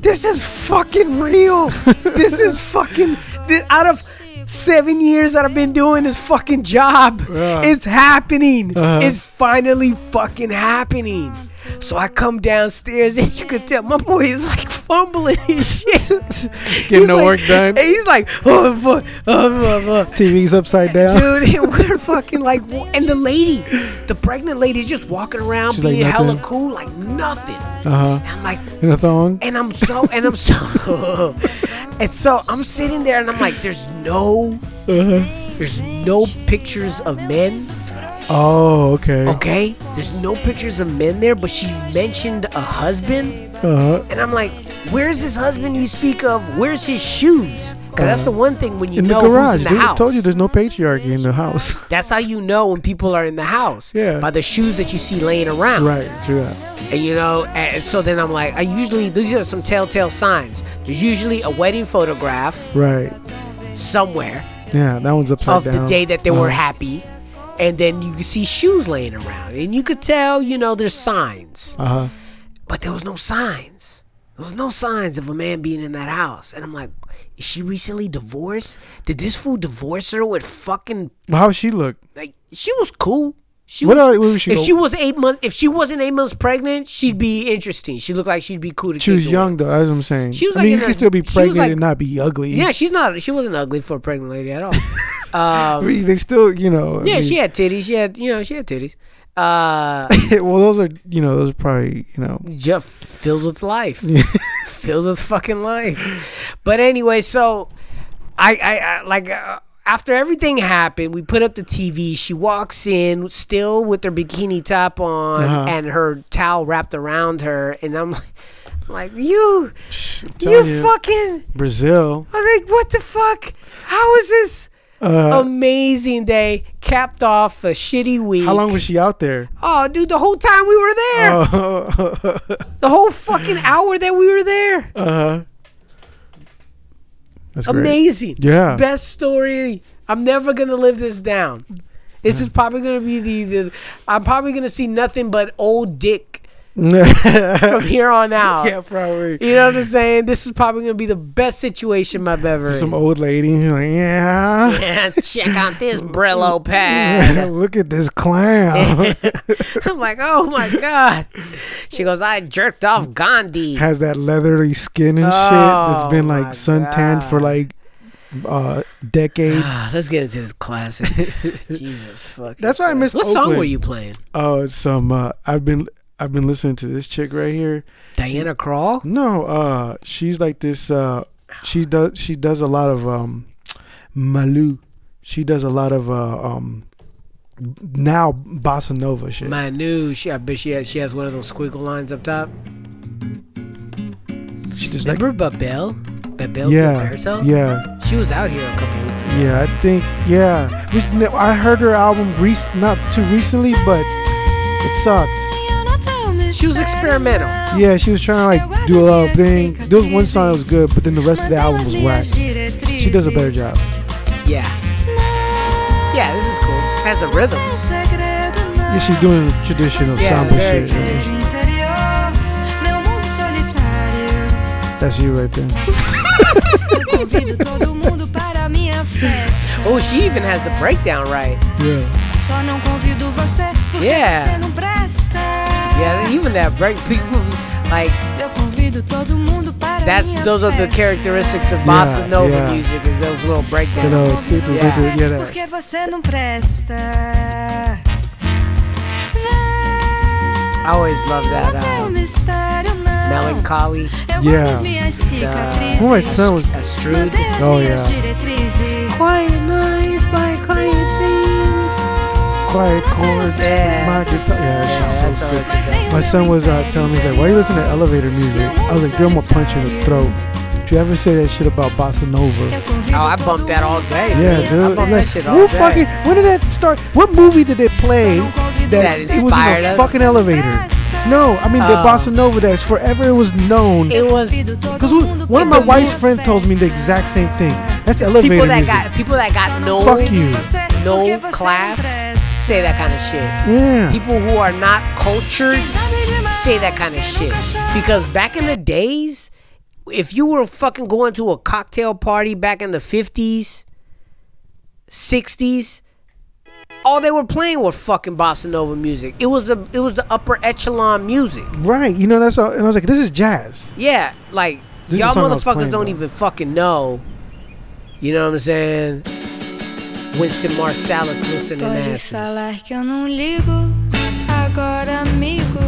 B: this is fucking real. this is fucking thi- out of seven years that I've been doing this fucking job.
A: Yeah.
B: It's happening.
A: Uh-huh.
B: It's finally fucking happening. So I come downstairs and you could tell my boy is like fumbling his shit.
A: Getting the
B: like-
A: work done.
B: And he's like, oh fuck, oh fuck, fuck.
A: TV's upside down.
B: Dude, and we're fucking like, and the lady, the pregnant lady, is just walking around
A: She's like
B: being hella cool, like nothing.
A: Uh huh.
B: And I'm like,
A: In a thong.
B: and I'm so, and I'm so, and so I'm sitting there, and I'm like, there's no,
A: Uh-huh.
B: there's no pictures of men.
A: Oh, okay.
B: Okay, there's no pictures of men there, but she mentioned a husband,
A: Uh huh.
B: and I'm like, where's this husband you speak of? Where's his shoes? Because that's the one thing when you
A: In
B: know
A: the garage,
B: who's in the.
A: I
B: house.
A: told you there's no patriarchy in the house.
B: That's how you know when people are in the house.
A: Yeah.
B: By the shoes that you see laying around.
A: right. True that.
B: And you know, and so then I'm like, I usually these are some telltale signs. There's usually a wedding photograph
A: Right.
B: somewhere
A: Yeah, that one's upside
B: of
A: down.
B: the day that they were
A: Uh-huh.
B: happy. And then you can see shoes laying around. And you could tell, you know, there's signs.
A: Uh huh.
B: But there was no signs. There was no signs of a man being in that house. And I'm like, is she recently divorced? Did this fool divorce her with fucking
A: how she look?
B: like she was cool. She
A: What
B: was,
A: was she
B: if
A: go-
B: she was eight months, if she wasn't eight months pregnant, she'd be interesting. She looked like she'd be cool to.
A: She was young though. That's what I'm saying.
B: She was
A: I
B: like
A: mean, you
B: her-
A: can still be pregnant
B: like-
A: and not be ugly.
B: Yeah, she's not. She wasn't ugly for a pregnant lady at all.
A: I
B: um,
A: they still, you know. I
B: yeah,
A: mean-
B: she had titties. She had, you know, she had titties. Uh,
A: well, those are, you know, those are probably, you know.
B: just filled with life, filled with fucking life. But anyway, so I, I, I like. Uh, after everything happened, we put up the TV. She walks in, still with her bikini top on
A: Uh-huh.
B: and her towel wrapped around her, and I'm like, like you, you
A: you.
B: fucking.
A: Brazil.
B: I was like, what the fuck? How is this?
A: Uh,
B: Amazing day, capped off a shitty week.
A: how long was she out there?
B: Oh, dude, the whole time we were there,
A: Oh,
B: the whole fucking hour that we were there.
A: uh huh. That's great.
B: Amazing.
A: Yeah.
B: Best story. I'm never gonna live this down. This is probably gonna be the, the I'm probably gonna see nothing but old dick from here on out.
A: Yeah, probably.
B: You know what I'm saying? This is probably gonna be the best situation I've ever
A: Some
B: in.
A: old lady. who's like, yeah.
B: Yeah, check out this Brillo pad.
A: Look at this clown.
B: I'm like, oh my god. She goes, I jerked off Gandhi.
A: Has that leathery skin and shit that's been
B: Oh,
A: like
B: my
A: suntanned for like uh decades.
B: Let's get into this classic. Jesus fucking.
A: That's why I miss.
B: What song were you playing?
A: Oh, it's some. Uh, I've been I've been listening to this chick right here.
B: Diana Krall?
A: No, uh, she's like this. Uh, she does she does a lot of um Mallu. She does a lot of uh, um now bossa nova shit.
B: Manu, she I bet she has, she has one of those squiggle lines up top.
A: She just like
B: Remember Bebel? Bebel
A: Yeah, yeah.
B: She was out here a couple weeks ago.
A: Yeah, I think yeah. I heard her album rec- not too recently, but it sucked.
B: She was experimental.
A: Yeah, she was trying to like do a little thing. There was one song that was good, but then the rest of the album was whack. She does a better job.
B: Yeah. Yeah, this is cool. Has a rhythm.
A: Yeah, she's doing the traditional
B: Yeah,
A: samba
B: very
A: shit.
B: traditional.
A: That's you right there.
I: Convido todo mundo para minha festa.
B: Oh, she even has the breakdown right.
A: Yeah.
I: Só não convido você porque
B: Yeah.
I: Você não presta.
B: Yeah, even that break people like
I: Eu convido todo mundo para
B: that's
I: minha
B: those are the
I: festa.
B: characteristics of bossa
A: Yeah,
B: nova
A: yeah.
B: music is those little breakdowns.
A: You know, do- do-
B: Yeah.
A: do- yeah, that.
I: Porque você não presta.
B: I always love that
I: É um
B: uh,
I: mistério, não.
B: melancholy.
I: Eu
A: Yeah.
I: guardo as minhas cicatrizes.
A: Well, my son was.
B: Astrud.
I: Mantenho as
A: Oh,
I: minhas
A: yeah.
I: diretrizes.
B: Quiet nights by quiet streams.
A: Quiet chords.
B: Yeah.
A: My guitar. Yeah, she's
B: that's
A: so sick. My son was uh, telling me, he's like, why are you listen to elevator music? I was like, dude, I'm gonna punch you in the throat. Did you ever say that shit about bossa nova?
B: Oh, I bumped that all day.
A: Yeah,
B: dude. I bumped
A: Like,
B: that shit all
A: who
B: day.
A: fucking? When did that start? What movie did it play that,
B: That
A: it was in a
B: us?
A: fucking elevator? No, I mean the
B: Uh,
A: bossa nova that's forever it was known.
B: It was
A: Because one of my wife's friend told me the exact same thing. That's elevator
B: people that
A: music.
B: got people that got no
A: Fuck you.
B: no class say that kind of shit.
A: Yeah.
B: People who are not cultured say that kind of shit because back in the days, if you were fucking going to a cocktail party back in the fifties, sixties. All they were playing was fucking bossa nova music. It was the it was the upper echelon music.
A: Right, you know that's all, and I was like, this is jazz.
B: Yeah, like
A: This
B: y'all
A: the song I was
B: motherfuckers
A: playing,
B: don't
A: though.
B: even fucking know. You know what I'm saying? Wynton Marsalis listening
I: Pode
B: asses.
I: falar que eu não ligo. Agora, amigo,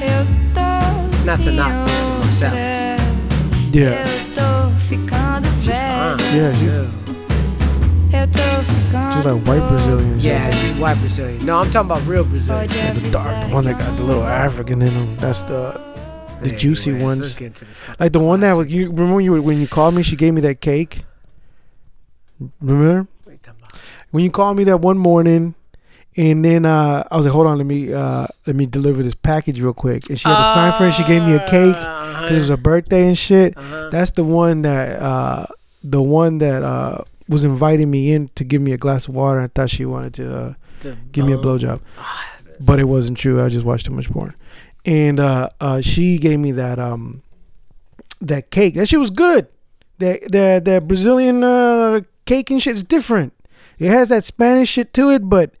I: eu tô.
B: Not to knock Wynton Marsalis.
A: Yeah.
I: Eu tô ficando velha.
A: Yeah, she,
I: Eu tô ficando.
A: she's like white Brazilian.
B: Yeah, she's white Brazilian. No, I'm talking about real Brazilian.
A: Yeah, the dark one that got the little African in them. That's the the juicy
B: Anyways, let's
A: ones.
B: get into this fucking
A: Like the one that was- you remember when you when you called me, she gave me that cake. Remember when you called me that one morning, and then uh, I was like, hold on, let me uh, let me deliver this package real quick. And she had to sign for it. She gave me a cake
B: Uh-huh.
A: because it was her birthday and shit. That's the one that uh, the one that uh, was inviting me in to give me a glass of water. I thought she wanted to uh, give me a
B: blow-
A: blowjob, but it wasn't true. I just watched too much porn, and uh, uh, she gave me that um that cake. That shit was good. That that that Brazilian uh, cake and shit is different. It has that Spanish shit to it, but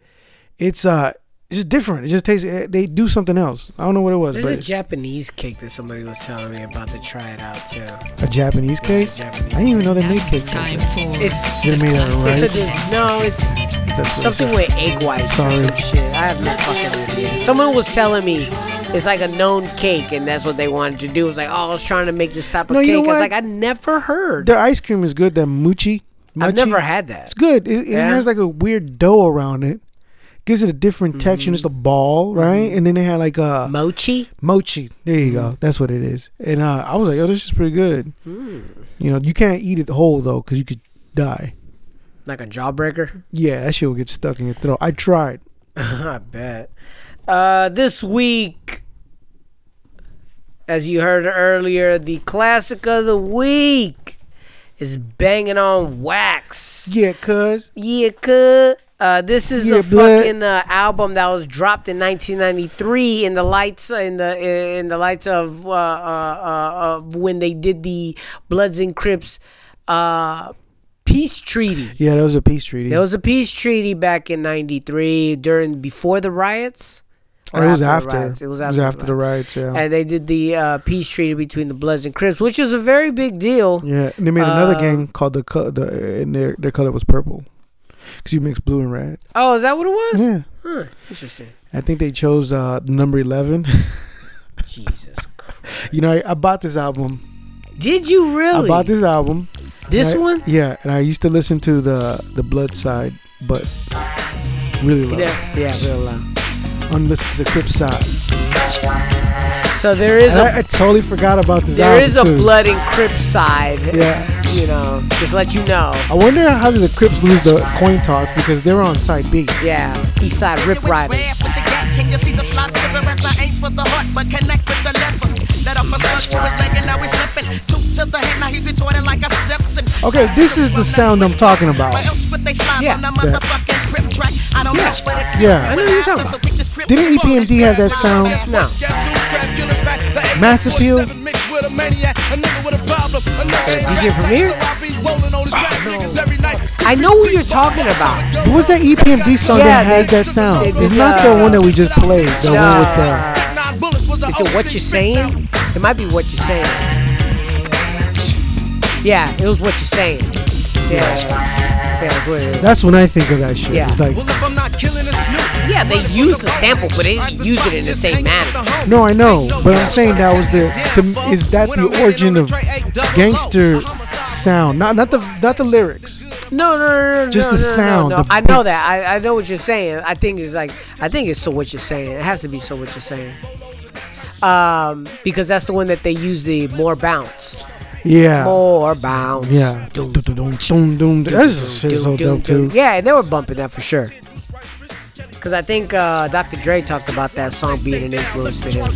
A: it's uh it's just different. It just tastes. eh, They do something else. I don't know what it was,
B: There's
A: but
B: a Japanese cake that somebody was telling me about to try it out too.
A: a Japanese cake.
B: Japanese
A: I didn't even know they made cake.
C: Time
A: like
C: for
A: that.
B: It's
A: Is it made out of
B: it's
A: rice?
B: a no, it's
A: That's
B: something
A: it
B: with egg whites or
A: Sorry.
B: some shit. I have no fucking idea. Someone was telling me it's like a known cake, and that's what they wanted to do. It was like, oh, I was trying to make this type of
A: No, you
B: cake.
A: know
B: I was
A: what?
B: like, I never heard.
A: Their ice cream is good. That mochi.
B: I've never had that.
A: It's good. It, it
B: Yeah?
A: has like a weird dough around it. Gives it a different texture. It's a ball, right? And then they had like a
B: Mm-hmm. Mochi.
A: mochi. There you go. That's what it is. And uh, I was like, oh, this is pretty good. You know, you can't eat it whole though, because you could die.
B: Like a jawbreaker.
A: Yeah, that shit will get stuck in your throat. I tried.
B: I bet. Uh, this week, as you heard earlier, the classic of the week is banging on wax.
A: Yeah, cuz.
B: Yeah, cuz. Uh, this is
A: Yeah,
B: the
A: blood.
B: fucking uh, album that was dropped in 1993 in the lights in the in the lights of uh, uh, uh, of when they did the Bloods and Crips uh, peace treaty.
A: Yeah, that was a peace treaty.
B: There was a peace treaty back in '93 during before the riots. Or
A: it was
B: the
A: after.
B: It was
A: It
B: after,
A: was after the riots, yeah.
B: And they did the uh, peace treaty between the Bloods and Crips, which is a very big deal.
A: Yeah, and they made another
B: Uh,
A: gang called the the and their their color was purple, because you mix blue and red.
B: Oh, is that what it was?
A: Yeah.
B: Huh, interesting.
A: I think they chose uh, number eleven.
B: Jesus.
A: you know, I, I bought this album
B: Did you really?
A: I bought this album.
B: This
A: I-
B: one?
A: Yeah, and I used to listen to the the Blood side, but really loud.
B: Yeah, yeah, real loud.
A: Unlisten to the Crip side.
B: So there is
A: And
B: a
A: I, I totally forgot about this.
B: there is a
A: too.
B: blood and crip side.
A: Yeah.
B: You know, just let you know.
A: I wonder how did the Crips lose the coin toss because they were on side B.
B: Yeah, East Side Rip Riders.
P: Can you see the slop sliver as I aim for the heart, but connect with the lever? Let up a slug to his leg and now he's slipping. Two to the head, now he's retorting like a Simpson.
A: Okay, this is the sound I'm talking about.
P: Where else would they slide
B: Yeah.
P: on the motherfucking crib track? I don't know, but it
A: Yeah.
B: I know you're talking about.
A: Didn't EPMD have that sound?
B: No.
A: Mass Appeal?
B: Uh, DJ Premier? I know what you're talking about.
A: What was that EPMD song
B: Yeah,
A: that has that sound?
B: they
A: It's not
B: the-
A: the one that we just played. The one with the.
B: Uh, is it what you're saying? It might be what you're saying. Yeah, it was what you're saying. Yeah, yeah, that's what it is.
A: That's when I think of that shit.
B: Yeah.
A: It's like,
B: Yeah, they used the sample, but they didn't use it in the same manner.
A: no, I know, but I'm saying that was the. To, is that the origin of gangster sound? Not not the not the lyrics.
B: No, no, no, no.
A: Just
B: no,
A: the
B: no, no,
A: sound,
B: No,
A: the
B: I know
A: beats.
B: that. I, I know what you're saying. I think it's like I think it's so what you're saying. It has to be so what you're saying. Um, because that's the one that they use the more bounce.
A: Yeah.
B: More bounce.
A: Yeah. Dum, dum, dum, dum, dum. That's just shit so dope too.
B: Yeah, and they were bumping that for sure. Because I think uh, Dr. Dre talked about that song being an influence to him.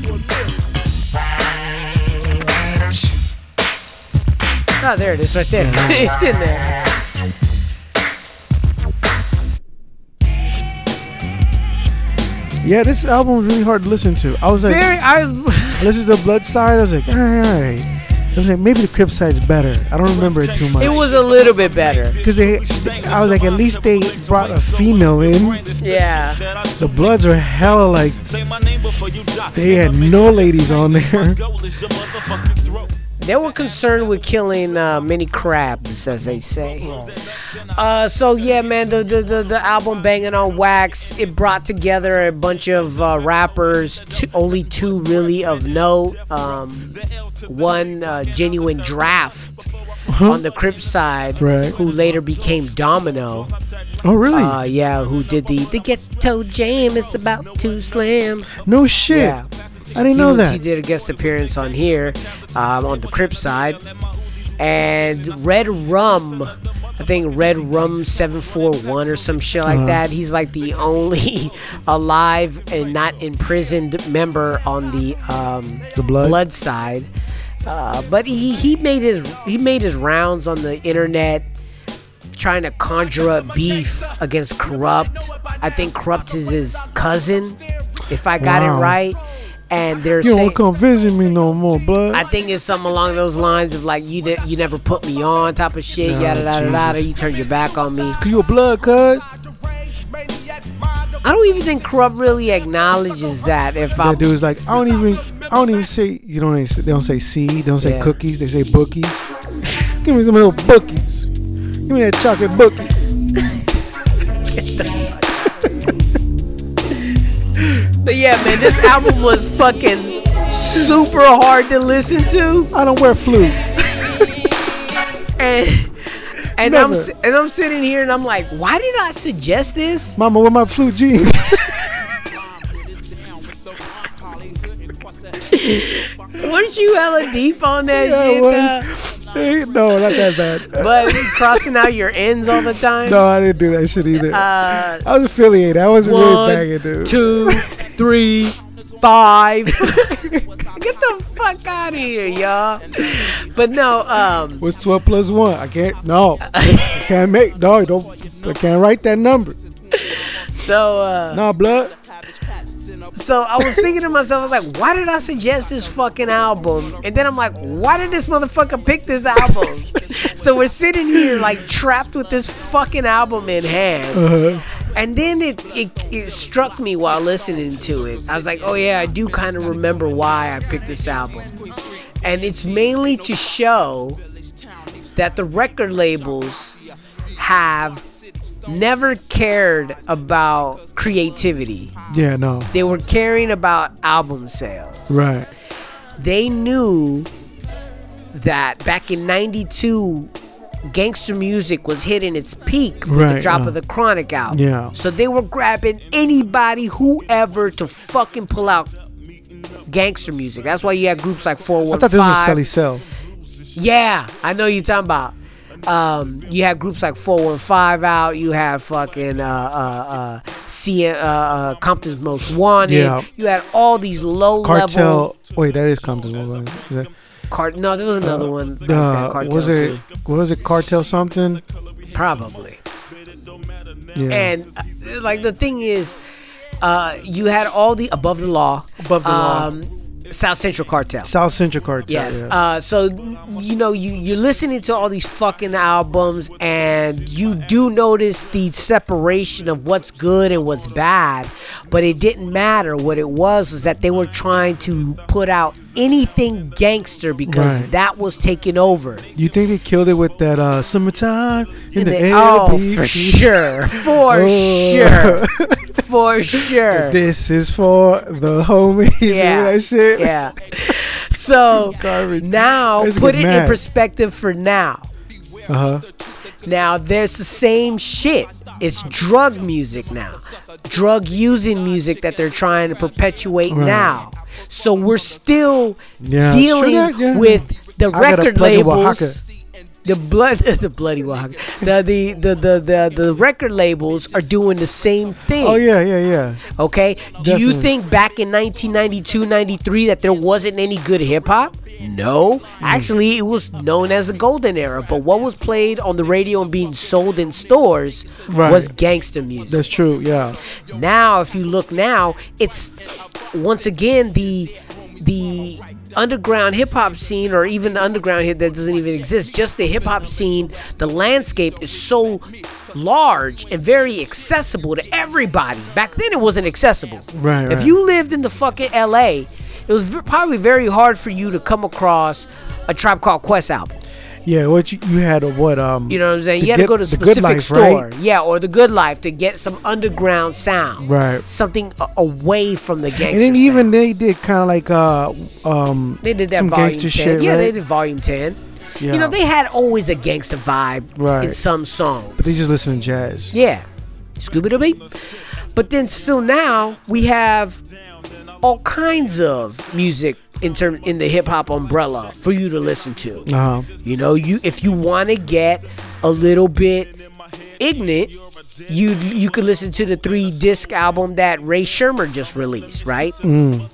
B: Oh, there it is, right there. it's in there.
A: Yeah, this album was really hard to listen to. I was like,
B: Very, I,
A: I listened to the Blood side. I was like, all right, all right. I was like, maybe the Crip side's better. I don't remember it too much.
B: it was a little bit better.
A: because they, I was like, at least they brought a female in.
B: Yeah.
A: The Bloods were hella like, they had no ladies on there.
B: They were concerned with killing uh, many crabs, as they say. Uh, so yeah, man, the, the the the album "Banging on Wax" it brought together a bunch of uh, rappers. Two, only two really of note. Um, one uh, genuine draft on the Crip side,
A: Right.
B: who later became Domino.
A: Oh, really?
B: Uh, yeah, who did the the Ghetto Jam? It's about to slam.
A: no shit.
B: Yeah.
A: I didn't
B: He
A: know
B: was-
A: that.
B: He did a guest appearance on here, um, on the Crip side. And Red Rum, I think Red Rum 741 or some shit like
A: Uh-huh.
B: that. He's like the only alive and not imprisoned member on the um,
A: The Blood?
B: side. Uh, but he, he made his he made his rounds on the internet trying to conjure up beef against Kurupt. I think Kurupt is his cousin, if I got
A: Wow.
B: it right. And they're
A: You
B: saying
A: don't come visit me no more, blood.
B: I think it's something along those lines of like you you never put me on type of shit,
A: Oh,
B: yada yada yada. You turn your back on me.
A: Cause you a blood, cuz.
B: I don't even think Kurupt really acknowledges that. If I
A: dude's like, I don't even, I don't even say, you don't, even say- they don't say seed, they don't say
B: Yeah.
A: cookies, they say bookies. Give me some little bookies. Give me that chocolate bookie.
B: But yeah, man, this album was fucking super hard to listen to.
A: I don't wear flute.
B: And and I'm and I'm sitting here and I'm like, why did I suggest this?
A: Mama, wear my flute jeans.
B: Weren't you hella deep on that
A: Yeah,
B: shit?
A: was. No, not that bad.
B: But crossing out your ends all the time.
A: no, I didn't do that shit either.
B: Uh,
A: I was affiliated. I wasn't
B: one,
A: really banging, dude.
B: two, three, five. Get the fuck out of here, y'all. But no, um,
A: What's 12 plus 1? I can't, no. I can't make, no, don't, I can't write that number.
B: so uh,
A: Nah, blood.
B: so I was thinking to myself, I was like, why did I suggest this fucking album? And then I'm like, why did this motherfucker pick this album? so we're sitting here like trapped with this fucking album in hand.
A: Uh-huh.
B: And then it, it it struck me while listening to it. I was like, oh yeah, I do kind of remember why I picked this album. And it's mainly to show that the record labels have never cared about creativity.
A: Yeah, no.
B: They were caring about album sales.
A: Right.
B: They knew that back in 92 gangster music was hitting its peak with the drop
A: uh,
B: of the chronic album
A: Yeah.
B: so they were grabbing anybody whoever to fucking pull out gangster music that's why you had groups like 415
A: I thought this was Celly Cel.
B: yeah, I know you're talking about. Um, you had groups like 415 out. You had fucking uh, uh, uh, C- uh, uh, Compton's Most Wanted.
A: Yeah.
B: You had all these low
A: Cartel.
B: level.
A: Wait, that is Compton's one. Is that-
B: Cart- no, there was another one. Like
A: Uh,
B: Cartel
A: was it?
B: too.
A: Was it? Cartel something?
B: Probably.
A: Yeah.
B: And uh, like the thing is, uh, you had all the above the law.
A: Above the law.
B: um, South Central Cartel.
A: South Central Cartel.
B: Yes.
A: yeah.
B: Uh, so you know you you're listening to all these fucking albums, and you do notice the separation of what's good and what's bad, but it didn't matter. What it was was that they were trying to put out anything gangster because
A: Right.
B: that was taking over.
A: you think they killed it with that uh, summertime in the, air?
B: oh, for sure, for
A: Oh.
B: sure, for sure.
A: This is for the homies.
B: Yeah.
A: That shit.
B: yeah. So now, put
A: get
B: it in
A: mad.
B: perspective for now.
A: Uh huh.
B: Now there's the same shit. It's drug music now. Drug using music that they're trying to perpetuate
A: Right.
B: now. So we're still
A: Yeah,
B: dealing
A: yeah.
B: with the
A: I
B: record labels. The blood, the bloody Oaxaca. The, the the the the the record labels are doing the same thing.
A: Oh yeah, yeah, yeah.
B: Okay. Do you think back in 1992, 93 that there wasn't any good hip hop? No. Hmm. Actually, it was known as the golden era. But what was played on the radio and being sold in stores
A: Right.
B: was gangster music.
A: That's true. Yeah.
B: Now, if you look now, it's once again the the underground hip hop scene, or even underground hip that doesn't even exist. Just the hip hop scene, the landscape is so large and very accessible to everybody. Back then, it wasn't accessible.
A: Right,
B: If
A: right.
B: you lived in the fucking L.A., it was v- probably very hard for you to come across a Tribe Called Quest album.
A: Yeah. What you, you had a what? Um.
B: You know what I'm saying? You had to go to a specific
A: Life,
B: store.
A: right?
B: Yeah, or the Good Life to get some underground sound.
A: Right.
B: Something a- away from the gangster
A: And then
B: sound.
A: even they did kind of like uh um
B: They did that
A: some
B: volume
A: gangster
B: 10.
A: shit.
B: yeah,
A: right?
B: they did volume 10.
A: Yeah.
B: You know, they had always a gangster vibe
A: Right.
B: in some song.
A: But they just listen to jazz.
B: Yeah. Scooby Doo. But then still now we have all kinds of music in term in the hip hop umbrella for you to listen to.
A: Uh huh.
B: You know, you if you want to get a little bit ignorant, you you could listen to the three disc album that Rae Sremmurd just released, right?
A: Mm.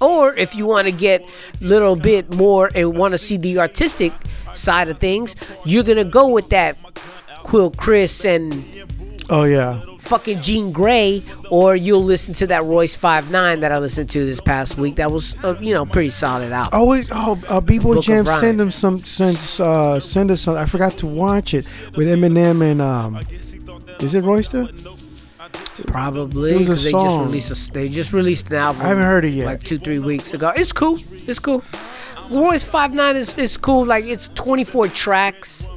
B: Or if you want to get a little bit more and want to see the artistic side of things, you're gonna go with that Quelle Chris and
A: Oh yeah.
B: fucking Jean Grae, or you'll listen to that Royce Five Nine that I listened to this past week. That was, uh, you know, pretty solid out.
A: Oh oh uh, B-Boy Jam send them some send uh send us some I forgot to watch it with Eminem and um is it Royster?
B: Probably
A: It was a
B: because they just released a, they just released an album.
A: I haven't heard it yet.
B: Like two three weeks ago. It's cool. It's cool. Royce Five Nine is is cool. Like it's 24 tracks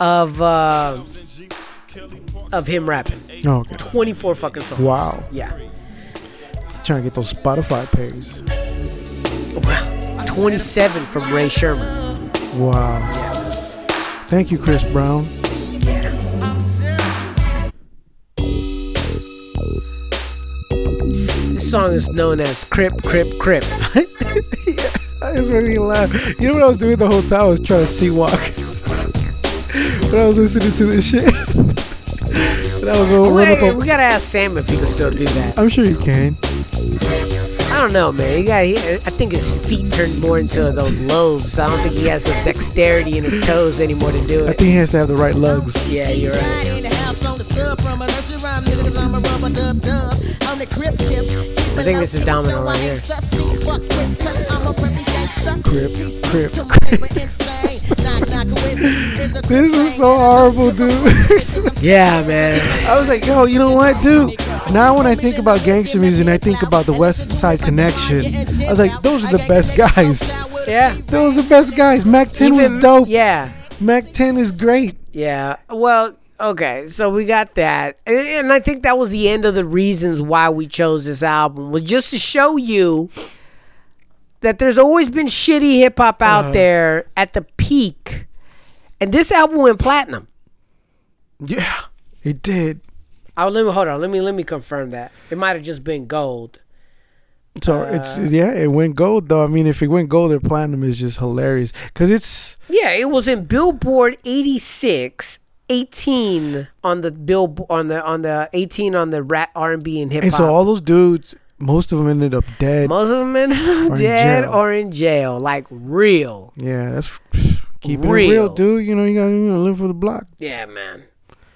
B: of uh of him rapping.
A: Oh, okay.
B: 24 fucking songs.
A: Wow.
B: Yeah.
A: Trying to get those Spotify pays.
B: Wow. 27 from Rae Sremmurd.
A: Wow. Thank you, Chris Brown.
B: This song is known as Crip Crip Crip.
A: I just made me laugh. You know what I was doing the whole time? I was trying to see walk. when I was listening to this shit. and I was going run up
B: Wait, we gotta ask Sam if he can still do that.
A: I'm sure you can.
B: I don't know, man. He got. He, I think his feet turned more into those lobes. I don't think he has the dexterity in his toes anymore to do it.
A: I think he has to have the right lugs.
B: Yeah, you're right. I think this is Domino right here.
A: Crip, crip, crip. This is so horrible, dude.
B: Yeah, man.
A: I was like, yo, you know what, dude? Now when I think about gangster music and I think about the West Side Connection, I was like, those are the best guys.
B: Yeah.
A: Those are the best guys. Mack 10 was dope.
B: Yeah.
A: Mack 10 is great.
B: Yeah. Well, okay. So we got that, and, I think that was the end of the reasons why we chose this album was just to show you that there's always been shitty hip hop out
A: Uh-huh.
B: there at the peak, and this album went platinum.
A: Yeah, it did.
B: Oh, let me hold on. Let me let me confirm that. It might have just been gold.
A: So it's
B: Uh,
A: yeah, it went gold though. I mean, if it went gold or platinum, is just hilarious because it's
B: Yeah, it was in Billboard 86, 18 on the bill on the on the 18 on the rap R&B and hip hop.
A: and so all those dudes, most of them ended up dead.
B: Most of them ended up
A: in
B: dead
A: jail.
B: or in jail, like real.
A: Yeah, that's keeping it
B: Real.
A: real, dude. You know, you gotta you know, live for the block.
B: Yeah, man.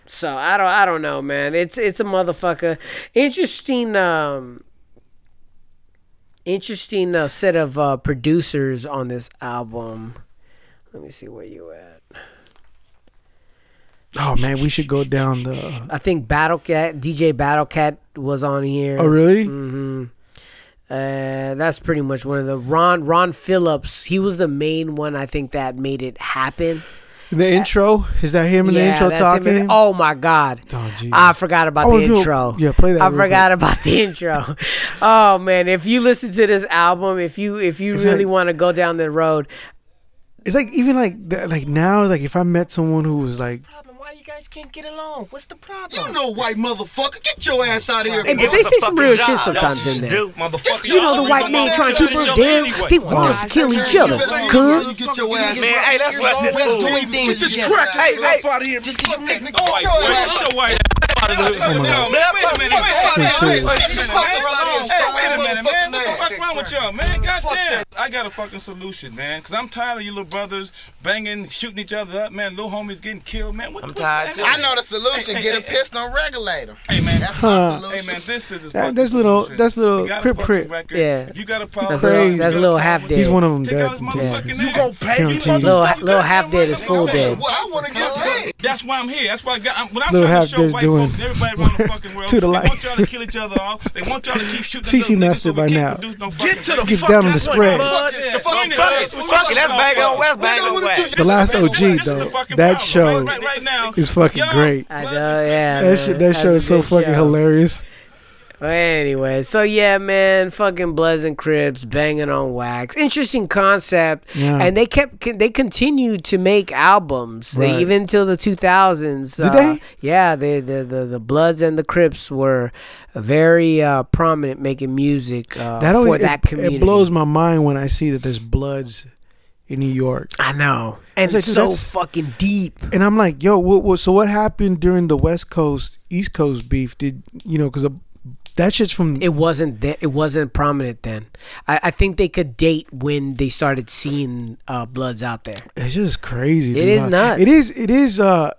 B: So I don't I don't know, man. It's it's a motherfucker. Interesting um interesting uh, set of uh, producers on this album. Let me see where you at.
A: Oh man, we should go down the.
B: I think Battlecat DJ Battlecat was on here.
A: Oh, really?
B: Mm-hmm. Uh, that's pretty much one of the Ron Ron Phillips. He was the main one I think that made it happen.
A: The intro is that him in the intro
B: that's him in
A: talking?
B: Oh my god!
A: Oh,
B: I forgot about
A: wanna
B: the intro.
A: yeah, play that
B: I forgot
A: quick.
B: about the intro. oh man, if you listen to this album, if you if you
A: It's
B: really
A: like-
B: want to go down the road,
A: It's like even like like now, like if I met someone who was like,
P: Why you guys can't get along? What's the problem?
U: You know, white motherfucker, get your ass out of here.
B: Hey, but they say some real
U: Motherfucking
B: shit sometimes in there.
U: do, motherfucker.
B: You know the white man trying to keep us down. They want us to kill each other. Cuz.
U: Get your ass
P: Man, hey, that's what this
U: Always doing things
P: Get this crack
U: Hey,
P: nigga
U: hey,
P: up outta here.
U: Just get your nigga.
P: Oh,
U: Get your
P: white-
U: ass
P: wait,
U: out.
P: white-
U: Wait a minute,
P: Man, wait a minute.
U: Wait,
P: Wait,
U: wait,
P: wait,
U: wait,
P: fuck
U: wait,
P: around Wait a minute, man. What the
U: Fuck
P: fuck wrong with y'all, man? Goddamn. I got a fucking solution, man. Cause I'm tired of you little brothers banging, shooting each other up, man. Little homies getting killed, man. What, I'm
U: tired, too. I know the solution.
P: Hey,
U: Get
P: hey,
U: a piston regulator.
P: Hey, man.
U: That's
A: Huh.
U: my
P: Hey, man, this is
A: that, that's little,
P: solution.
A: that's little
P: You got
A: crip crip.
B: Yeah.
P: If you got a problem,
B: That's
P: with
B: little, that's
P: you
B: little half dead.
A: He's one of them
P: Take
A: dead.
P: out his
A: Yeah.
P: name.
U: gon' pay
A: Guaranteed.
U: me,
B: Little, little half dead is full dead.
U: Well, I want to get paid.
P: That's why I'm here. That's why I got. I'm, when I'm
A: Little
P: trying
A: half
P: to show
A: dead's
P: white
A: doing
P: folks, everybody around the fucking world,
A: to the
P: they
A: light.
P: want y'all to kill each other off. They want y'all to keep shooting.
A: Fifi
P: at little
A: master
P: so
A: by now.
P: no
U: Get to the
A: Get
U: fuck
A: down on the spread.
U: Fuck
P: Yeah,
U: the fucking
P: don't
U: fuck
P: fuck
U: it.
P: it.
U: That's bag on West, bag on West.
A: The last OG
P: This is the
A: though, that show
P: Right, right now,
A: is fucking great.
B: I know, yeah.
A: That
B: man.
A: shit, that
B: That's
A: show is so fucking hilarious.
B: But anyway, so yeah, man, fucking Bloods and Crips banging on wax. Interesting concept,
A: Yeah.
B: and they kept they continued to make albums. They even till the two thousands.
A: Did they?
B: Yeah, they, the the the Bloods and the Crips were very uh, prominent making music uh,
A: That
B: for that
A: it,
B: community.
A: it blows my mind when I see that there's Bloods in New York.
B: I know, and
A: It's
B: so fucking deep.
A: And I'm like, yo, what, what, so what happened during the West Coast East Coast beef? Did you know? Because that shit's from
B: It wasn't that. It wasn't prominent then. I, I think they could date when they started seeing uh, Bloods out there.
A: It's just crazy.
B: It
A: dude.
B: is
A: Like. It is. It is. Uh,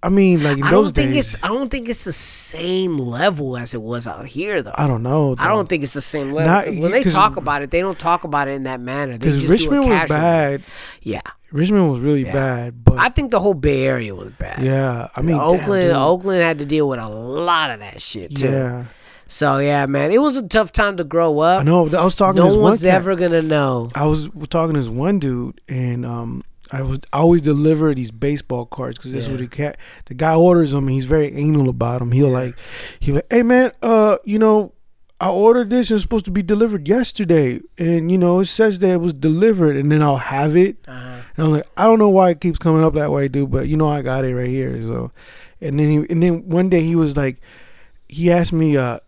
A: I mean, like in
B: I
A: those
B: don't think
A: days.
B: it's. I don't think it's the same level as it was out here, though.
A: I don't know.
B: I don't think it's the same level.
A: Not-
B: when they talk about it, they don't talk about it in that manner.
A: Because Richmond was bad.
B: Yeah,
A: Richmond was really
B: Yeah.
A: bad. But
B: I think the whole Bay Area was bad.
A: yeah, I mean, damn,
B: Oakland.
A: dude.
B: Oakland had to deal with a lot of that shit too.
A: Yeah.
B: So yeah, man, it was a tough time to grow up.
A: I know. I was talking. to
B: No
A: this
B: one's ever gonna know.
A: I was talking to this one dude, and um, I was I always deliver these baseball cards because this is what the cat the guy orders them. And he's very anal about them. He'll like, he like, hey man, uh, you know, I ordered this. And it's supposed to be delivered yesterday, and you know, it says that it was delivered, and then I'll have it.
B: Uh-huh.
A: And I'm like, I don't know why it keeps coming up that way, dude, but you know, I got it right here. So, and then he, and then one day he was like, he asked me, uh,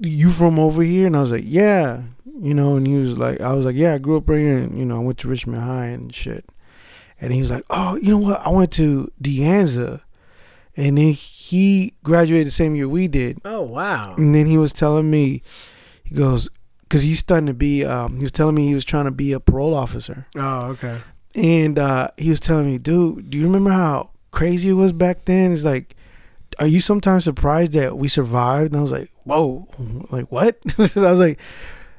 A: you from over here? And I was like, yeah, you know, and he was like, I was like, yeah, I grew up right here, and you know, I went to Richmond High and shit. And he was like, oh, you know what? I went to De Anza, and then he graduated the same year we did.
B: Oh wow.
A: And then he was telling me, he goes, because he's starting to be, um, he was telling me he was trying to be a parole officer.
B: Oh okay.
A: And uh, he was telling me, dude, do you remember how crazy it was back then? It's like, are you sometimes surprised that we survived? And I was like, whoa, like what? I was like,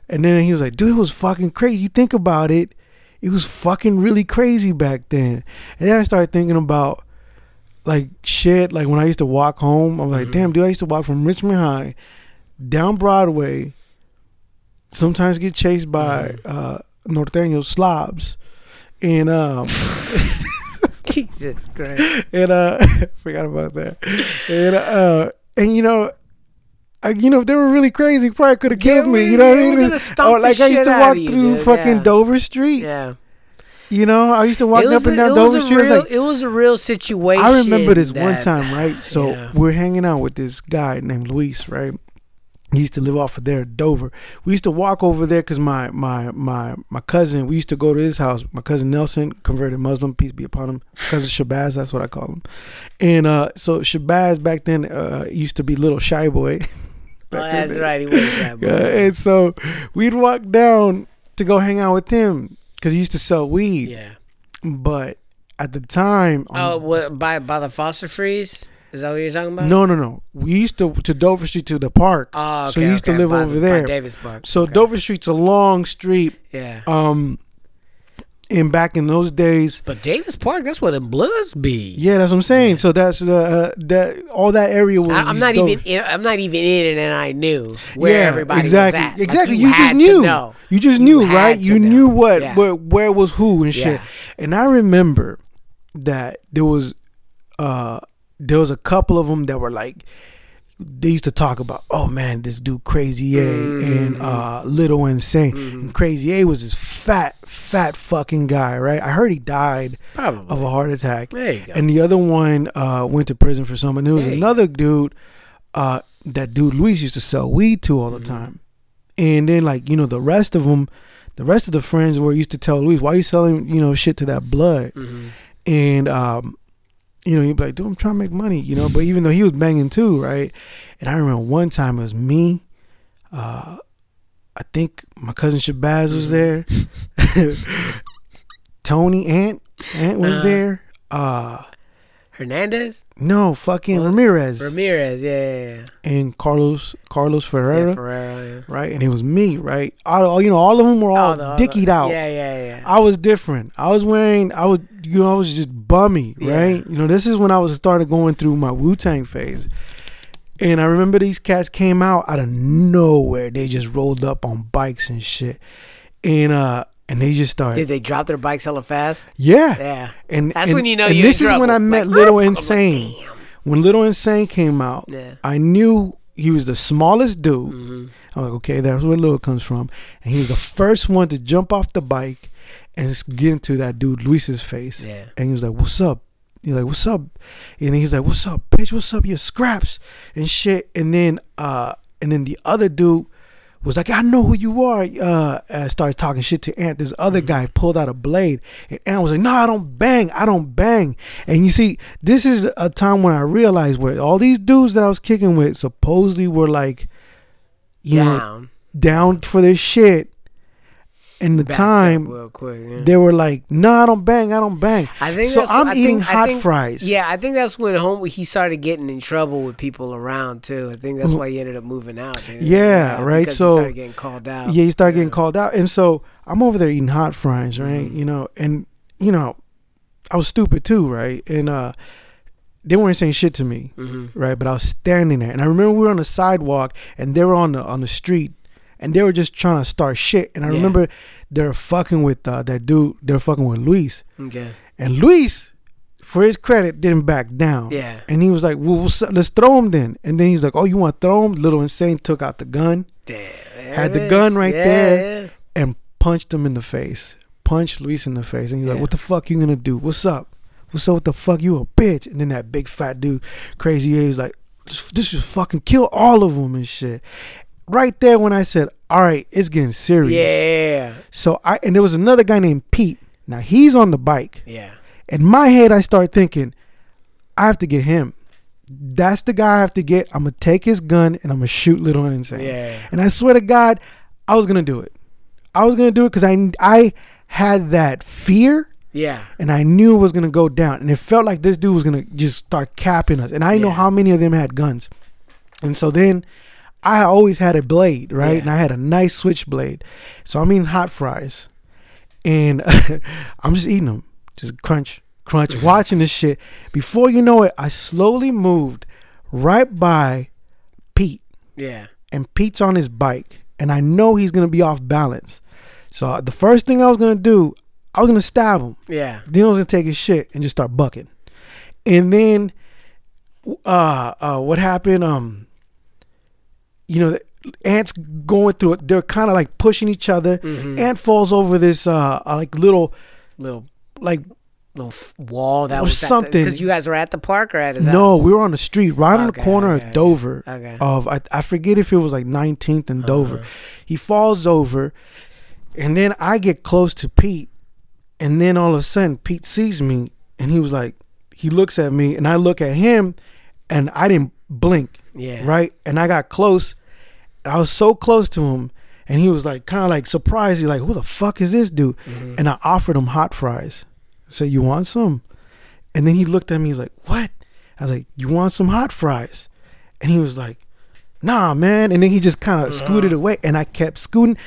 A: and then he was like, dude, it was fucking crazy. You think about it, it was fucking really crazy back then. And then I started thinking about like shit, like when I used to walk home, I'm like, damn, dude, I used to walk from Richmond High down Broadway, sometimes get chased by uh, Norteño slobs. And um
B: Jesus Christ.
A: and uh forgot about that. And uh and you know I, you know, if they were really crazy, probably could have
B: Yeah,
A: killed me. You know what I mean? Or like I used to walk through fucking
B: yeah.
A: Dover Street.
B: Yeah.
A: You know, I used to walk up and down Dover Street. It was
B: real,
A: like,
B: it was a real situation.
A: I remember this one time, right? So
B: Yeah.
A: we're hanging out with this guy named Luis, right? He used to live off of there, Dover. We used to walk over there because my my my my cousin. We used to go to his house. My cousin Nelson, converted Muslim, peace be upon him. Cousin Shabazz, that's what I call him. And uh, so Shabazz back then uh, used to be little shy boy.
B: Oh, that's
A: then.
B: right. He was
A: Yeah,
B: boy.
A: and so we'd walk down to go hang out with him because he used to sell weed.
B: Yeah.
A: But at the time,
B: Oh, what by by the Foster Freeze? Is that what you're talking about?
A: No, no, no. We used to to Dover Street to the park.
B: Oh,
A: so
B: okay,
A: he used
B: okay,
A: to live
B: by-
A: over there.
B: Davis Park.
A: So Dover Street's a long street.
B: Yeah.
A: Um, and back in those days,
B: But Davis Park, that's where the Bloods be.
A: yeah, that's what I'm saying. So that's the uh, that all that area was.
B: I, I'm not
A: Dover.
B: even. In, I'm not even in it, and I knew where
A: yeah,
B: everybody
A: exactly,
B: was at. Like,
A: Exactly.
B: you,
A: you, just knew.
B: know.
A: You just
B: You
A: knew,
B: had
A: right? You
B: know.
A: knew what,
B: Yeah.
A: where, where was who and shit.
B: Yeah.
A: And I remember that there was, uh, there was a couple of them that were like, they used to talk about, oh man, this dude Crazy A and
B: Mm-hmm.
A: uh, Little Insane. And Crazy A was this fat, fat fucking guy, right? I heard he died
B: Probably.
A: of a heart attack.
B: There you go.
A: And the other one uh, went to prison for something. There was
B: There
A: another dude, uh, that dude Luis used to sell weed to all the
B: Mm-hmm.
A: time. And then like, you know, the rest of them, the rest of the friends were used to tell Luis, why you selling, you know, shit to that blood?
B: Mm-hmm.
A: And, um, you know, he'd be like, dude, I'm trying to make money, you know, but even though he was banging too, right? And I remember one time it was me, uh, I think my cousin Shabazz was there. Tony Ant Ant was
B: Uh-huh.
A: there. Uh
B: Hernandez,
A: no, fucking Ramirez
B: Ramirez, yeah, yeah, yeah.
A: and Carlos Carlos Ferreira,
B: Yeah, Ferreira, yeah.
A: right? And it was me, right? All you know, all of them were all
B: Oh, the- all
A: dickied
B: the-
A: out.
B: Yeah, yeah, yeah.
A: I was different. I was wearing, I was, you know, I was just bummy, right? You know, this is when I was started going through my Wu Tang phase. And I remember these cats came out out of nowhere. They just rolled up on bikes and shit. And, uh, and they just started.
B: Did they drop their bikes hella fast?
A: Yeah.
B: Yeah.
A: And
B: That's
A: and-
B: when you know
A: and
B: you're in
A: this is when. I met
B: Like,
A: Little
B: "Whoop." I'm like,
A: Insane. when Little Insane came out,
B: Yeah.
A: I knew he was the smallest dude.
B: Mm-hmm.
A: I'm like, okay, that's where Little comes from. And he was the first one to jump off the bike and get into that dude Luis's face.
B: Yeah.
A: And he was like, "What's up?" He's like, "What's up?" And he's like, "What's up, bitch? What's up? Your scraps and shit." And then, uh, and then the other dude was like, "I know who you are." Uh, uh started talking shit to Ant. This other guy pulled out a blade, and Ant was like, "No, I don't bang. I don't bang." And you see, this is a time when I realized where all these dudes that I was kicking with supposedly were like, you know,
B: Down.
A: down for this shit. And the time
B: real quick, yeah.
A: they were like, "No, I don't bang. I don't bang."
B: I think
A: so. I'm
B: I
A: eating
B: think-
A: hot
B: think-
A: fries.
B: Yeah, I think that's when home he started getting in trouble with people around too. I think that's why he ended up moving out.
A: Yeah, right. So
B: he started getting called out.
A: Yeah, he started getting called out, and so I'm over there eating hot fries, right?
B: Mm-hmm.
A: You know, and you know, I was stupid too, right? And uh, they weren't saying shit to me,
B: Mhm.
A: right? But I was standing there, and I remember we were on the sidewalk, and they were on the on the street, and they were just trying to start shit. And I
B: Yeah.
A: remember they're fucking with uh, that dude. They're fucking with Luis,
B: Okay.
A: and Luis. For his credit, didn't back down.
B: Yeah.
A: and he was like, "Well, we'll let's throw him then." And then he's like, "Oh, you want to throw him?" Little insane took out the gun, Damn.
B: had
A: the gun right
B: Yeah,
A: there,
B: yeah.
A: and punched him in the face. Punched Luis in the face, and he's like. "What the fuck you gonna do? What's up? What's up? What the fuck? You a bitch?" And then that big fat dude, crazy A, is like, "This this is fucking kill all of them and shit." Right there, when I said, "All right, it's getting serious."
B: Yeah.
A: So I and there was another guy named Pete. Now he's on the bike.
B: Yeah.
A: In my head, I start thinking, I have to get him. That's the guy I have to get. I'm gonna take his gun and I'm gonna shoot Little and Insane.
B: Yeah.
A: And I swear to God, I was gonna do it. I was gonna do it because I I had that fear.
B: Yeah.
A: And I knew it was gonna go down, and it felt like this dude was gonna just start capping us. And I know how many of them had guns, and so then I always had a blade, right?
B: Yeah.
A: And I had a nice switchblade. So I'm eating hot fries, and I'm just eating them, just crunch, crunch, watching this shit. Before you know it, I slowly moved right by Pete
B: Yeah.
A: and Pete's on his bike, and I know he's gonna be off balance. So uh, the first thing I was gonna do, I was gonna stab him.
B: Yeah.
A: Then I was gonna take his shit and just start bucking. And then, uh, uh, what happened? Um, you know, the ants going through it. They're kind of like pushing each other.
B: Mhm.
A: Ant falls over this uh uh, like little
B: little
A: like
B: little f- wall that
A: Or
B: was
A: something.
B: because you guys were at the park or at his
A: no,
B: house?
A: we were on the street, right on the corner
B: okay,
A: of Dover.
B: okay.
A: Of I, I forget if it was like 19th and Dover.
B: Uh-huh.
A: He falls over, and then I get close to Pete, and then all of a sudden Pete sees me, and he was like, he looks at me, and I look at him, and I didn't blink.
B: Yeah.
A: Right, and I got close. I was so close to him, and he was like kind of like surprised. He's like, "Who the fuck is this dude?"
B: Mm-hmm.
A: And I offered him hot fries. I said, "You want some?" And then he looked at me. He's like, "What?" I was like, "You want some hot fries?" And he was like, "Nah, man." And then he just kind of
B: Uh-huh.
A: scooted away, and I kept scooting.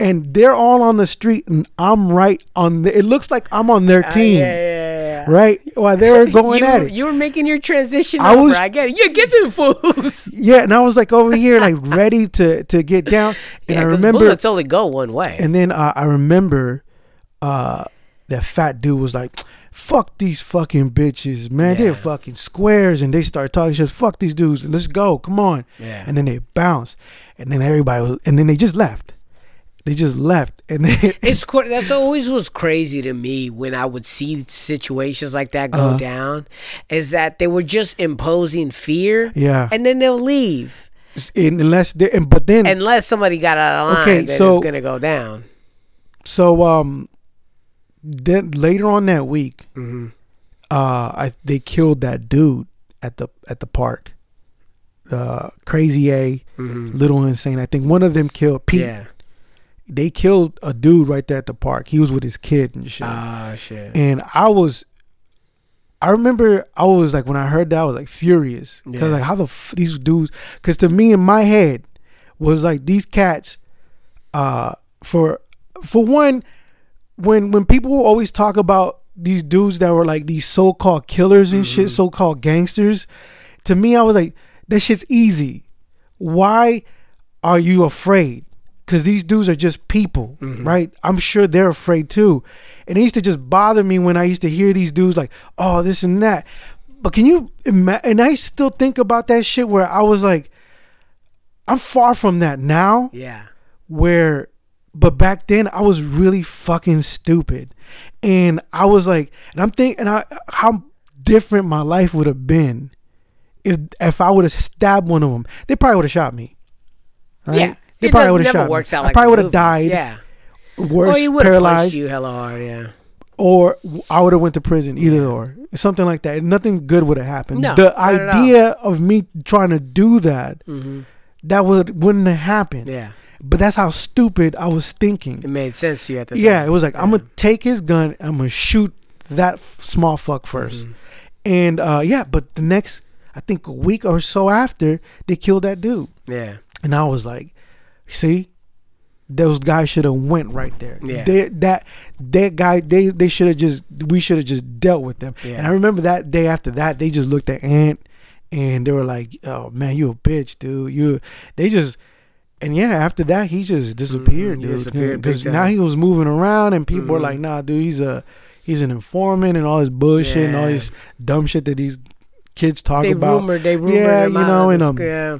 A: And they're all on the street, and I'm right on. The, it looks like I'm on their
B: Ah,
A: team,
B: yeah, yeah, yeah.
A: right? While they were going
B: you,
A: at it.
B: You were making your transition
A: I
B: over.
A: was-
B: I get it. You get the fools.
A: Yeah, and I was like over here, like ready to to get down. And
B: Yeah,
A: I remember
B: bullets only go one way.
A: And then uh, I remember uh, that fat dude was like, "Fuck these fucking bitches, man! They're fucking squares." And they start talking shit. Fuck these dudes. Let's go. Come on.
B: Yeah.
A: And then they bounce. and then everybody was, and then they just left. They just left, and then
B: It's that's always was crazy to me when I would see situations like that go
A: Uh-huh.
B: down, is that they were just imposing fear,
A: Yeah.
B: and then they'll leave
A: unless they, and, but then
B: unless somebody got out of line.
A: Okay, so-
B: it's gonna go down.
A: So um, then later on that week,
B: Mm-hmm.
A: uh, I they killed that dude at the at the park. Uh, Crazy A,
B: Mhm.
A: Little Insane. I think one of them killed Pete.
B: Yeah.
A: They killed a dude right there at the park. He was with his kid and shit.
B: Ah, shit.
A: And I was, I remember I was like when I heard that I was like furious because
B: Yeah.
A: like how the f- these dudes? Because to me in my head was like these cats, uh, for for one, when when people always talk about these dudes that were like these so called killers and shit, mm-hmm. so called gangsters, to me I was like that shit's easy. Why are you afraid? Because these dudes are just people, mm-hmm. right? I'm sure they're afraid too. And it used to just bother me when I used to hear these dudes like, oh, this and that. But can you imagine? And I still think about that shit where I was like, I'm far from that now.
B: Yeah.
A: Where, but back then I was really fucking stupid. And I was like, and I'm thinking I, how different my life would have been if if I would have stabbed one of them. They probably would have shot me. right?
B: Yeah.
A: They
B: It
A: probably would have shot
B: works
A: me.
B: out
A: I
B: like
A: probably would have died.
B: yeah.
A: Worse,
B: or have
A: paralyzed
B: you hella hard. Yeah.
A: or I would have went to prison, either or, something like that. Nothing good would have happened.
B: No,
A: the
B: not at all.
A: idea of me trying to do that,
B: Mhm.
A: that would wouldn't have happened.
B: Yeah.
A: But that's how stupid I was thinking.
B: It made sense to you at the time.
A: Yeah,
B: time.
A: it was like I'm gonna take his gun. I'm gonna shoot that f- small fuck 1st
B: Mm-hmm.
A: and uh, yeah. But the next, I think a week or so after, they killed that dude.
B: Yeah.
A: And I was like, see, those guys should have went right there.
B: Yeah.
A: They, that that guy, they they should have just we should have just dealt with them.
B: Yeah.
A: And I remember that day after that, they just looked at Ant and they were like, "Oh man, you a bitch, dude. You." They just. And yeah, after that, he just disappeared,
B: Mhm,
A: dude.
B: disappeared
A: Because now he was moving around, and people were
B: Mhm.
A: like, "Nah, dude, he's a he's an informant, and all this bullshit, and all
B: Yeah.
A: this dumb shit that these kids talk
B: They
A: about."
B: rumored. They rumored.
A: yeah, you know, and um,
B: yeah.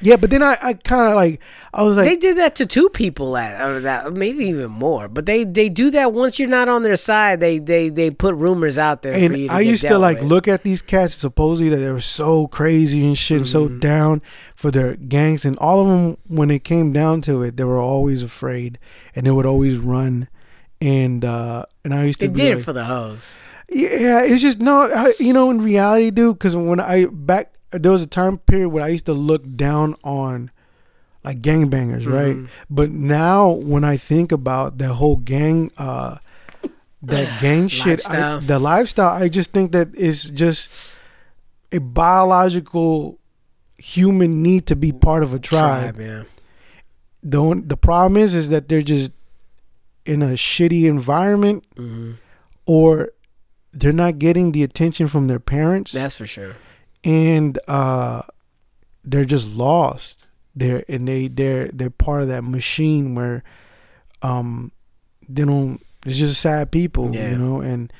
A: Yeah, but then I, I kind of like I was like,
B: they did that to two people at or that maybe even more. But they they do that once you're not on their side. They they they put rumors out there for you
A: and I used to like
B: with.
A: look at these cats supposedly that they were so crazy and shit, so
B: Mm-hmm.
A: down for their gangs, and all of them when it came down to it, they were always afraid and they would always run. And uh and I used to
B: They
A: be
B: did it for the hoes.
A: yeah, it's just no, you know, in reality, dude. Because when I back, there was a time period where I used to look down on like gangbangers, right?
B: Mhm.
A: But now when I think about that whole gang, uh that gang shit, I, the lifestyle, I just think that it's just a biological human need to be part of a tribe.
B: Tribe, yeah.
A: The the problem is, is that they're just in a shitty environment,
B: Mhm.
A: or they're not getting the attention from their parents.
B: That's for sure.
A: And uh, they're just lost. They're and they they're they're part of that machine where, um, they don't. It's just sad people,
B: Yeah.
A: you know, and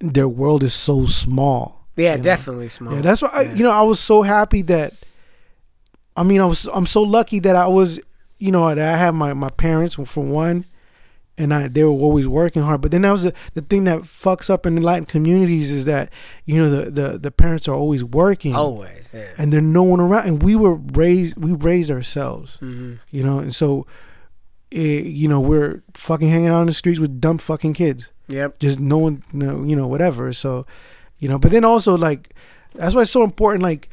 A: their world is so small.
B: Yeah,
A: you know?
B: definitely small.
A: Yeah, that's why I, you know I was so happy that I mean, I was I'm so lucky that I was, you know, that I have my my parents for one, and I they were always working hard. But then that was the, the thing that fucks up in the Latin communities is that you know the the, the parents are always working,
B: Always, yeah.
A: and there's no one around. And we were raised we raised ourselves,
B: Mhm.
A: you know, and so. It, you know we're fucking hanging out on the streets with dumb fucking kids.
B: Yep.
A: Just no one, no, you know, whatever. So, you know, but then also like that's why it's so important. Like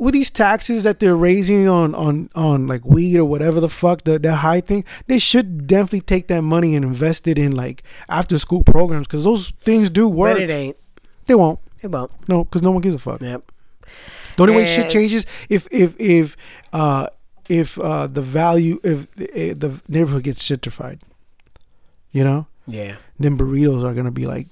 A: with these taxes that they're raising on on on like weed or whatever the fuck the the high thing, they should definitely take that money and invest it in like after school programs because those things do work.
B: But it ain't.
A: They won't.
B: It won't.
A: No, because no one gives a fuck.
B: Yep.
A: The only way shit changes if if if uh if uh the value if the, eh, the neighborhood gets gentrified. You know.
B: Yeah.
A: Then burritos are gonna be like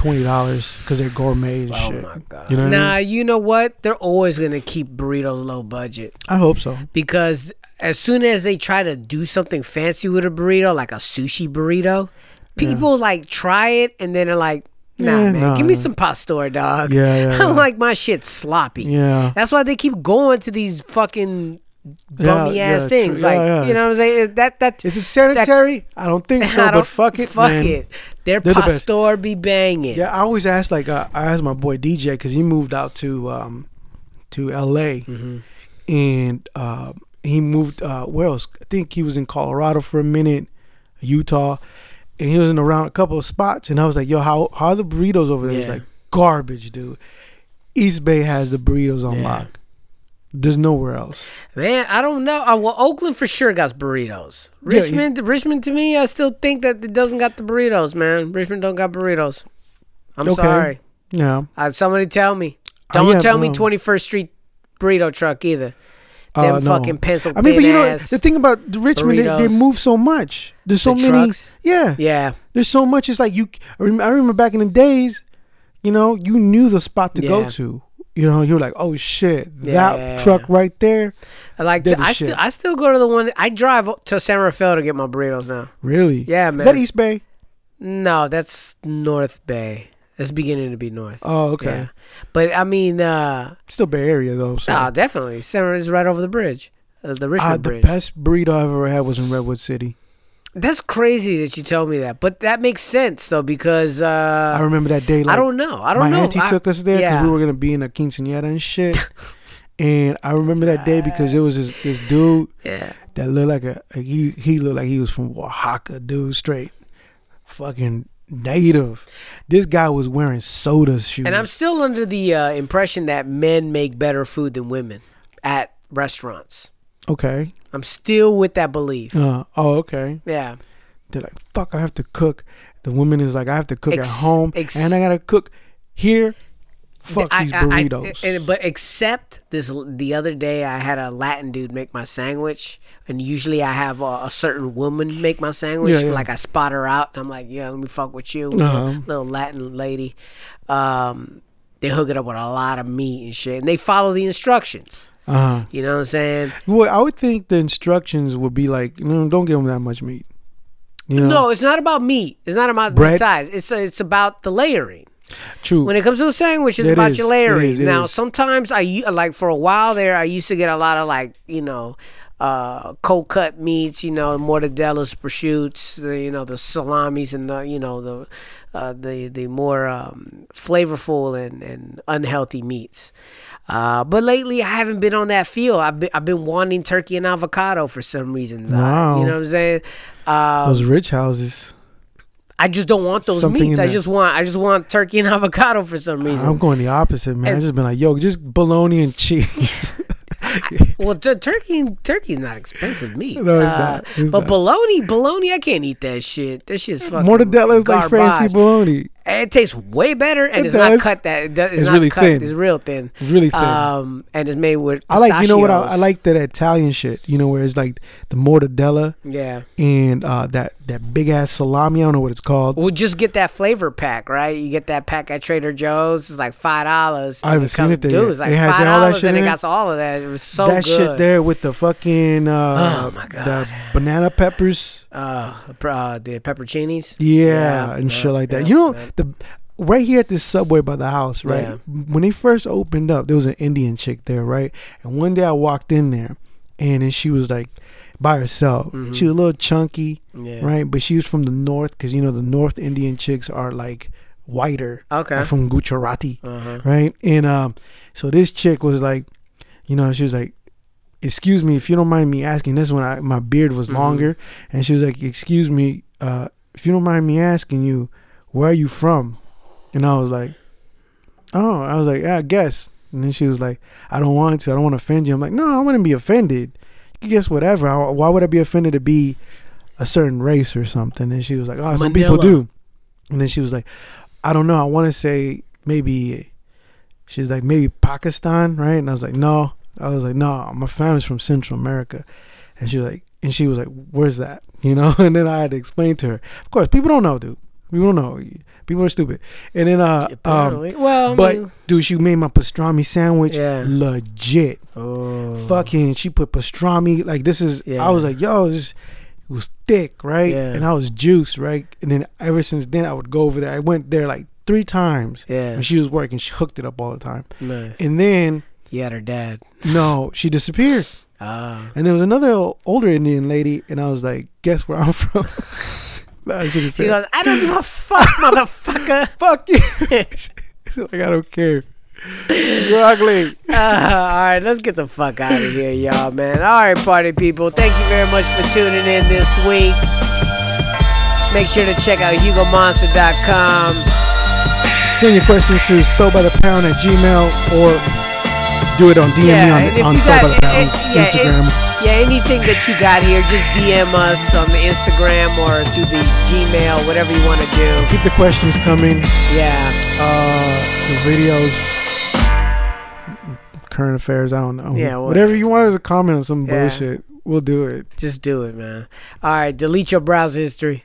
A: twenty dollars because they're gourmet and
B: Oh
A: shit.
B: my god.
A: You know
B: nah,
A: I mean?
B: you know what? They're always gonna keep burritos low budget.
A: I hope so.
B: Because as soon as they try to do something fancy with a burrito, like a sushi burrito, people like try it and then they're like, Nah,
A: Yeah,
B: man,
A: nah.
B: give me some pastor, dog.
A: Yeah, yeah,
B: I
A: yeah.
B: don't like my shit sloppy.
A: Yeah.
B: That's why they keep going to these fucking
A: Yeah,
B: bummy
A: yeah,
B: ass
A: true.
B: things.
A: Yeah,
B: like,
A: yeah.
B: you know what I'm saying? That that
A: Is it sanitary? I don't think so, but
B: don't-
A: fuck it,
B: Fuck
A: man.
B: it. Their
A: They're the
B: pastor be banging.
A: Yeah, I always ask like uh, I asked my boy DJ because he moved out to um to L.A.
B: Mm-hmm.
A: and uh, he moved uh, where else? I think he was in Colorado for a minute, Utah, and he was in around a couple of spots. And I was like, "Yo, how how are the burritos over there?" He's like, "Garbage, dude." East Bay has the burritos on
B: Yeah.
A: lock. There's nowhere else.
B: Man, I don't know. Uh, well, Oakland for sure got burritos.
A: Yeah,
B: Richmond, Richmond to me, I still think that it doesn't got the burritos, man. Richmond don't got burritos. I'm
A: Okay.
B: sorry.
A: Yeah.
B: Uh, somebody tell me.
A: Uh,
B: Don't
A: yeah,
B: tell me
A: no.
B: 21st Street burrito truck either.
A: Uh,
B: Them
A: no.
B: fucking pencil
A: I mean, but you know,
B: ass
A: the thing about the Richmond, they, they
B: burritos.
A: move so much. There's so
B: The
A: many.
B: trucks?
A: Yeah,
B: Yeah.
A: There's so much. It's like you. I rem- I remember back in the days, you know, you knew the spot to go
B: Yeah.
A: to. You know, you're like, oh shit,
B: Yeah.
A: that truck right there.
B: I like. To,
A: the
B: I still, I still go to the one. I drive to San Rafael to get my burritos now.
A: Really?
B: Yeah, man.
A: Is that East Bay?
B: No, that's North Bay. It's beginning to be North.
A: Oh, okay.
B: Yeah. But I mean, uh,
A: Still Bay Area though. So.
B: ah, definitely. San is right over the bridge, uh, the Richmond
A: Ah, the
B: Bridge.
A: best burrito I've ever had was in Redwood City.
B: That's crazy that you told me that, but that makes sense though because uh,
A: I remember that day.
B: I don't know. I don't
A: my
B: know.
A: auntie
B: I-
A: took us there because
B: yeah.
A: we were gonna be in a quinceanera and shit. and I remember that day because it was this, this dude
B: Yeah.
A: that looked like a he he looked like he was from Oaxaca, dude, straight fucking native. This guy was wearing soda shoes.
B: And I'm still under the uh, impression that men make better food than women at restaurants.
A: okay.
B: I'm still with that belief.
A: Uh, oh, okay.
B: Yeah.
A: They're like, fuck, I have to cook. The woman is like, I have to cook
B: Ex-
A: at home,
B: ex-
A: and I gotta cook here. Fuck
B: I-
A: these
B: I- I-
A: burritos.
B: and- but except this, the other day I had a Latin dude make my sandwich, and usually I have a, a certain woman make my sandwich.
A: Yeah, yeah.
B: Like I spot her out, and I'm like, yeah, let me fuck with you,
A: Uh-huh.
B: little, little Latin lady. Um, they hook it up with a lot of meat and shit, and they follow the instructions.
A: Uh-huh.
B: You know what I'm saying?
A: Well, I would think the instructions would be like, no, don't give them that much meat. You know,
B: No, it's not about meat. It's not about
A: Bread?
B: the size. It's it's about the layering.
A: true.
B: When it comes to a sandwich, it's
A: It
B: about
A: is.
B: your layering.
A: is. It
B: now,
A: is.
B: sometimes I like for a while there, I used to get a lot of like you know, uh, cold cut meats. You know, mortadellas, prosciutto, the, you know, the salamis, and the you know the uh, the the more um, flavorful and, and unhealthy meats. Uh, but lately, I haven't been on that feel. I've been, I've been wanting turkey and avocado for some reason.
A: Wow.
B: you know what I'm saying? Um,
A: Those rich houses.
B: I just don't want those
A: Something
B: meats. I just want I just want turkey and avocado for some reason.
A: I'm going the opposite, man. I just been like, yo, just bologna and cheese.
B: well, t- turkey turkey's not expensive meat.
A: No, it's
B: Uh,
A: not. It's
B: but
A: not.
B: bologna, bologna, I can't eat that shit. That shit's fucking
A: Mortadella is like fancy bologna.
B: It tastes way better, and
A: It
B: it's not cut that. It does, it's,
A: It's
B: not
A: really
B: cut.
A: thin.
B: It's real thin.
A: It's really thin.
B: Um, and it's made with.
A: I like, you know what? I, I like that Italian shit. You know where it's like the mortadella
B: Yeah.
A: and uh, that that big ass salami. I don't know what it's called.
B: Well, just get that flavor pack, right? You get that pack at Trader Joe's. It's like five dollars.
A: I haven't seen it there
B: Dude, it's like
A: It has
B: five
A: all that
B: dollars,
A: shit
B: and it got all of that. It was so
A: that
B: good.
A: shit there with the fucking uh,
B: Oh, my God.
A: the banana peppers.
B: Uh, uh, the pepperoncinis.
A: Yeah, and shit like that.
B: yeah,
A: you know
B: yeah.
A: the right here at this subway by the house, right?
B: Yeah.
A: When they first opened up, there was an Indian chick there, right? And one day I walked in there, and then she was like by herself.
B: Mhm.
A: She was a little chunky,
B: Yeah.
A: right? But she was from the north, because you know the North Indian chicks are like whiter,
B: Okay.
A: like from Gujarati,
B: Uh-huh.
A: right? And um, so this chick was like, you know, she was like, "Excuse me, if you don't mind me asking." This is when I, my beard was
B: Mhm.
A: longer, and she was like, "Excuse me, uh, if you don't mind me asking you, where are you from?" And I was like, "Oh," I was like, "Yeah, I guess." And then she was like, "I don't want to. I don't want to offend you." I'm like, "No, I wouldn't be offended. Guess whatever. I- Why would I be offended to be a certain race or something?" And she was like, "Oh, some people do." And then she was like, "I don't know. I want to say maybe." She's like, "Maybe Pakistan, right?" And I was like, "No." I was like, "No, my family's from Central America." And she was like, and she was like, "Where's that?" You know. And then I had to explain to her. Of course, people don't know, dude. People don't know. People are stupid. And then, uh, um,
B: Well, I
A: but
B: mean-
A: dude, she made my pastrami sandwich
B: Yeah.
A: legit.
B: Oh.
A: Fucking, she put pastrami. Like this is.
B: Yeah.
A: I was like, yo, this it was thick, right?
B: Yeah.
A: And I was juiced, right? And then ever since then, I would go over there. I went there like three times.
B: Yeah.
A: When she was working, she hooked it up all the time.
B: Nice.
A: And then
B: You had her dad.
A: no, she disappeared.
B: Ah.
A: And there was another older Indian lady, and I was like, "Guess where I'm from?" Nah, I should have
B: He goes, I don't give a fuck, motherfucker.
A: Fuck you. She's like, I don't care. You're ugly.
B: Uh, all right, let's get the fuck out of here, y'all, man. All right, party people. Thank you very much for tuning in this week. Make sure to check out HugoMonster.com.
A: Send your question to so by the pound at gmail or do it on DM
B: Yeah,
A: me on, on
B: you got-
A: by the pound
B: yeah,
A: Instagram.
B: yeah, anything that you got here, just DM us on the Instagram or through the Gmail, whatever you want to do.
A: Keep the questions coming.
B: Yeah.
A: Uh, the videos, current affairs. I don't know.
B: Yeah,
A: whatever you want as a comment on some
B: Yeah.
A: bullshit, we'll do it.
B: Just do it, man. All right, delete your browser history.